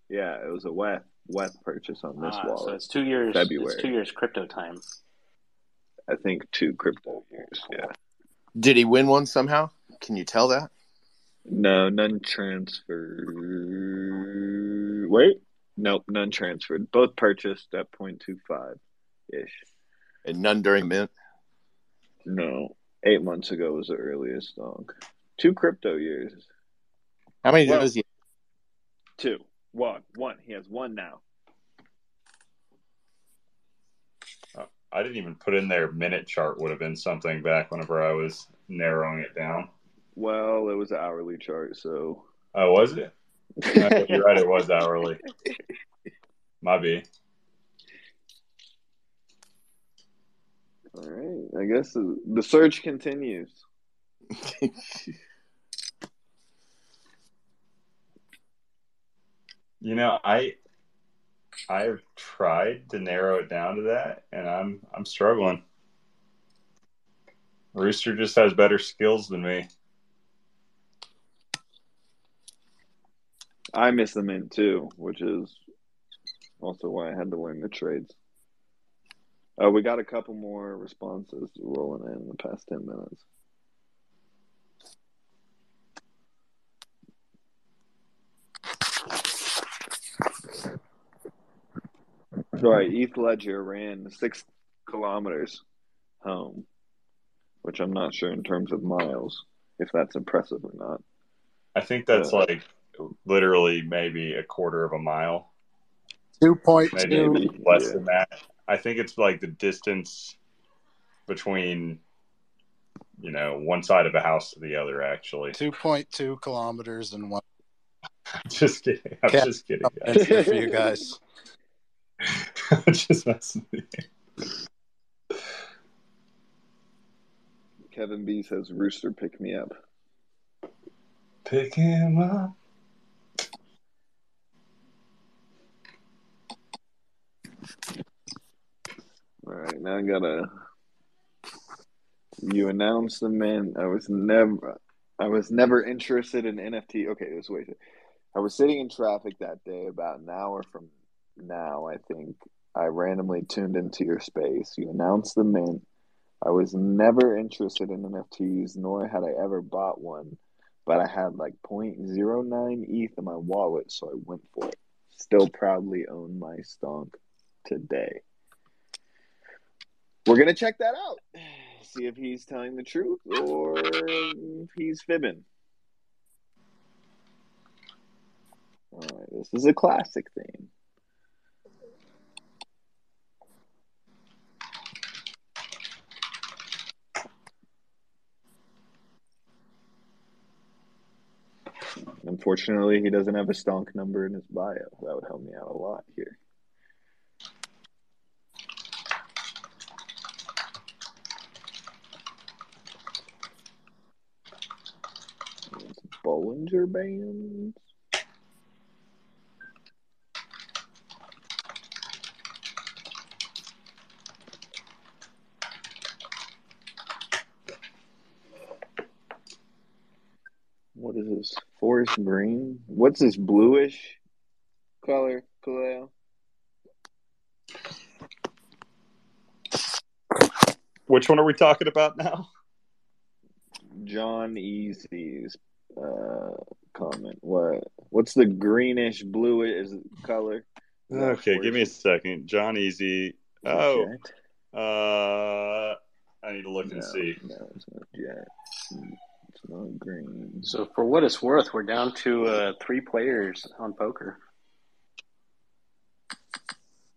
Yeah, it was a wet wet purchase on this Ah, wallet. so it's two years. February. It's two years crypto time. I think two crypto years. Yeah. Did he win one somehow? Can you tell that? No, none transferred. Wait, nope, none transferred. Both purchased at 0.25 ish. And none during mint. No, eight months ago was the earliest dog. Two crypto years. How many Well, does he? Two. One. One. He has one now. Uh, I didn't even put in there minute chart would have been something back whenever I was narrowing it down. Well, it was an hourly chart, so. Oh, was it? You're right, it was hourly. My B. All right. I guess the, the search continues. You know, I I've tried to narrow it down to that, and I'm I'm struggling. Rooster just has better skills than me. I miss the mint too, which is also why I had to learn the trades. Uh, we got a couple more responses rolling in in the past 10 minutes. All right, Heath Ledger ran six kilometers home, which I'm not sure in terms of miles if that's impressive or not. I think that's Uh, like literally maybe a quarter of a mile, Two point maybe two. Maybe, less yeah. than that. I think it's like the distance between, you know, one side of a house to the other. Actually, Two point two kilometers and one. just kidding. I'm Cat just kidding, guys. for you guys. Just messing with you. Kevin B says, Rooster, pick me up. Pick him up. All right, now I gotta. You announced the man. I was never. I was never interested in NFT. Okay, let's wait. I was sitting in traffic that day about an hour from now. I think I randomly tuned into your space. You announced the mint. I was never interested in NFTs, nor had I ever bought one, but I had like 0.09 ETH in my wallet, so I went for it. Still proudly own my stonk today. We're gonna check that out. See if he's telling the truth or if he's fibbing. All right, this is a classic theme. Unfortunately, he doesn't have a stonk number in his bio. That would help me out a lot here. Bollinger Bands. What is Green? What's this bluish color, Kaleo? Which one are we talking about now? John Easy's uh, comment. What? What's the greenish bluish color? Is that a Okay, give me a second. John Easy. Oh, uh, I need to look and see. no, it's not jet. It's green. So for what it's worth, we're down to uh, three players on poker.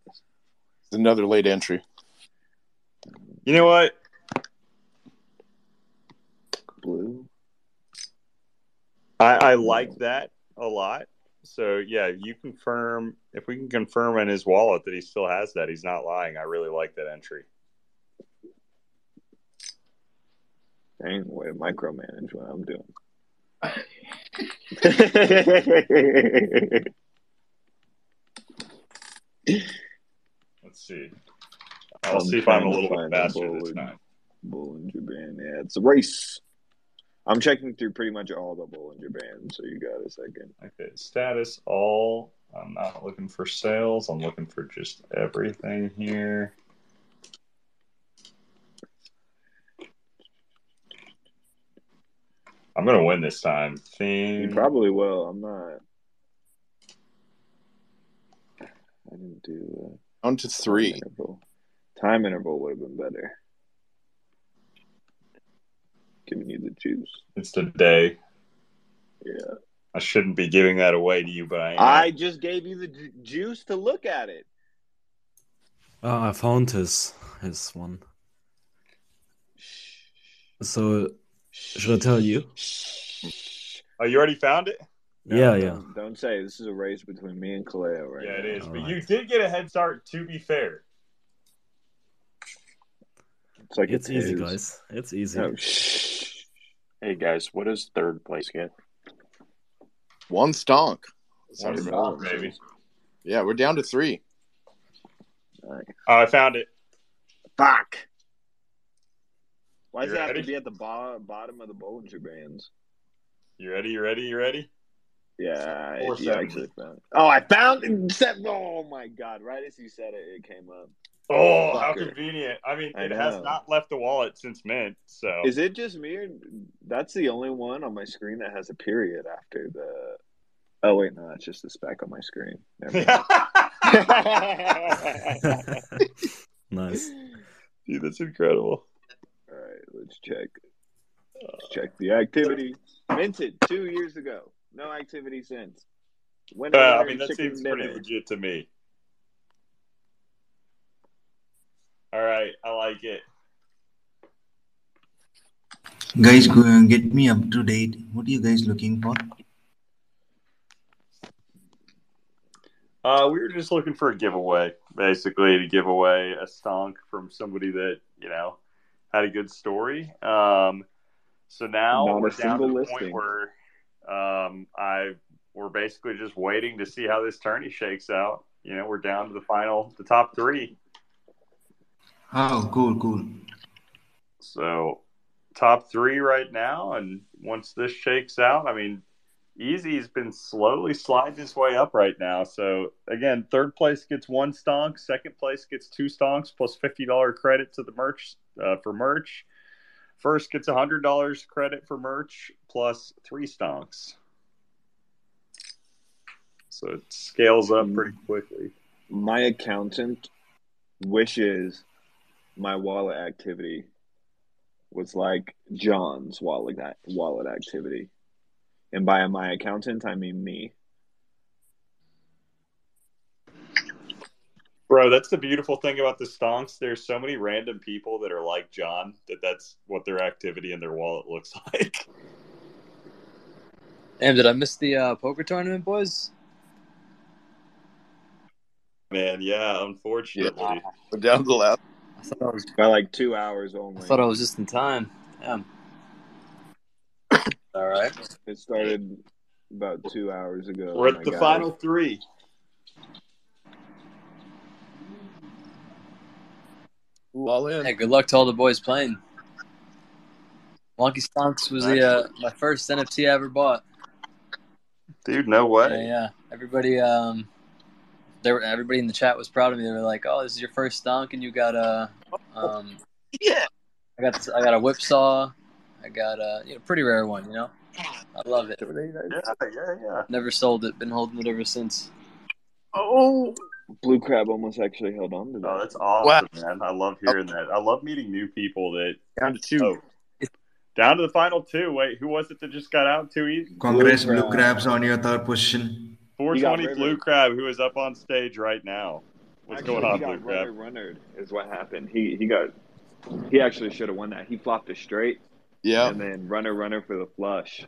It's another late entry. You know what? Blue. I, I like that a lot. So yeah, you confirm if we can confirm in his wallet that he still has that, he's not lying. I really like that entry. Dang, way to micromanage what I'm doing. Let's see. I'll I'm see if I'm a little bit find the faster this Bollinger, time. Bollinger Band. Yeah, it's a race. I'm checking through pretty much all the Bollinger Bands, so you got a second. Okay, status all I'm not looking for sales. I'm looking for just everything here. I'm gonna win this time. You probably will. I'm not. I didn't do uh, Down to time three. interval. Time interval would have been better. Giving you the juice. It's today. Yeah. I shouldn't be giving that away to you, but I am. I just gave you the ju- juice to look at it. Oh, I found his his one. So should I tell you? Oh, you already found it? Yeah, yeah. Don't, don't say this is a race between me and Kaleo right Yeah, it now. is. But you did get a head start. To be fair, It's like It's a easy, tiz. guys. It's easy. Oh, Hey guys, what does third place get? One stonk. one stop, baby. Yeah, we're down to three. Oh, I found it. Fuck. Why does You it have to be at the bo- bottom of the Bollinger Bands? You ready? You ready? You ready? Yeah, Four I, you seven. actually found. Oh, I found it. Seven- Oh my god! Right as you said it, it came up. Oh, how convenient. I mean, I it has not left the wallet since mint. So Is it just me? Or that's the only one on my screen that has a period after the. Oh wait, no, that's just the spec on my screen. Never mind. nice. Dude, that's incredible. All right, let's check. Let's check the activity. Minted two years ago. No activity since. When Uh, I mean, that seems pretty legit to me. All right, I like it. Guys, get me up to date. What are you guys looking for? Uh, we were just looking for a giveaway, basically, to give away a stonk from somebody that you know had a good story. Um, so now Not we're down to the listing. point where um, I we're basically just waiting to see how this tourney shakes out. You know, we're down to the final, the top three. Oh, cool, cool. So top three right now, and once this shakes out, I mean, Easy's been slowly sliding his way up right now. So again, third place gets one stonk, second place gets two stonks plus fifty dollar credit to the merch uh, for merch. First gets hundred dollars credit for merch plus three stonks. So it scales up pretty quickly. My accountant wishes my wallet activity was like John's wallet wallet activity. And by my accountant, I mean me. Bro, that's the beautiful thing about the stonks. There's so many random people that are like John that that's what their activity in their wallet looks like. Damn, did I miss the uh, poker tournament, boys? Man, yeah, unfortunately. We're down to the last. I thought I was, By like two hours only. I thought I was just in time. Damn. All right. It started about two hours ago. We're at the got final it. three. Ooh, all in. Hey, good luck to all the boys playing. Wonky Stonks was the uh, my first NFT I ever bought. Dude, no way. Yeah, yeah. Everybody, um, there, were- everybody in the chat was proud of me. They were like, "Oh, this is your first stonk, and you got a, um, Yeah. I got, I got a whipsaw. I got a, you know, pretty rare one. You know, I love it. Yeah, yeah, yeah. Never sold it. Been holding it ever since. Oh, Blue Crab almost actually held on to oh, that. Oh, that's awesome, man. I love hearing that. I love meeting new people that Down to two. Oh, down to the final two. Wait, who was it that just got out too easy? Congrats, Blue Blue Crabs, on your third position. 420 Blue. Crab, who is up on stage right now. What's Actually, going on, he Blue got runner Crab? runner is what happened. He he got he actually should have won that. He flopped a straight Yeah. and then runner runner for the flush.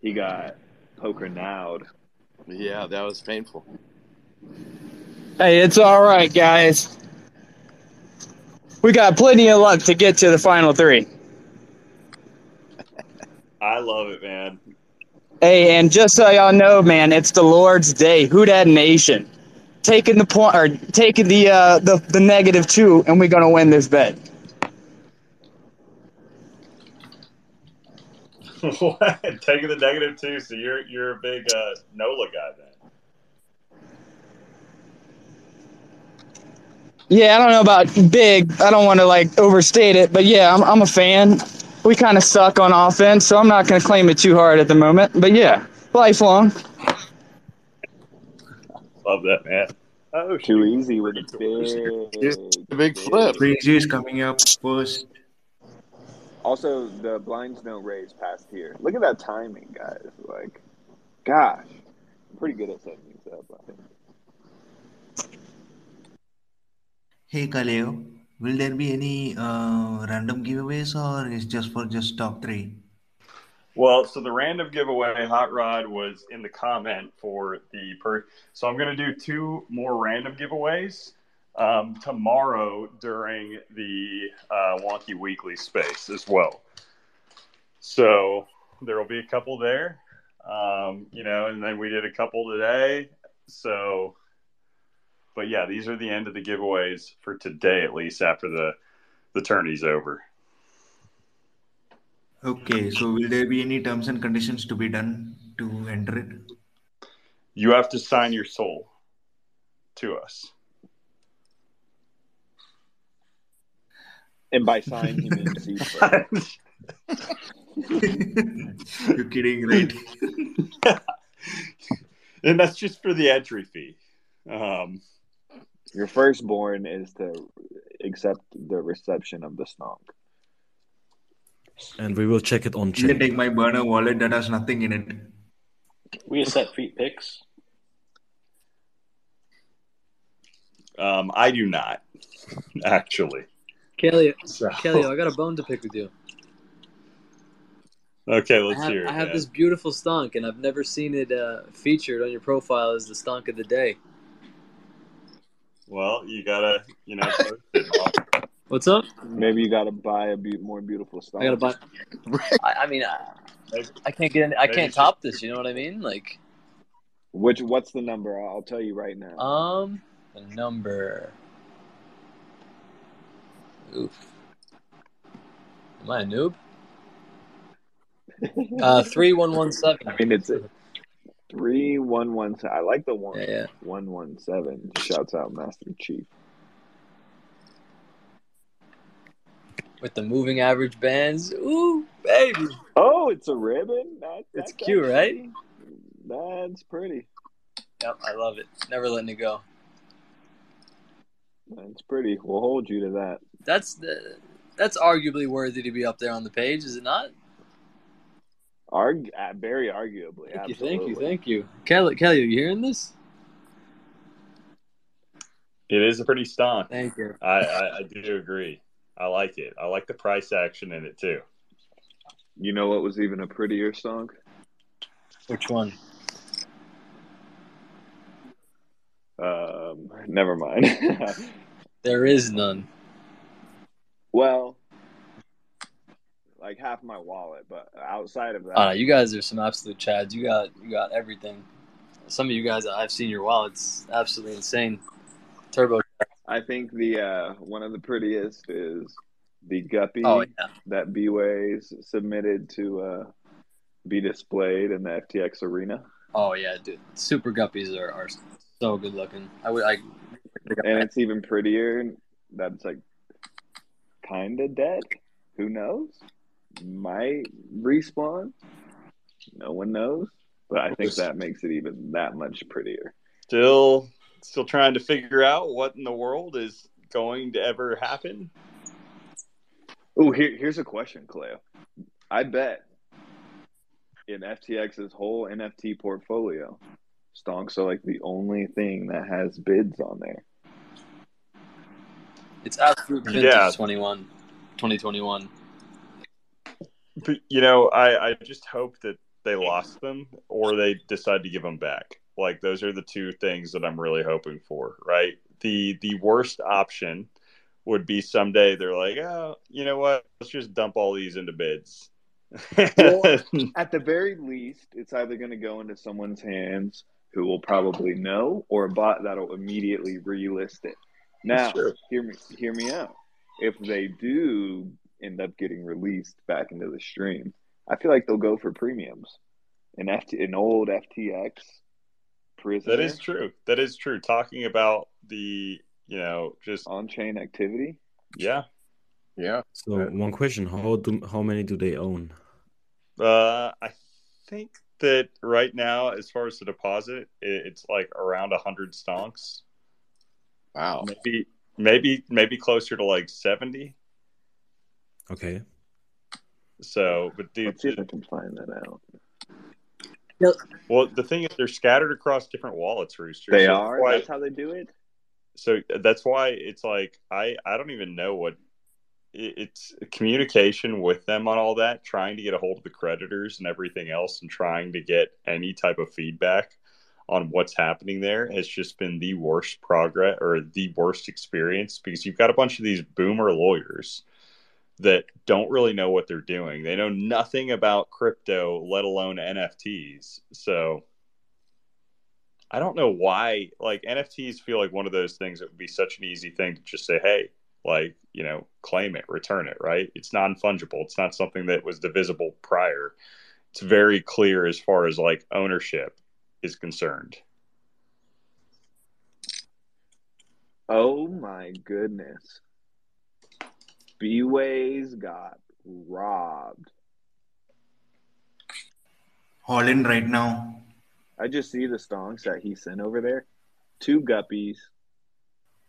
He got poker nowed. Yeah, that was painful. Hey, it's all right, guys. We got plenty of luck to get to the final three. I love it, man. Hey, and just so y'all know, man, it's the Lord's Day. Who that nation? Taking the point or taking the uh the, the negative two, and we're gonna win this bet. What? Taking the negative two, so you're you're a big uh, Nola guy then. Yeah, I don't know about big. I don't want to like overstate it, but yeah, I'm I'm a fan. We kind of suck on offense, so I'm not going to claim it too hard at the moment. But yeah, lifelong. Love that, man. Oh, Too easy with a big, The big flip. Breezy is coming up first. Also, the blinds don't raise past here. Look at that timing, guys. Like, gosh, I'm pretty good at setting these up. I think. Hey Kaleo, will there be any uh, random giveaways or is just for just top three? Well, so the random giveaway hot rod was in the comment for the per. So I'm going to do two more random giveaways um, tomorrow during the uh, Wonky Weekly space as well. So there will be a couple there, um, you know, and then we did a couple today. So, but yeah, these are the end of the giveaways for today, at least after the the tourney's over. Okay, so will there be any terms and conditions to be done to enter it? You have to sign your soul to us. And by sign, he means he. You're kidding, right? and that's just for the entry fee. Um, Your firstborn is to accept the reception of the stonk. And we will check it on You can chain. take my burner wallet that has nothing in it. We accept feet pics. um, I do not, actually. Kelly, So- Kelly, I got a bone to pick with you. Okay, let's have, hear it. I have man. this beautiful stonk, and I've never seen it uh, featured on your profile as the stonk of the day. Well, you gotta, you know. What's up? Maybe you got to buy a be- more beautiful stonk. I gotta buy. I, I mean, I, I can't get. Any, I can't top this. You know what I mean? Like, Which? What's the number? I'll I'll tell you right now. um, the number. Oof. Am I a noob? Uh, three one one seven. I mean, it's a three one one. I like the one Yeah, yeah. one one seven. Shouts out Master Chief. With the moving average bands. Ooh, baby. Oh, it's a ribbon. That, It's that's cute, right? That's pretty. Yep, I love it. Never letting it go. That's pretty. We'll hold you to that. That's the. That's arguably worthy to be up there on the page, is it not? Arg- uh, very arguably. Thank you, thank you, thank you. Kelly, Kelly, are you hearing this? It is a pretty stonk. Thank you. I, I, I do agree. I like it. I like the price action in it too. You know what was even a prettier stonk? Which one? Um, never mind. There is none. well, like half my wallet, but outside of that, no, you guys are some absolute chads. You got you got everything. Some of you guys, I've seen your wallets. Absolutely insane. Turbo. I think the uh, one of the prettiest is the guppy Oh, yeah. that B-Ways submitted to uh, be displayed in the FTX arena. Oh yeah, dude. Super guppies are, are so good looking. I would I. And it's even prettier that's like kind of dead. Who knows? Might respawn. No one knows. But I think that makes it even that much prettier. Still, still trying to figure out what in the world is going to ever happen. Oh, here, here's a question, Kaleo. I bet in FTX's whole NFT portfolio, stonks are like the only thing that has bids on there. It's absolute vintage Yeah. 21, 2021. But, you know, I, I just hope that they lost them or they decide to give them back. Like those are the two things that I'm really hoping for, right? The the worst option would be someday they're like, oh, you know what? Let's just dump all these into bids. Well, at the very least, it's either going to go into someone's hands who will probably know, or a bot that'll immediately relist it. Now, hear me, hear me out. If they do end up getting released back into the stream, I feel like they'll go for premiums. An FT, an old FTX prisoner. That is true. That is true. Talking about the you know, just on chain activity. Yeah. Yeah. So one question: How do how many do they own? Uh, I think that right now, as far as the deposit, it, it's like around a hundred stonks. Wow. Maybe, maybe, maybe closer to like seventy. Okay. So, but dude, Let's see if I can find that out. well, the thing is, they're scattered across different wallets, Rooster. They So are. why- That's how they do it. so that's why it's like I I don't even know what it- it's communication with them on all that, trying to get a hold of the creditors and everything else, and trying to get any type of feedback on what's happening there has just been the worst progress or the worst experience because you've got a bunch of these boomer lawyers that don't really know what they're doing. They know nothing about crypto, let alone NFTs. So I don't know why like NFTs feel like one of those things that would be such an easy thing to just say, hey, like, you know, claim it, return it, right? It's non fungible. It's not something that was divisible prior. It's very clear as far as like ownership is concerned. Oh my goodness. B-Ways got robbed. All in right now. I just see the stonks that he sent over there. Two guppies,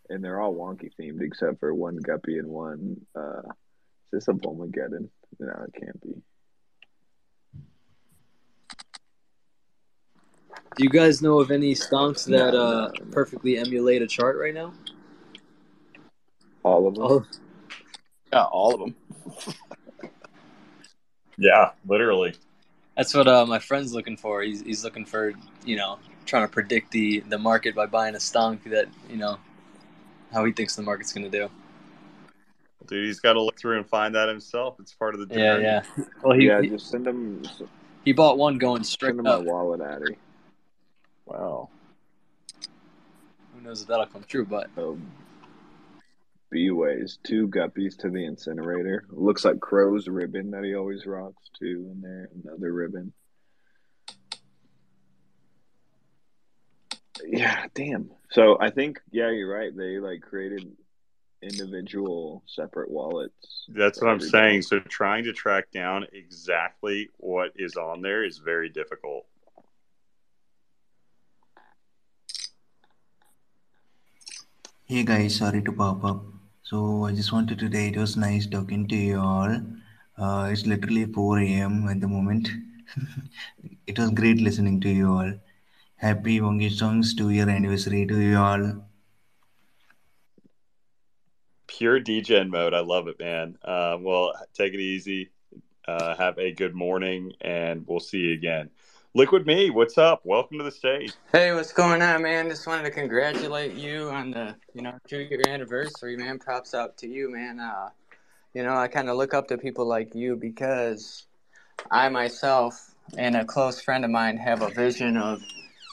and they're all wonky themed except for one guppy and one. Uh, is this a Bulmageddon? No, it can't be. Do you guys know of any stonks that uh, perfectly emulate a chart right now? All of them. Oh, Yeah, all of them. Yeah, literally. that's what uh, my friend's looking for. He's he's looking for you know trying to predict the the market by buying a stonk that you know how he thinks the market's gonna do. Dude, he's got to look through and find that himself. It's part of the Yeah, journey. yeah. yeah. Well, he yeah, he, just send him. he bought one going straight Send him my up. wallet, Addy. Wow. Who knows if that'll come true? But So, B-Ways, two guppies to the incinerator. Looks like Crow's ribbon that he always rocks too in there. Another ribbon. Yeah, damn. So I think yeah, you're right. They like created individual separate wallets. That's what I'm everybody. saying. So trying to track down exactly what is on there is very difficult. Hey guys, sorry to pop up. So I just wanted to say it was nice talking to you all. Uh, it's literally 4 a.m. at the moment. it was great listening to you all. Happy Wonky Stonks two year anniversary to you all. Pure DJ mode. I love it, man. Uh, well, take it easy. Uh, have a good morning, and we'll see you again. Liquid Me, what's up? Welcome to the stage. Hey, what's going on, man? Just wanted to congratulate you on the, you know, two year anniversary, man. Props out to you, man. Uh, you know, I kind of look up to people like you because I myself and a close friend of mine have a vision of,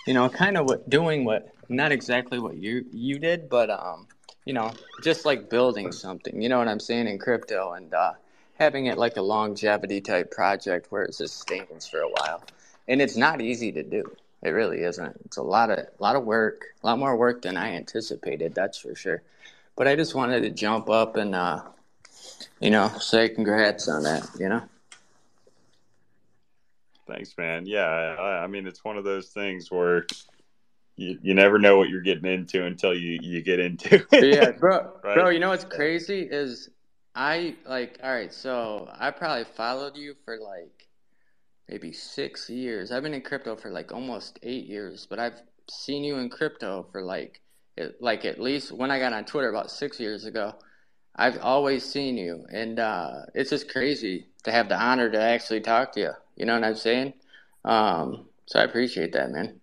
you know, kind of what doing what not exactly what you you did, but um, you know, just like building something. You know what I'm saying in crypto and uh, having it like a longevity type project where it sustains for a while. And it's not easy to do. It really isn't. It's a lot of a lot of work, a lot more work than I anticipated. That's for sure. But I just wanted to jump up and uh, you know say congrats on that. You know. Thanks, man. Yeah, I, I mean, it's one of those things where you, you never know what you're getting into until you, you get into it. yeah, bro. Right? Bro, you know what's crazy is I like. All right, so I probably followed you for like maybe six years. I've been in crypto for like almost eight years, but I've seen you in crypto for like, like at least when I got on Twitter about six years ago. I've always seen you, and uh, it's just crazy to have the honor to actually talk to you. You know what I'm saying? Um, so I appreciate that, man.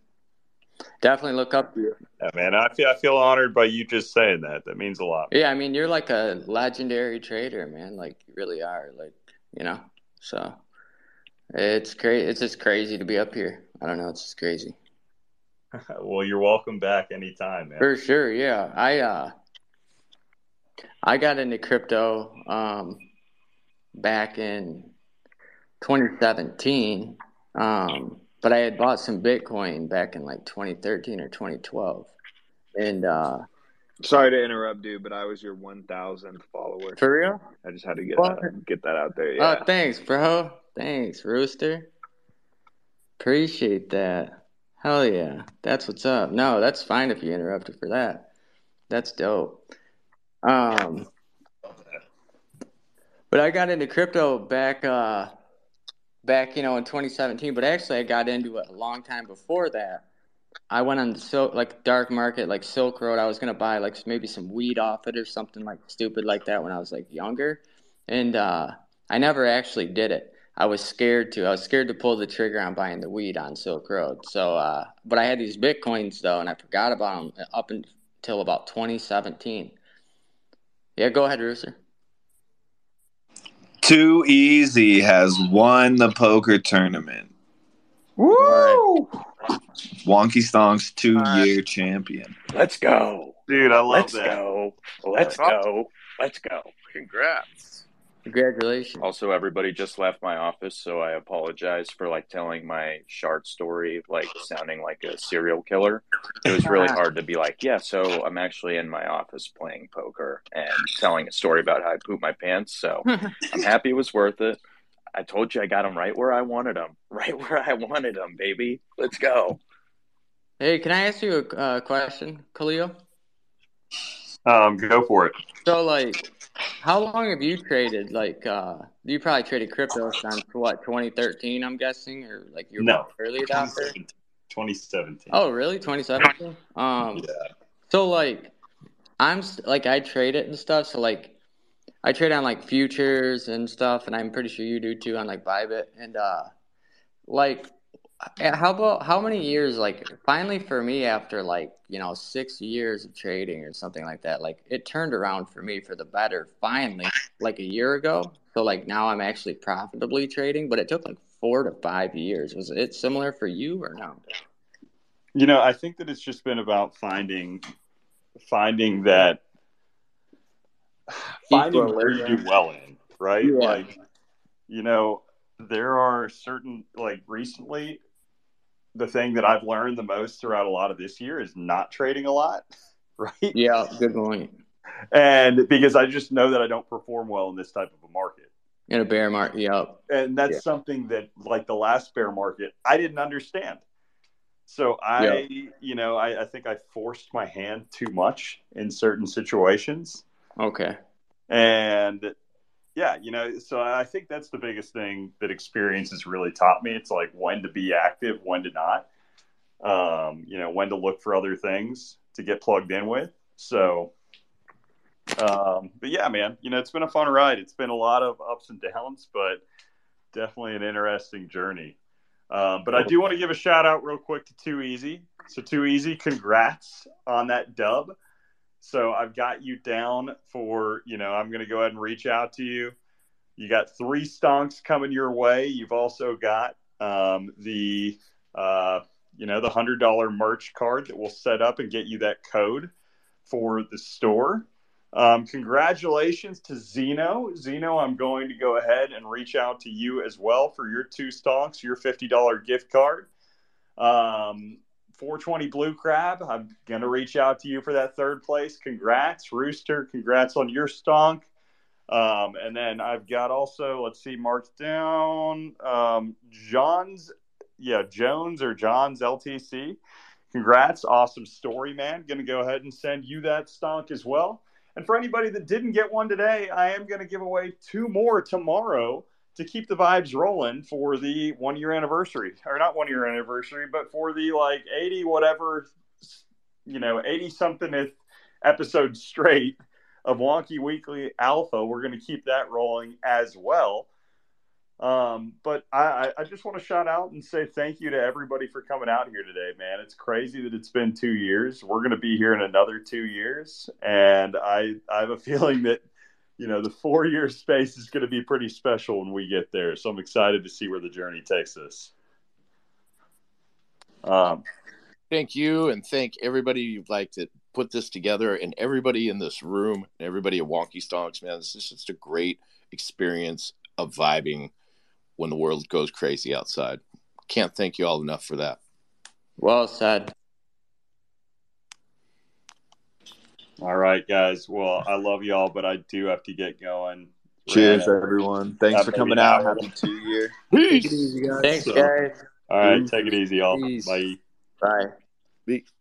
Definitely look up to you. Yeah, man. I feel I feel honored by you just saying that. That means a lot. Yeah, I mean, you're like a legendary trader, man. Like you really are. Like you know, so it's crazy. It's just crazy to be up here. I don't know. It's just crazy. well, you're welcome back anytime, man. For sure, yeah. I uh I got into crypto um back in 2017. Um but I had bought some Bitcoin back in like 2013 or 2012. And uh Sorry to interrupt, dude, but I was your one thousandth follower. For real? I just had to get that get that out there. Yeah. Oh, thanks, bro. Thanks, Rooster. Appreciate that. Hell yeah. That's what's up. No, that's fine if you interrupted for that. That's dope. Um, but I got into crypto back, uh, back, you know, in 2017. But actually, I got into it a long time before that. I went on the silk, like dark market, like Silk Road. I was gonna buy like maybe some weed off it or something like stupid like that when I was like younger, and uh, I never actually did it. I was scared to. I was scared to pull the trigger on buying the weed on Silk Road. So, uh, but I had these bitcoins though, and I forgot about them up until about 2017. Yeah, go ahead, Rooster. Too Easy has won the poker tournament. Woo! Wonky Stonk's two year champion. Let's go. Dude, I love Let's that. go. Let's go. Let's go. Congrats. Congratulations. Also, everybody just left my office, so I apologize for like telling my shard story, like sounding like a serial killer. It was really hard to be like, yeah, so I'm actually in my office playing poker and telling a story about how I pooped my pants. So I'm happy it was worth it. I told you I got them right where I wanted them, right where I wanted them, baby. Let's go. Hey, can I ask you a uh, question, Khalil? Um, go for it. So, like, how long have you traded? Like, uh, you probably traded crypto since what, 2013? I'm guessing, or like you're No. early adopter. 2017. Oh, really? 2017? Um, Yeah. so like, I'm like I trade it and stuff. So like, I trade on like futures and stuff, and I'm pretty sure you do too on like Bybit. And uh, like, how about how many years? Like, finally for me, after like you know six years of trading or something like that, like it turned around for me for the better. Finally, like a year ago. So like now I'm actually profitably trading, but it took like four to five years. Was it similar for you or no? You know, I think that it's just been about finding finding that finding where you do well in, right? Yeah. Like, you know, there are certain like recently the thing that I've learned the most throughout a lot of this year is not trading a lot, right? Yeah, good point. And because I just know that I don't perform well in this type of a market. In a bear market, yep. And that's Yeah. something that like the last bear market I didn't understand. So I, you know, I, I think I forced my hand too much in certain situations. Okay. And yeah, you know, so I think that's the biggest thing that experience has really taught me. It's like when to be active, when to not. Um, you know, when to look for other things to get plugged in with. So um, but yeah, man, you know, it's been a fun ride. It's been a lot of ups and downs, but definitely an interesting journey. Um, but I do want to give a shout out real quick to Too Easy. So Too Easy, congrats on that dub. So I've got you down for, you know, I'm going to go ahead and reach out to you. You got three stonks coming your way. You've also got um, the, uh, you know, the hundred dollar merch card that will set up and get you that code for the store. Um, congratulations to Zeno. Zeno, I'm going to go ahead and reach out to you as well for your two stonks, your $50 gift card. Um, 420 Blue Crab, I'm going to reach out to you for that third place. Congrats. Rooster, congrats on your stonk. Um, and then I've got also, let's see, marked down um, John's, yeah, Jones or John's LTC. Congrats. Awesome story, man. Going to go ahead and send you that stonk as well. And for anybody that didn't get one today, I am going to give away two more tomorrow to keep the vibes rolling for the one year anniversary, or not one year anniversary, but for the like 80 whatever, you know, 80 something episode straight of Wonky Weekly Alpha. We're going to keep that rolling as well. Um, but I, I- just want to shout out and say thank you to everybody for coming out here today, man. It's crazy that it's been two years. We're going to be here in another two years, and I I have a feeling that you know the four year space is going to be pretty special when we get there. So I'm excited to see where the journey takes us. Um, Thank you, and thank everybody you've like that put this together, and everybody in this room, and everybody at Wonky Stonks. Man, this is just a great experience of vibing when the world goes crazy outside. Can't thank you all enough for that. Well said. All right, guys. Well, I love y'all, but I do have to get going. Cheers, Ran everyone. Thanks got for coming an out. Happy two year. Take it easy, guys. Thanks, So- guys. All right, Peace. take it easy, y'all. Peace. Bye. Bye. Peace.